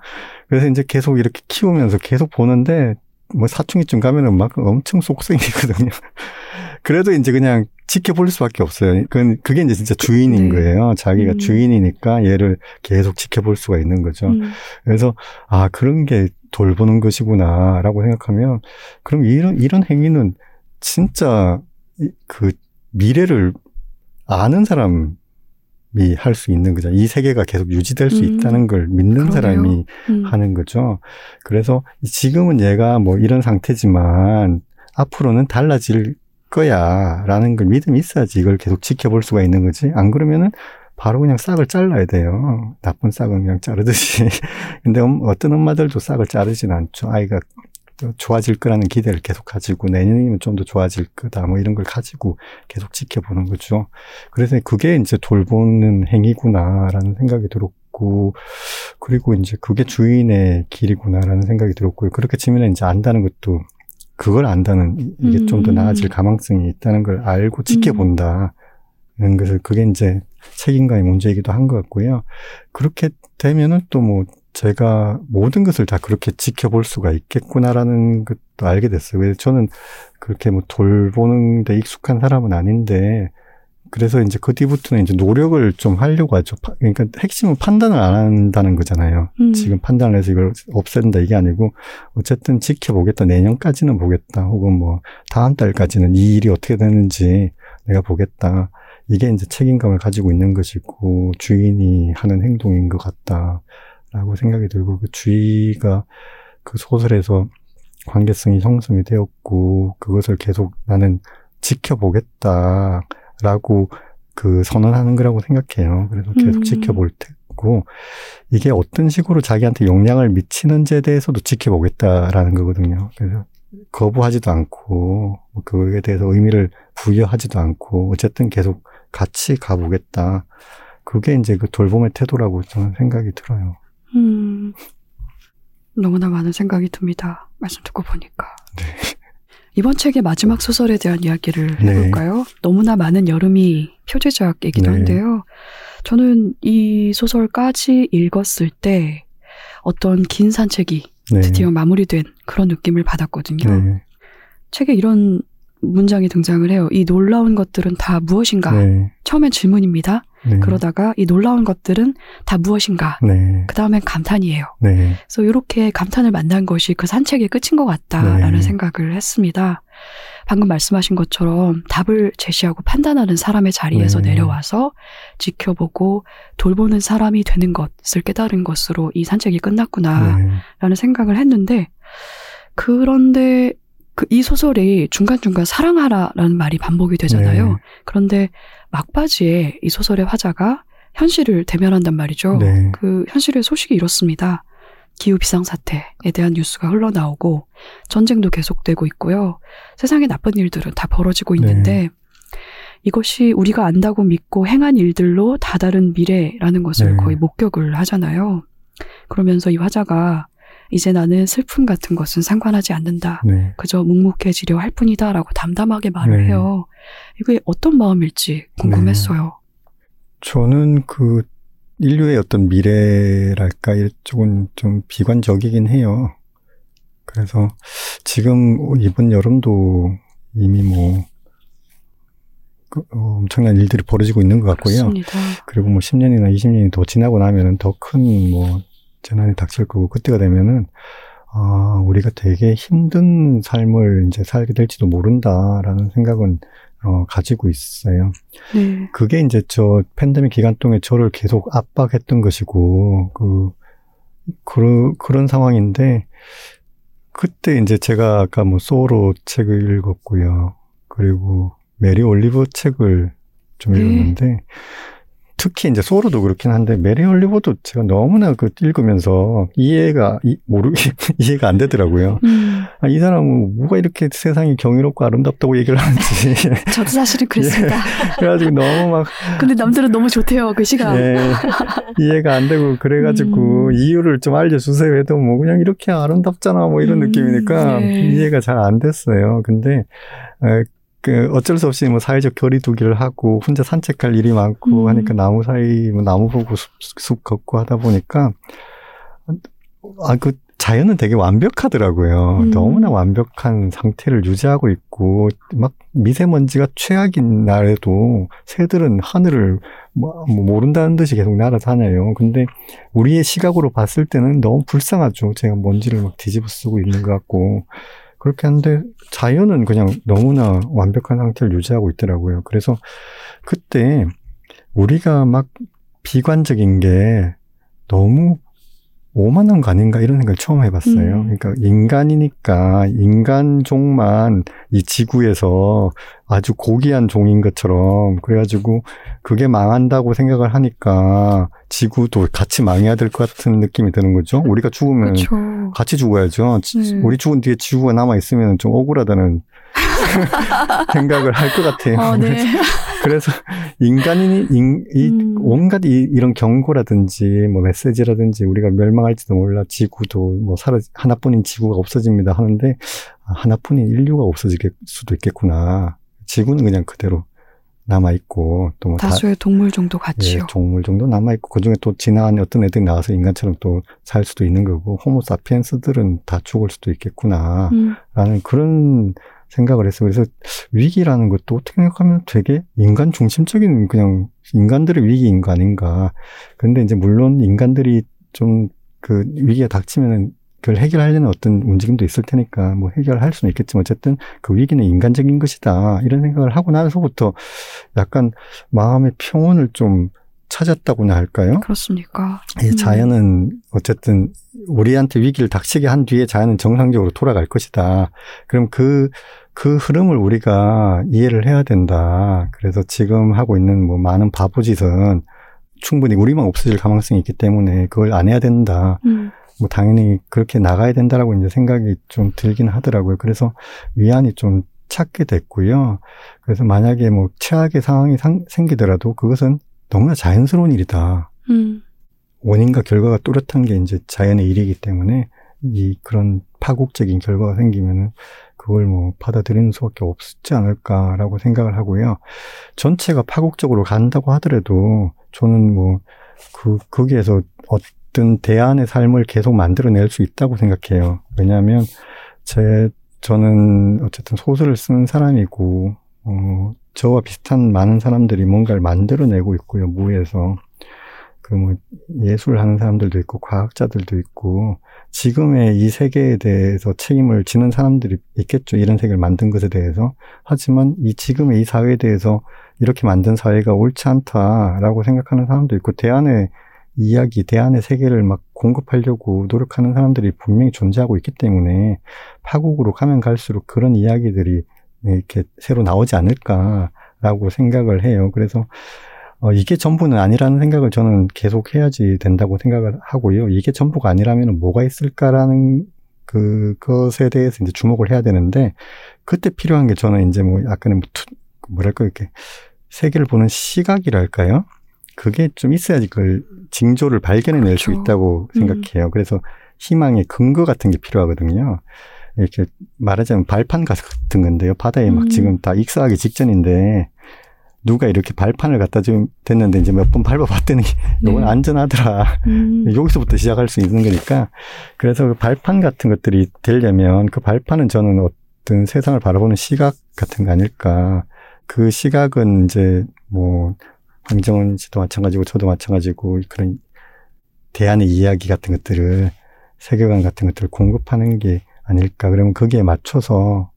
그래서 이제 계속 이렇게 키우면서 계속 보는데 뭐 사춘기쯤 가면은 막 엄청 속생이거든요. [laughs] 그래도 이제 그냥 지켜볼 수밖에 없어요. 그건 그게 이제 진짜 주인인 네. 거예요. 자기가 음. 주인이니까 얘를 계속 지켜볼 수가 있는 거죠. 음. 그래서 아 그런 게 돌보는 것이구나라고 생각하면 그럼 이런 이런 행위는 진짜 이- 그 미래를 아는 사람이 할 수 있는 거죠. 이 세계가 계속 유지될 수 음. 있다는 걸 믿는 그러네요. 사람이 음. 하는 거죠. 그래서 지금은 얘가 뭐 이런 상태지만 앞으로는 달라질 거야라는 걸 믿음이 있어야지 이걸 계속 지켜볼 수가 있는 거지. 안 그러면은 바로 그냥 싹을 잘라야 돼요. 나쁜 싹은 그냥 자르듯이. [laughs] 근데 음- 어떤 엄마들도 싹을 자르진 않죠. 아이가 좋아질 거라는 기대를 계속 가지고 내년이면 좀 더 좋아질 거다. 뭐 이런 걸 가지고 계속 지켜보는 거죠. 그래서 그게 이제 돌보는 행위구나라는 생각이 들었고, 그리고 이제 그게 주인의 길이구나라는 생각이 들었고요. 그렇게 치면 이제 안다는 것도 그걸 안다는 이게 좀더 음. 나아질 가망성이 있다는 걸 알고 지켜본다. 는 것을 그게 이제 책임감의 문제이기도 한 것 같고요. 그렇게 되면은 또뭐 제가 모든 것을 다 그렇게 지켜볼 수가 있겠구나라는 것도 알게 됐어요. 왜 저는 그렇게 뭐 돌보는 데 익숙한 사람은 아닌데 그래서 이제 그 뒤부터는 이제 노력을 좀 하려고 하죠. 파- 그러니까 핵심은 판단을 안 한다는 거잖아요. 음. 지금 판단을 해서 이걸 없앤다 이게 아니고 어쨌든 지켜보겠다. 내년까지는 보겠다. 혹은 뭐 다음 달까지는 이 일이 어떻게 되는지 내가 보겠다. 이게 이제 책임감을 가지고 있는 것이고 주인이 하는 행동인 것 같다 라고 생각이 들고 그 주의가 그 소설에서 관계성이 형성이 되었고 그것을 계속 나는 지켜보겠다라고 그 선언하는 거라고 생각해요. 그래서 계속 음. 지켜볼 테고 이게 어떤 식으로 자기한테 영향을 미치는지에 대해서도 지켜보겠다라는 거거든요. 그래서 거부하지도 않고 뭐 그거에 대해서 의미를 부여하지도 않고 어쨌든 계속 같이 가보겠다. 그게 이제 그 돌봄의 태도라고 저는 생각이 들어요. 음. 너무나 많은 생각이 듭니다. 말씀 듣고 보니까. 네. 이번 책의 마지막 소설에 대한 이야기를 네. 해볼까요? 너무나 많은 여름이 표제작이기도 네. 한데요. 저는 이 소설까지 읽었을 때 어떤 긴 산책이 네. 드디어 마무리된 그런 느낌을 받았거든요. 네. 책에 이런 문장이 등장을 해요. 이 놀라운 것들은 다 무엇인가? 네. 처음엔 질문입니다. 네. 그러다가 이 놀라운 것들은 다 무엇인가? 네. 그 다음엔 감탄이에요. 네. 그래서 이렇게 감탄을 만난 것이 그 산책의 끝인 것 같다라는 네. 생각을 했습니다. 방금 말씀하신 것처럼 답을 제시하고 판단하는 사람의 자리에서 네. 내려와서 지켜보고 돌보는 사람이 되는 것을 깨달은 것으로 이 산책이 끝났구나라는 네. 생각을 했는데 그런데 그 이 소설이 중간중간 사랑하라라는 말이 반복이 되잖아요. 네. 그런데 막바지에 이 소설의 화자가 현실을 대면한단 말이죠. 네. 그 현실의 소식이 이렇습니다. 기후 비상사태에 대한 뉴스가 흘러나오고 전쟁도 계속되고 있고요. 세상에 나쁜 일들은 다 벌어지고 있는데 이것이 우리가 안다고 믿고 행한 일들로 다다른 미래라는 것을 네. 거의 목격을 하잖아요. 그러면서 이 화자가 이제 나는 슬픔 같은 것은 상관하지 않는다. 네. 그저 묵묵해지려 할 뿐이다 라고 담담하게 말을 네. 해요. 이게 어떤 마음일지 궁금했어요. 저는 그 인류의 어떤 미래랄까 이쪽은 좀 비관적이긴 해요. 그래서 지금 이번 여름도 이미 뭐 그, 어, 엄청난 일들이 벌어지고 있는 것 같고요. 그렇습니다. 그리고 뭐 10년이나 20년이 더 지나고 나면은 더 큰 뭐 재난이 닥칠 거고 그때가 되면은 아, 우리가 되게 힘든 삶을 이제 살게 될지도 모른다라는 생각은 어, 가지고 있어요. 네. 그게 이제 저 팬데믹 기간 동안 저를 계속 압박했던 것이고 그 그런 그런 상황인데 그때 이제 제가 아까 뭐 소로 책을 읽었고요. 그리고 메리 올리버 책을 좀 네. 읽었는데 특히 이제 소로도 그렇긴 한데 메리 올리버도 제가 너무나 그 읽으면서 이해가 이, 모르 [laughs] 이해가 안 되더라고요. 음, 아, 이 사람은 뭐가 이렇게 세상이 경이롭고 아름답다고 얘기를 하는지 [laughs] 저도 사실은 [laughs] 그랬습니다. 그래가지고 너무 막 근데 남들은 너무 좋대요, 그 시간. 예, 이해가 안 되고 그래가지고 음. 이유를 좀 알려주세요 해도 뭐 그냥 이렇게 아름답잖아 뭐 이런 음, 느낌이니까 네. 이해가 잘 안 됐어요. 근데 에, 그 어쩔 수 없이 뭐 사회적 거리두기를 하고 혼자 산책할 일이 많고 음. 하니까 나무 사이 뭐 나무 보고 숲, 숲 걷고 하다 보니까 아, 그 자연은 되게 완벽하더라고요. 음. 너무나 완벽한 상태를 유지하고 있고, 막 미세먼지가 최악인 날에도 새들은 하늘을 뭐, 뭐 모른다는 듯이 계속 날아다녀요. 근데 우리의 시각으로 봤을 때는 너무 불쌍하죠. 제가 먼지를 막 뒤집어 쓰고 있는 것 같고. 그렇게 하는데 자연은 그냥 너무나 완벽한 상태를 유지하고 있더라고요. 그래서 그때 우리가 막 비관적인 게 너무 오만한 거 아닌가 이런 생각을 처음 해봤어요. 음. 그러니까 인간이니까 인간 종만 이 지구에서 아주 고귀한 종인 것처럼 그래가지고 그게 망한다고 생각을 하니까 지구도 같이 망해야 될 것 같은 느낌이 드는 거죠. 우리가 죽으면 그렇죠. 같이 죽어야죠. 지- 네. 우리 죽은 뒤에 지구가 남아 있으면 좀 억울하다는 [laughs] 생각을 할 것 같아요. 아, 네. 그래서 인간이 인, 이 음. 온갖 이, 이런 경고라든지 뭐 메시지라든지 우리가 멸망할지도 몰라 지구도 뭐 사라 하나뿐인 지구가 없어집니다 하는데 아, 하나뿐인 인류가 없어질 수도 있겠구나. 지구는 그냥 그대로 남아 있고 또뭐 다수의 동물 정도 같이요. 예, 종물 정도 남아 있고 그 중에 또 지나간 어떤 애들이 나와서 인간처럼 또 살 수도 있는 거고 호모 사피엔스들은 다 죽을 수도 있겠구나. 음. 라는 그런 생각을 했어요. 그래서 위기라는 것도 어떻게 생각하면 되게 인간 중심적인 그냥 인간들의 위기인 거 아닌가. 근데 이제 물론 인간들이 좀 그 위기가 닥치면은 그걸 해결하려는 어떤 움직임도 있을 테니까 뭐 해결할 수는 있겠지만 어쨌든 그 위기는 인간적인 것이다. 이런 생각을 하고 나서부터 약간 마음의 평온을 좀 찾았다고나 할까요? 그렇습니까? 이 음. 자연은 어쨌든 우리한테 위기를 닥치게 한 뒤에 자연은 정상적으로 돌아갈 것이다. 그럼 그, 그 흐름을 우리가 이해를 해야 된다. 그래서 지금 하고 있는 뭐 많은 바보짓은 충분히 우리만 없어질 가능성이 있기 때문에 그걸 안 해야 된다. 음. 뭐 당연히 그렇게 나가야 된다라고 이제 생각이 좀 들긴 하더라고요. 그래서 위안이 좀 찾게 됐고요. 그래서 만약에 뭐 최악의 상황이 상- 생기더라도 그것은 너무나 자연스러운 일이다. 음. 원인과 결과가 뚜렷한 게 이제 자연의 일이기 때문에 이 그런 파국적인 결과가 생기면은 그걸 뭐 받아들이는 수밖에 없지 않을까라고 생각을 하고요. 전체가 파국적으로 간다고 하더라도 저는 뭐 그 거기에서 어떤 대안의 삶을 계속 만들어낼 수 있다고 생각해요. 왜냐하면 제 저는 어쨌든 소설을 쓰는 사람이고 어 저와 비슷한 많은 사람들이 뭔가를 만들어내고 있고요 무에서 그뭐 예술을 하는 사람들도 있고 과학자들도 있고 지금의 이 세계에 대해서 책임을 지는 사람들이 있겠죠. 이런 세계를 만든 것에 대해서. 하지만 이 지금의 이 사회에 대해서 이렇게 만든 사회가 옳지 않다라고 생각하는 사람도 있고 대안의 이야기, 대안의 세계를 막 공급하려고 노력하는 사람들이 분명히 존재하고 있기 때문에 파국으로 가면 갈수록 그런 이야기들이 이렇게 새로 나오지 않을까라고 생각을 해요. 그래서 어, 이게 전부는 아니라는 생각을 저는 계속 해야지 된다고 생각을 하고요. 이게 전부가 아니라면 뭐가 있을까라는 그, 것에 대해서 이제 주목을 해야 되는데, 그때 필요한 게 저는 이제 뭐 약간의 뭐 투, 뭐랄까, 이렇게 세계를 보는 시각이랄까요? 그게 좀 있어야지 그걸 징조를 발견해낼 수 그렇죠. 있다고 음. 생각해요. 그래서 희망의 근거 같은 게 필요하거든요. 이렇게 말하자면 발판 같은 건데요. 바다에 막 음. 지금 다 익사하기 직전인데, 누가 이렇게 발판을 갖다 좀 됐는데 이제 몇 번 밟아봤더니 이건 [laughs] 네. 안전하더라. 음. 여기서부터 시작할 수 있는 거니까. 그래서 그 발판 같은 것들이 되려면 그 발판은 저는 어떤 세상을 바라보는 시각 같은 거 아닐까. 그 시각은 이제 뭐 황정은 씨도 마찬가지고 저도 마찬가지고 그런 대안의 이야기 같은 것들을 세계관 같은 것들을 공급하는 게 아닐까. 그러면 거기에 맞춰서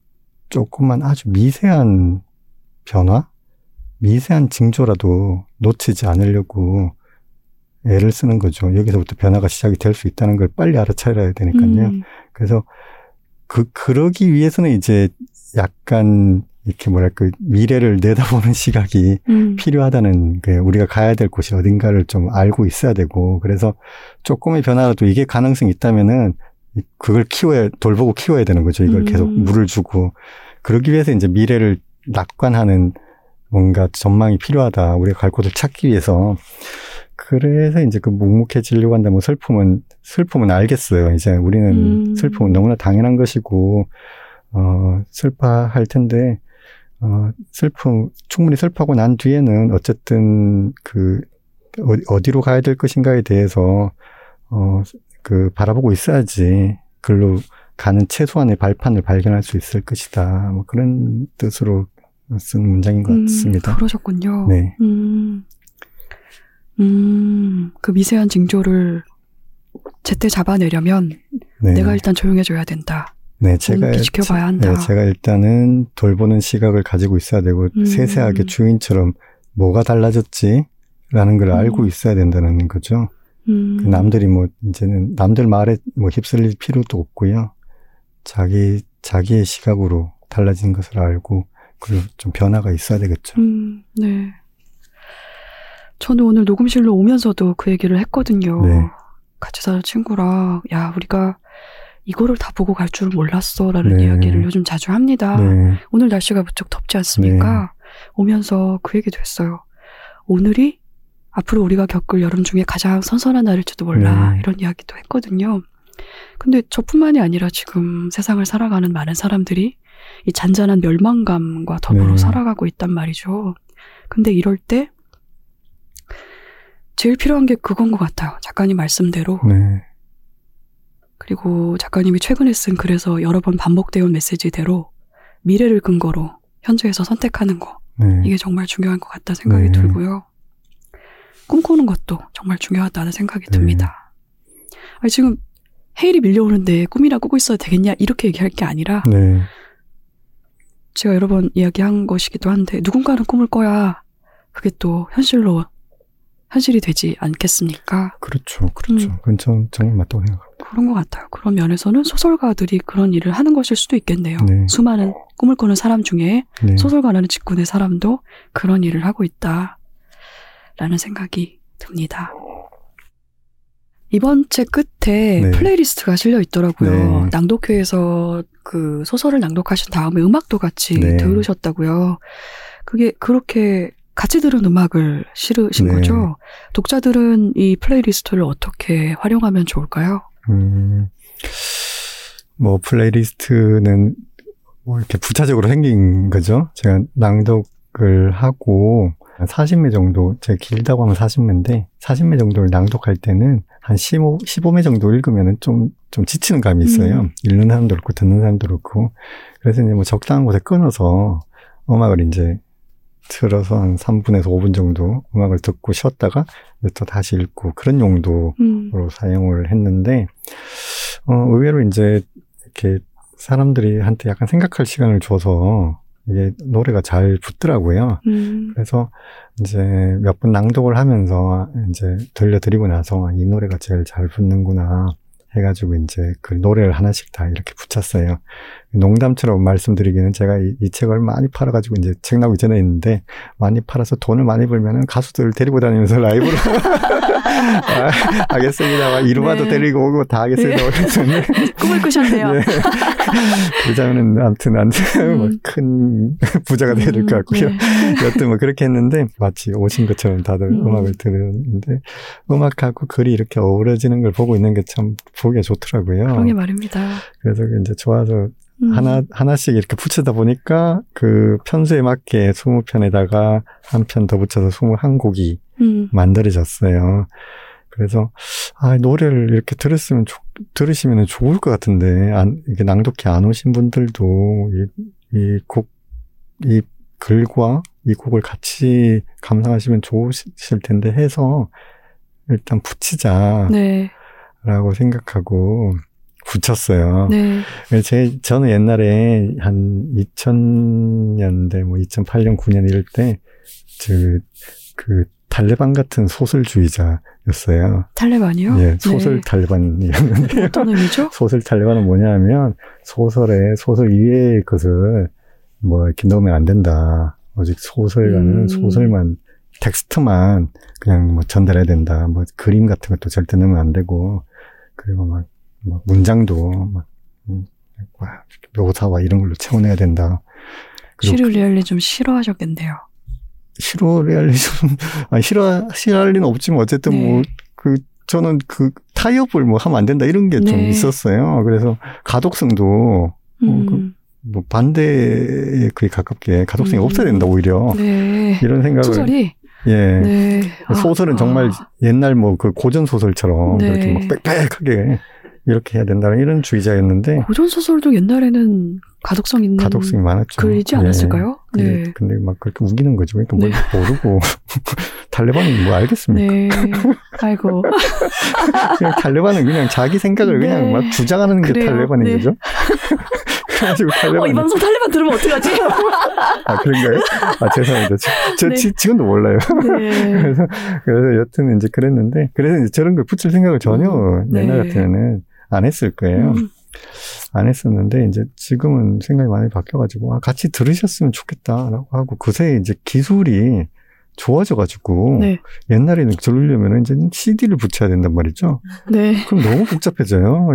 조금만 아주 미세한 변화? 미세한 징조라도 놓치지 않으려고 애를 쓰는 거죠. 여기서부터 변화가 시작이 될 수 있다는 걸 빨리 알아차려야 되니까요. 음. 그래서 그 그러기 위해서는 이제 약간 이렇게 뭐랄까 미래를 내다보는 [laughs] 시각이 음. 필요하다는 그 우리가 가야 될 곳이 어딘가를 좀 알고 있어야 되고 그래서 조금의 변화라도 이게 가능성이 있다면은 그걸 키워야 돌보고 키워야 되는 거죠. 이걸 음. 계속 물을 주고 그러기 위해서 이제 미래를 낙관하는 뭔가 전망이 필요하다. 우리가 갈 곳을 찾기 위해서 그래서 이제 그 묵묵해지려고 한다. 뭐 슬픔은 슬픔은 알겠어요. 이제 우리는 음. 슬픔은 너무나 당연한 것이고 어 슬퍼할 텐데 어 슬픔 충분히 슬퍼하고 난 뒤에는 어쨌든 그 어디- 어디로 가야 될 것인가에 대해서 어 그 바라보고 있어야지 글로 가는 최소한의 발판을 발견할 수 있을 것이다. 뭐 그런 뜻으로 쓴 문장인 것 음, 같습니다. 그러셨군요. 네. 음, 음, 그 미세한 징조를 제때 잡아내려면 네. 내가 일단 조용해져야 된다. 네, 제가 지켜봐야 한다. 네, 제가 일단은 돌보는 시각을 가지고 있어야 되고 음. 세세하게 주인처럼 뭐가 달라졌지라는 걸 음. 알고 있어야 된다는 거죠. 음, 그 남들이 뭐 이제는 남들 말에 뭐 휩쓸릴 필요도 없고요. 자기 자기의 시각으로 달라진 것을 알고 그리고 좀 변화가 있어야 되겠죠. 음, 네. 저는 오늘 녹음실로 오면서도 그 얘기를 했거든요. 네. 같이 사는 친구랑, 야, 우리가 이거를 다 보고 갈 줄은 몰랐어. 라는 네. 이야기를 요즘 자주 합니다. 네, 오늘 날씨가 무척 덥지 않습니까? 오면서 그 얘기도 했어요. 오늘이 앞으로 우리가 겪을 여름 중에 가장 선선한 날일지도 몰라. 네. 이런 이야기도 했거든요. 근데 저뿐만이 아니라 지금 세상을 살아가는 많은 사람들이 이 잔잔한 멸망감과 더불어 네. 살아가고 있단 말이죠. 근데 이럴 때 제일 필요한 게 그건 것 같아요. 작가님 말씀대로. 네, 그리고 작가님이 최근에 쓴 글에서 여러 번 반복되어 온 메시지대로 미래를 근거로 현재에서 선택하는 거. 네, 이게 정말 중요한 것 같다 생각이 네. 들고요. 꿈꾸는 것도 정말 중요하다는 생각이 네. 듭니다. 아니, 지금 헤일이 밀려오는데 꿈이나 꾸고 있어도 되겠냐 이렇게 얘기할 게 아니라 네, 제가 여러 번 이야기한 것이기도 한데 누군가는 꿈을 꿔야 그게 또 현실로 현실이 되지 않겠습니까? 그렇죠, 그렇죠. 음. 그건 전 정말 맞다고 생각합니다. 그런 것 같아요. 그런 면에서는 소설가들이 그런 일을 하는 것일 수도 있겠네요. 네. 수많은 꿈을 꾸는 사람 중에 네, 소설가라는 직군의 사람도 그런 일을 하고 있다. 라는 생각이 듭니다. 이번 책 끝에 네. playlist가 실려 있더라고요. 네. 낭독회에서 그 소설을 낭독하신 다음에 음악도 같이 네. 들으셨다고요. 그게 그렇게 같이 들은 음악을 실으신 네. 거죠. 독자들은 이 플레이리스트를 어떻게 활용하면 좋을까요? 음, 뭐 플레이리스트는 뭐 이렇게 부차적으로 생긴 거죠. 제가 낭독을 하고 한 40매 정도, 제가 길다고 하면 40매인데 40매 정도를 낭독할 때는 한 15, 15매 정도 읽으면은 좀, 좀 지치는 감이 있어요. 음. 읽는 사람도 그렇고 듣는 사람도 그렇고. 그래서 이제 뭐 적당한 곳에 끊어서 음악을 이제 틀어서 한 3분에서 5분 정도 음악을 듣고 쉬었다가 이제 또 다시 읽고 그런 용도 음. 로 사용을 했는데 어 의외로 이제 이렇게 사람들이 한테 약간 생각할 시간을 줘서 이게 노래가 잘 붙더라고요. 음. 그래서 이제 몇 번 낭독을 하면서 이제 들려드리고 나서 이 노래가 제일 잘 붙는구나 해가지고 이제 그 노래를 하나씩 다 이렇게 붙였어요. 농담처럼 말씀드리기는 제가 이, 이 책을 많이 팔아가지고 이제 책 나오기 전에 있는데 많이 팔아서 돈을 많이 벌면은 가수들 데리고 다니면서 라이브로 [laughs] 아, 하겠습니다. 막 이루마도 네. 데리고 오고 다 하겠습니다. 그랬더니 [laughs] 꿈을 꾸셨네요. 네. 그러자면은 아무튼 음. 안큰 부자가 돼야 될 것 같고요. 네. 여튼 뭐 그렇게 했는데 마치 오신 것처럼 다들 음. 음. 악을 들었는데 음악하고 글이 이렇게 어우러지는 걸 보고 있는 게 참 보기가 좋더라고요. 그러게 말입니다. 그래서 이제 좋아서 음. 하나 하나씩 이렇게 붙이다 보니까 그 편수에 맞게 20편에다가 한 편 더 붙여서 21곡이 음. 만들어졌어요. 그래서 아 노래를 이렇게 들었으면 좋- 들으시면 좋을 것 같은데 안, 이게 낭독회 안 오신 분들도 이곡이 글과 이 곡을 같이 감상하시면 좋으실 텐데 해서 일단 붙이자라고 네. 생각하고 붙였어요. 네. 제 저는 옛날에 한 2000년대 뭐 2008년 9년 이럴 때 그 그 탈레반 같은 소설주의자였어요. 탈레반이요? 예, 소설 네. 탈레반이었는데 어떤 의미죠? [laughs] 소설 탈레반은 뭐냐면 소설에 소설 이외의 것을 뭐 이렇게 넣으면 안 된다. 오직 소설가는 음. 소설만 텍스트만 그냥 뭐 전달해야 된다. 뭐 그림 같은 것도 절대 넣으면 안 되고 그리고 막, 막 문장도 막 음, 와, 묘사와 이런 걸로 채워내야 된다. 시류 리얼리즘 싫어하셨겠네요. 싫어 리얼리즘 [laughs] 아니 싫어 싫어할 리는 없지만 어쨌든 네. 뭐그 저는 그 타협을 뭐 하면 안 된다 이런 게좀 네. 있었어요. 그래서 가독성도 음. 뭐 반대에 그에 가깝게 가독성이 음. 없어야 된다 오히려 네. 이런 생각을 소설이 예. 네. 소설은 아, 정말 아. 옛날 뭐 그 고전 소설처럼 네. 이렇게 막 빽빽하게 이렇게 해야 된다는 이런 주의자였는데 고전 소설도 옛날에는 가독성 있는 가독성이 많았죠. 글이지 예. 않았을까요? 근데, 네. 근데 막 그렇게 우기는 거죠. 그러니까 뭘 네. 모르고 [laughs] 탈레반이 뭐 알겠습니까? 네. 아이고. 그냥 탈레반은 그냥 자기 생각을 네. 그냥 막 주장하는 게 그래요. 탈레반인 네. 거죠. [laughs] 그래가지고 어, 이 방송 탈레반 들으면 어떡하지? [laughs] 아 그런가요? 아 죄송합니다. 저, 저 네. 지, 지금도 몰라요. 네. 그래서 그래서 여튼 이제 그랬는데 그래서 이제 저런 걸 붙일 생각을 전혀 음, 네. 옛날 같으면은 안 했을 거예요. 음, 안 했었는데 이제 지금은 생각이 많이 바뀌어가지고 아, 같이 들으셨으면 좋겠다라고 하고 그새 이제 기술이 좋아져가지고 네. 옛날에는 들으려면 이제 CD를 붙여야 된단 말이죠. 네. 그럼 너무 복잡해져요.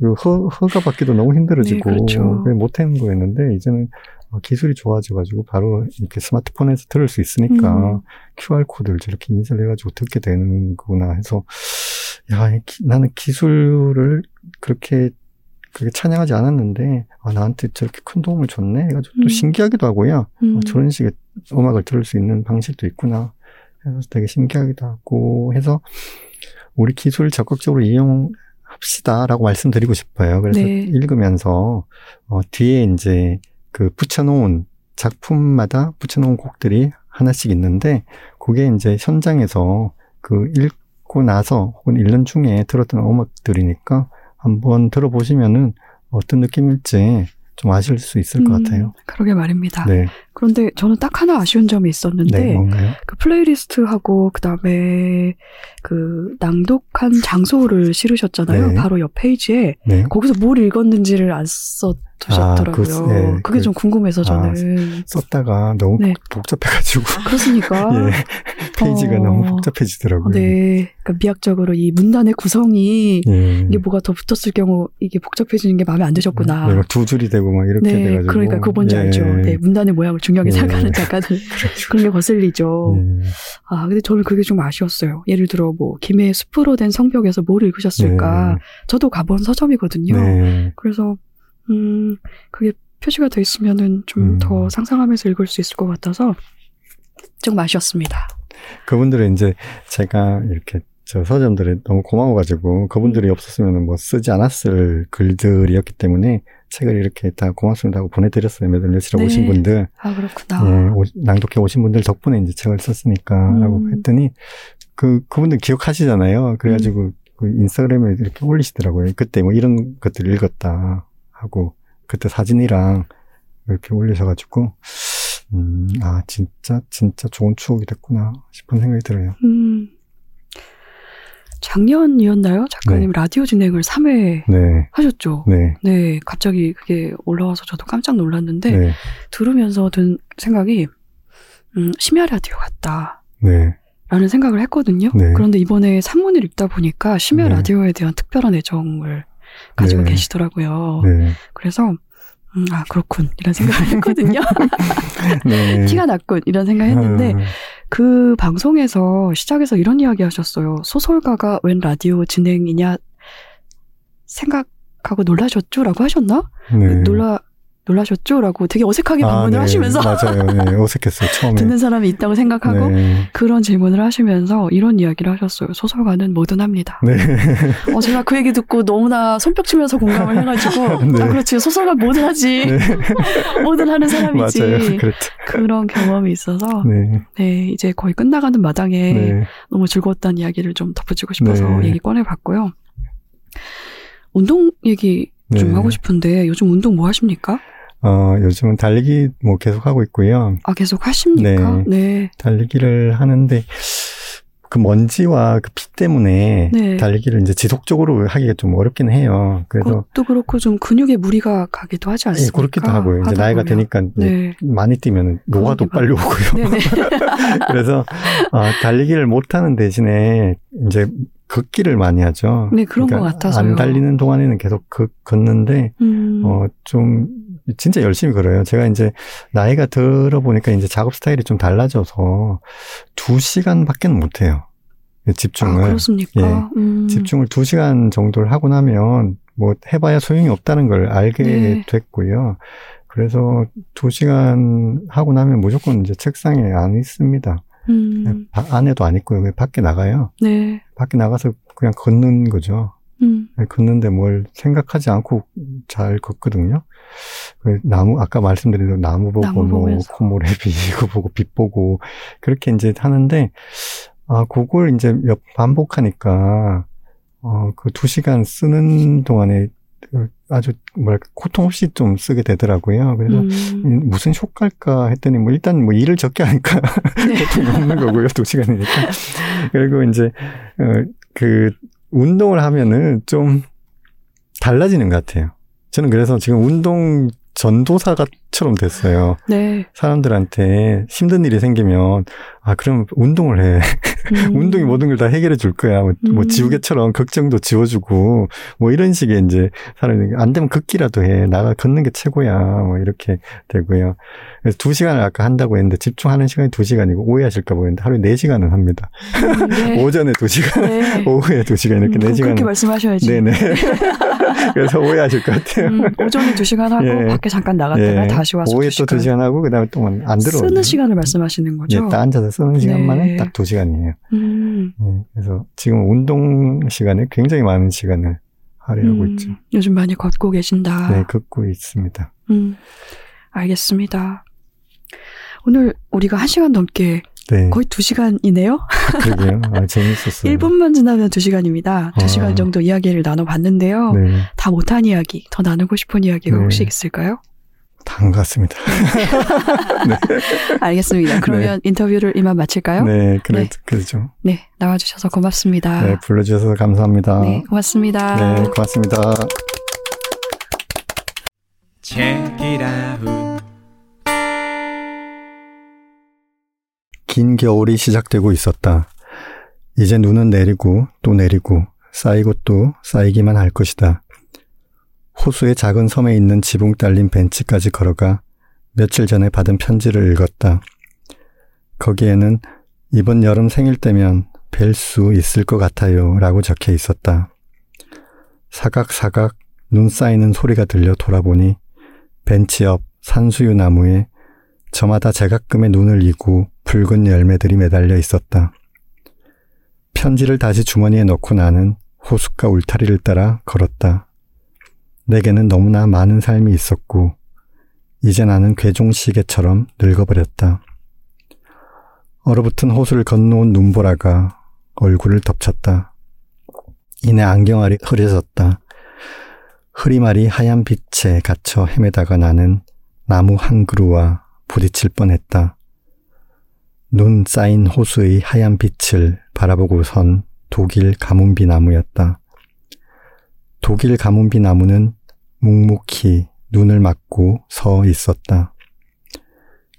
이거 허, 허가 받기도 너무 힘들어지고 네, 그렇죠. 못하는 거였는데 이제는 어, 기술이 좋아져가지고 바로 이렇게 스마트폰에서 들을 수 있으니까 음. QR 코드를 저렇게 인쇄를 해가지고 듣게 되는 거구나 해서 야 나는 기술을 그렇게 그렇게 찬양하지 않았는데 아 나한테 저렇게 큰 도움을 줬네 해가지고 또 음. 신기하기도 하고요. 음. 어, 저런 식의 음악을 들을 수 있는 방식도 있구나. 해서 되게 신기하기도 하고 해서 우리 기술을 적극적으로 이용합시다라고 말씀드리고 싶어요. 그래서 네. 읽으면서 어, 뒤에 이제 그 붙여놓은 작품마다 붙여놓은 곡들이 하나씩 있는데 그게 이제 현장에서 그 읽고 나서 혹은 읽는 중에 들었던 음악들이니까 한번 들어보시면은 어떤 느낌일지 좀 아실 수 있을 것 음, 같아요. 그러게 말입니다. 네. 그런데 저는 딱 하나 아쉬운 점이 있었는데 네? 그 플레이리스트하고 그다음에 그 낭독한 장소를 실으셨잖아요. 네. 바로 옆 페이지에 네. 거기서 뭘 읽었는지를 안 써두셨더라고요. 아, 그, 네, 그게 그- 좀 궁금해서 아, 저는 썼다가 너무 네. 복잡해가지고 그렇습니까? [laughs] 예 페이지가 어, 너무 복잡해지더라고요. 네, 그러니까 미학적으로 이 문단의 구성이 예. 이게 뭐가 더 붙었을 경우 이게 복잡해지는 게 마음에 안 드셨구나. 네, 막두 줄이 되고 막 이렇게 네, 돼가지고. 그러니까 그거 뭔지 예. 알죠. 네, 문단의 모양을 중요하게 예. 생각하는 작가들 [laughs] 그런 게 거슬리죠. 예. 아, 근데 저는 그게 좀 아쉬웠어요. 예를 들어 뭐 김해의 숲으로 된 성벽에서 뭘 읽으셨을까? 저도 가본 서점이거든요. 네. 그래서 음, 그게 표시가 돼 있으면은 좀 음. 더 상상하면서 읽을 수 있을 것 같아서 좀 아쉬웠습니다. 그분들은 이제 제가 이렇게 저 서점들에 너무 고마워가지고 음. 그분들이 없었으면 뭐 쓰지 않았을 글들이었기 때문에 책을 이렇게 다 고맙습니다 하고 보내드렸어요. 며칠 네. 오신 분들. 아, 그렇구나. 예, 오- 낭독해 오신 분들 덕분에 이제 책을 썼으니까 라고 음. 했더니 그, 그분들 기억하시잖아요. 그래가지고 음. 그 인스타그램에 이렇게 올리시더라고요. 그때 뭐 이런 것들 읽었다 하고 그때 사진이랑 이렇게 올리셔가지고 음, 아, 진짜, 진짜 좋은 추억이 됐구나 싶은 생각이 들어요. 음. 작년이었나요? 작가님 라디오 진행을 3회 네, 하셨죠? 네, 네, 갑자기 그게 올라와서 저도 깜짝 놀랐는데 네, 들으면서 든 생각이 음, 심야 라디오 같다. 네, 라는 생각을 했거든요. 네. 그런데 이번에 산문을 읽다 보니까 심야 네. 라디오에 대한 특별한 애정을 가지고 네. 계시더라고요. 네, 그래서 음, 아 그렇군 이런 생각을 [laughs] 했거든요. [laughs] 네. [laughs] 티가 났군 이런 생각했는데 아, 그 방송에서 시작해서 이런 이야기 하셨어요. 소설가가 웬 라디오 진행이냐 생각하고 놀라셨죠라고 하셨나? 네. 놀라 놀라셨죠 라고 되게 어색하게 아, 방문을 네, 하시면서 맞아요. 네, [laughs] 어색했어요, 처음에. 듣는 사람이 있다고 생각하고 네. 그런 질문을 하시면서 이런 이야기를 하셨어요. 소설가는 뭐든 합니다. 네. 어, 제가 그 얘기 듣고 너무나 손뼉 치면서 공감을 해가지고, [laughs] 네. 아, 그렇지. 소설가 뭐든 하지. 네. [laughs] 뭐든 하는 사람이지. 맞아요. 그렇다. 그런 경험이 있어서, 네. 네, 이제 거의 끝나가는 마당에 네. 너무 즐거웠다는 이야기를 좀 덧붙이고 싶어서 네. 얘기 꺼내봤고요. 운동 얘기 좀 네. 하고 싶은데, 요즘 운동 뭐 하십니까? 어, 요즘은 달리기 뭐 계속 하고 있고요. 아, 계속 하십니까? 네. 달리기를 하는데 그 먼지와 그 피 때문에 네. 달리기를 이제 지속적으로 하기가 좀 어렵긴 해요. 그래서 그것도 그렇고 좀 근육에 무리가 가기도 하지 예, 않습니까? 그렇기도 하고요. 이제 나이가 보면. 되니까 네. 많이 뛰면 노화도. 빨리 오고요. [laughs] 그래서 어, 달리기를 못 하는 대신에 이제 걷기를 많이 하죠. 네, 그런 그러니까 것 같아서요. 안 달리는 동안에는 계속 걷, 걷는데 음. 어, 좀, 진짜 열심히 걸어요. 제가 이제, 나이가 들어보니까 이제 작업 스타일이 좀 달라져서, 두 시간밖에는 못 해요. 집중을. 아, 그렇습니까? 음. 집중을 두 시간 정도를 하고 나면, 뭐, 해봐야 소용이 없다는 걸 알게 네. 됐고요. 그래서 두 시간 하고 나면 무조건 이제 책상에 안 있습니다. 음. 바- 안에도 안 있고, 왜 밖에 나가요? 네. 밖에 나가서 그냥 걷는 거죠. 음. 걷는데 뭘 생각하지 않고 잘 걷거든요. 그 나무, 아까 말씀드린 대로 나무 보고, 나무 뭐. 콧모래비 [laughs] 이거 보고, 빛 보고, 그렇게 이제 하는데, 아, 그걸 이제 몇, 반복하니까, 어, 그 두 시간 쓰는 동안에 아주, 뭐랄까, 고통 없이 좀 쓰게 되더라고요. 그래서, 음. 음, 무슨 효과일까 했더니 뭐 일단 뭐 일을 적게 하니까 [laughs] 네. 고통이 없는 거고요. 두 시간이니까. 그리고 이제 어, 그 운동을 하면은 좀 달라지는 것 같아요. 저는 그래서 지금 운동 전도사 가처럼 됐어요. 네. 사람들한테 힘든 일이 생기면 아 그럼 운동을 해. 음. [laughs] 운동이 모든 걸 다 해결해 줄 거야. 뭐, 뭐 음. 지우개처럼 걱정도 지워주고 뭐 이런 식의 이제 사람이 안 되면 걷기라도 해. 나가 걷는 게 최고야. 뭐 이렇게 되고요. 그래서 두 시간을 아까 한다고 했는데 집중하는 시간이 두 시간이고 오해하실까 보였는데 하루에 네 시간은 합니다. 음, 네. [laughs] 오전에 두 시간, 네. [laughs] 오후에 두 시간 이렇게 음, 네 시간. 그렇게 말씀하셔야지. 네네. 그래서 오해하실 것 같아요. 음, 오전에 두 시간 하고 예. 밖에 잠깐 나갔다가 예. 다시 와서 오후에 두또두 시간 하고 그다음에 동안 안 들어오죠. 쓰는 시간을 말씀하시는 거죠. 예, 딱 앉아서 쓰는 시간만은 네. 딱두 시간이에요. 음, 예, 그래서 지금 운동 시간에 굉장히 많은 시간을 할애하고 음, 있죠. 요즘 많이 걷고 계신다. 네, 걷고 있습니다. 음, 알겠습니다. 오늘 우리가 한 시간 넘게 네, 거의 두 시간이네요. 그러게요. 아, 재밌었어요. [laughs] 1분만 지나면 두 시간입니다. 두 아. 시간 정도 이야기를 나눠봤는데요. 네, 다 못한 이야기, 더 나누고 싶은 이야기가 네. 혹시 있을까요? 다한 것 같습니다. [laughs] 알겠습니다. 그러면 인터뷰를 이만 마칠까요? 네, 그래, 네. 그러죠. 네, 나와주셔서 고맙습니다. 네, 불러주셔서 감사합니다. 네, 고맙습니다. 네, 고맙습니다. Check it out. 긴 겨울이 시작되고 있었다. 이제 눈은 내리고 또 내리고 쌓이고 또 쌓이기만 할 것이다. 호수의 작은 섬에 있는 지붕 딸린 벤치까지 걸어가 며칠 전에 받은 편지를 읽었다. 거기에는 이번 여름 생일 때면 뵐 수 있을 것 같아요 라고 적혀 있었다. 사각사각 눈 쌓이는 소리가 들려 돌아보니 벤치 옆 산수유 나무에 저마다 제각금의 눈을 이고 붉은 열매들이 매달려 있었다. 편지를 다시 주머니에 넣고 나는 호숫가 울타리를 따라 걸었다. 내게는 너무나 많은 삶이 있었고, 이제 나는 괴종시계처럼 늙어버렸다. 얼어붙은 호수를 건너온 눈보라가 얼굴을 덮쳤다. 이내 안경알이 흐려졌다. 흐리말이 하얀 빛에 갇혀 헤매다가 나는 나무 한 그루와 부딪힐 뻔했다. 눈 쌓인 호수의 하얀 빛을 바라보고 선 독일 가문비 나무였다. 독일 가문비 나무는 묵묵히 눈을 막고 서 있었다.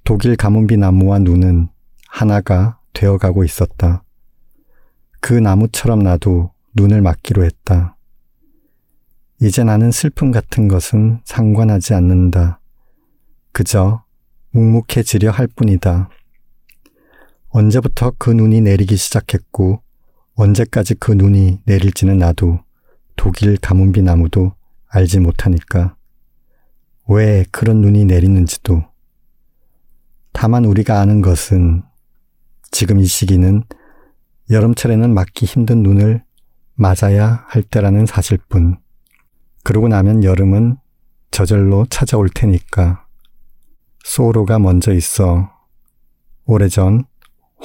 독일 가문비 나무와 눈은 하나가 되어가고 있었다. 그 나무처럼 나도 눈을 막기로 했다. 이제 나는 슬픔 같은 것은 상관하지 않는다. 그저 묵묵해지려 할 뿐이다. 언제부터 그 눈이 내리기 시작했고 언제까지 그 눈이 내릴지는 나도 독일 가문비 나무도 알지 못하니까 왜 그런 눈이 내리는지도. 다만 우리가 아는 것은 지금 이 시기는 여름철에는 맞기 힘든 눈을 맞아야 할 때라는 사실뿐. 그러고 나면 여름은 저절로 찾아올 테니까. 소로가 먼저 있어. 오래전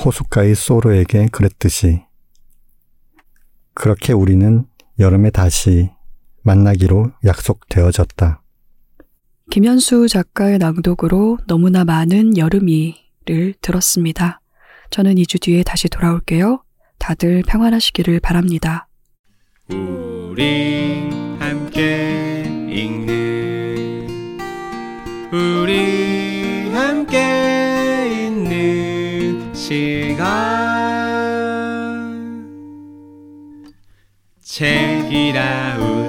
호숫가의 소로에게 그랬듯이. 그렇게 우리는 여름에 다시 만나기로 약속되어졌다. 김현수 작가의 낭독으로 너무나 많은 여름이를 들었습니다. 저는 2주 뒤에 다시 돌아올게요. 다들 평안하시기를 바랍니다. 우리 함께 읽는 우리 함께 있는 시간 책이라운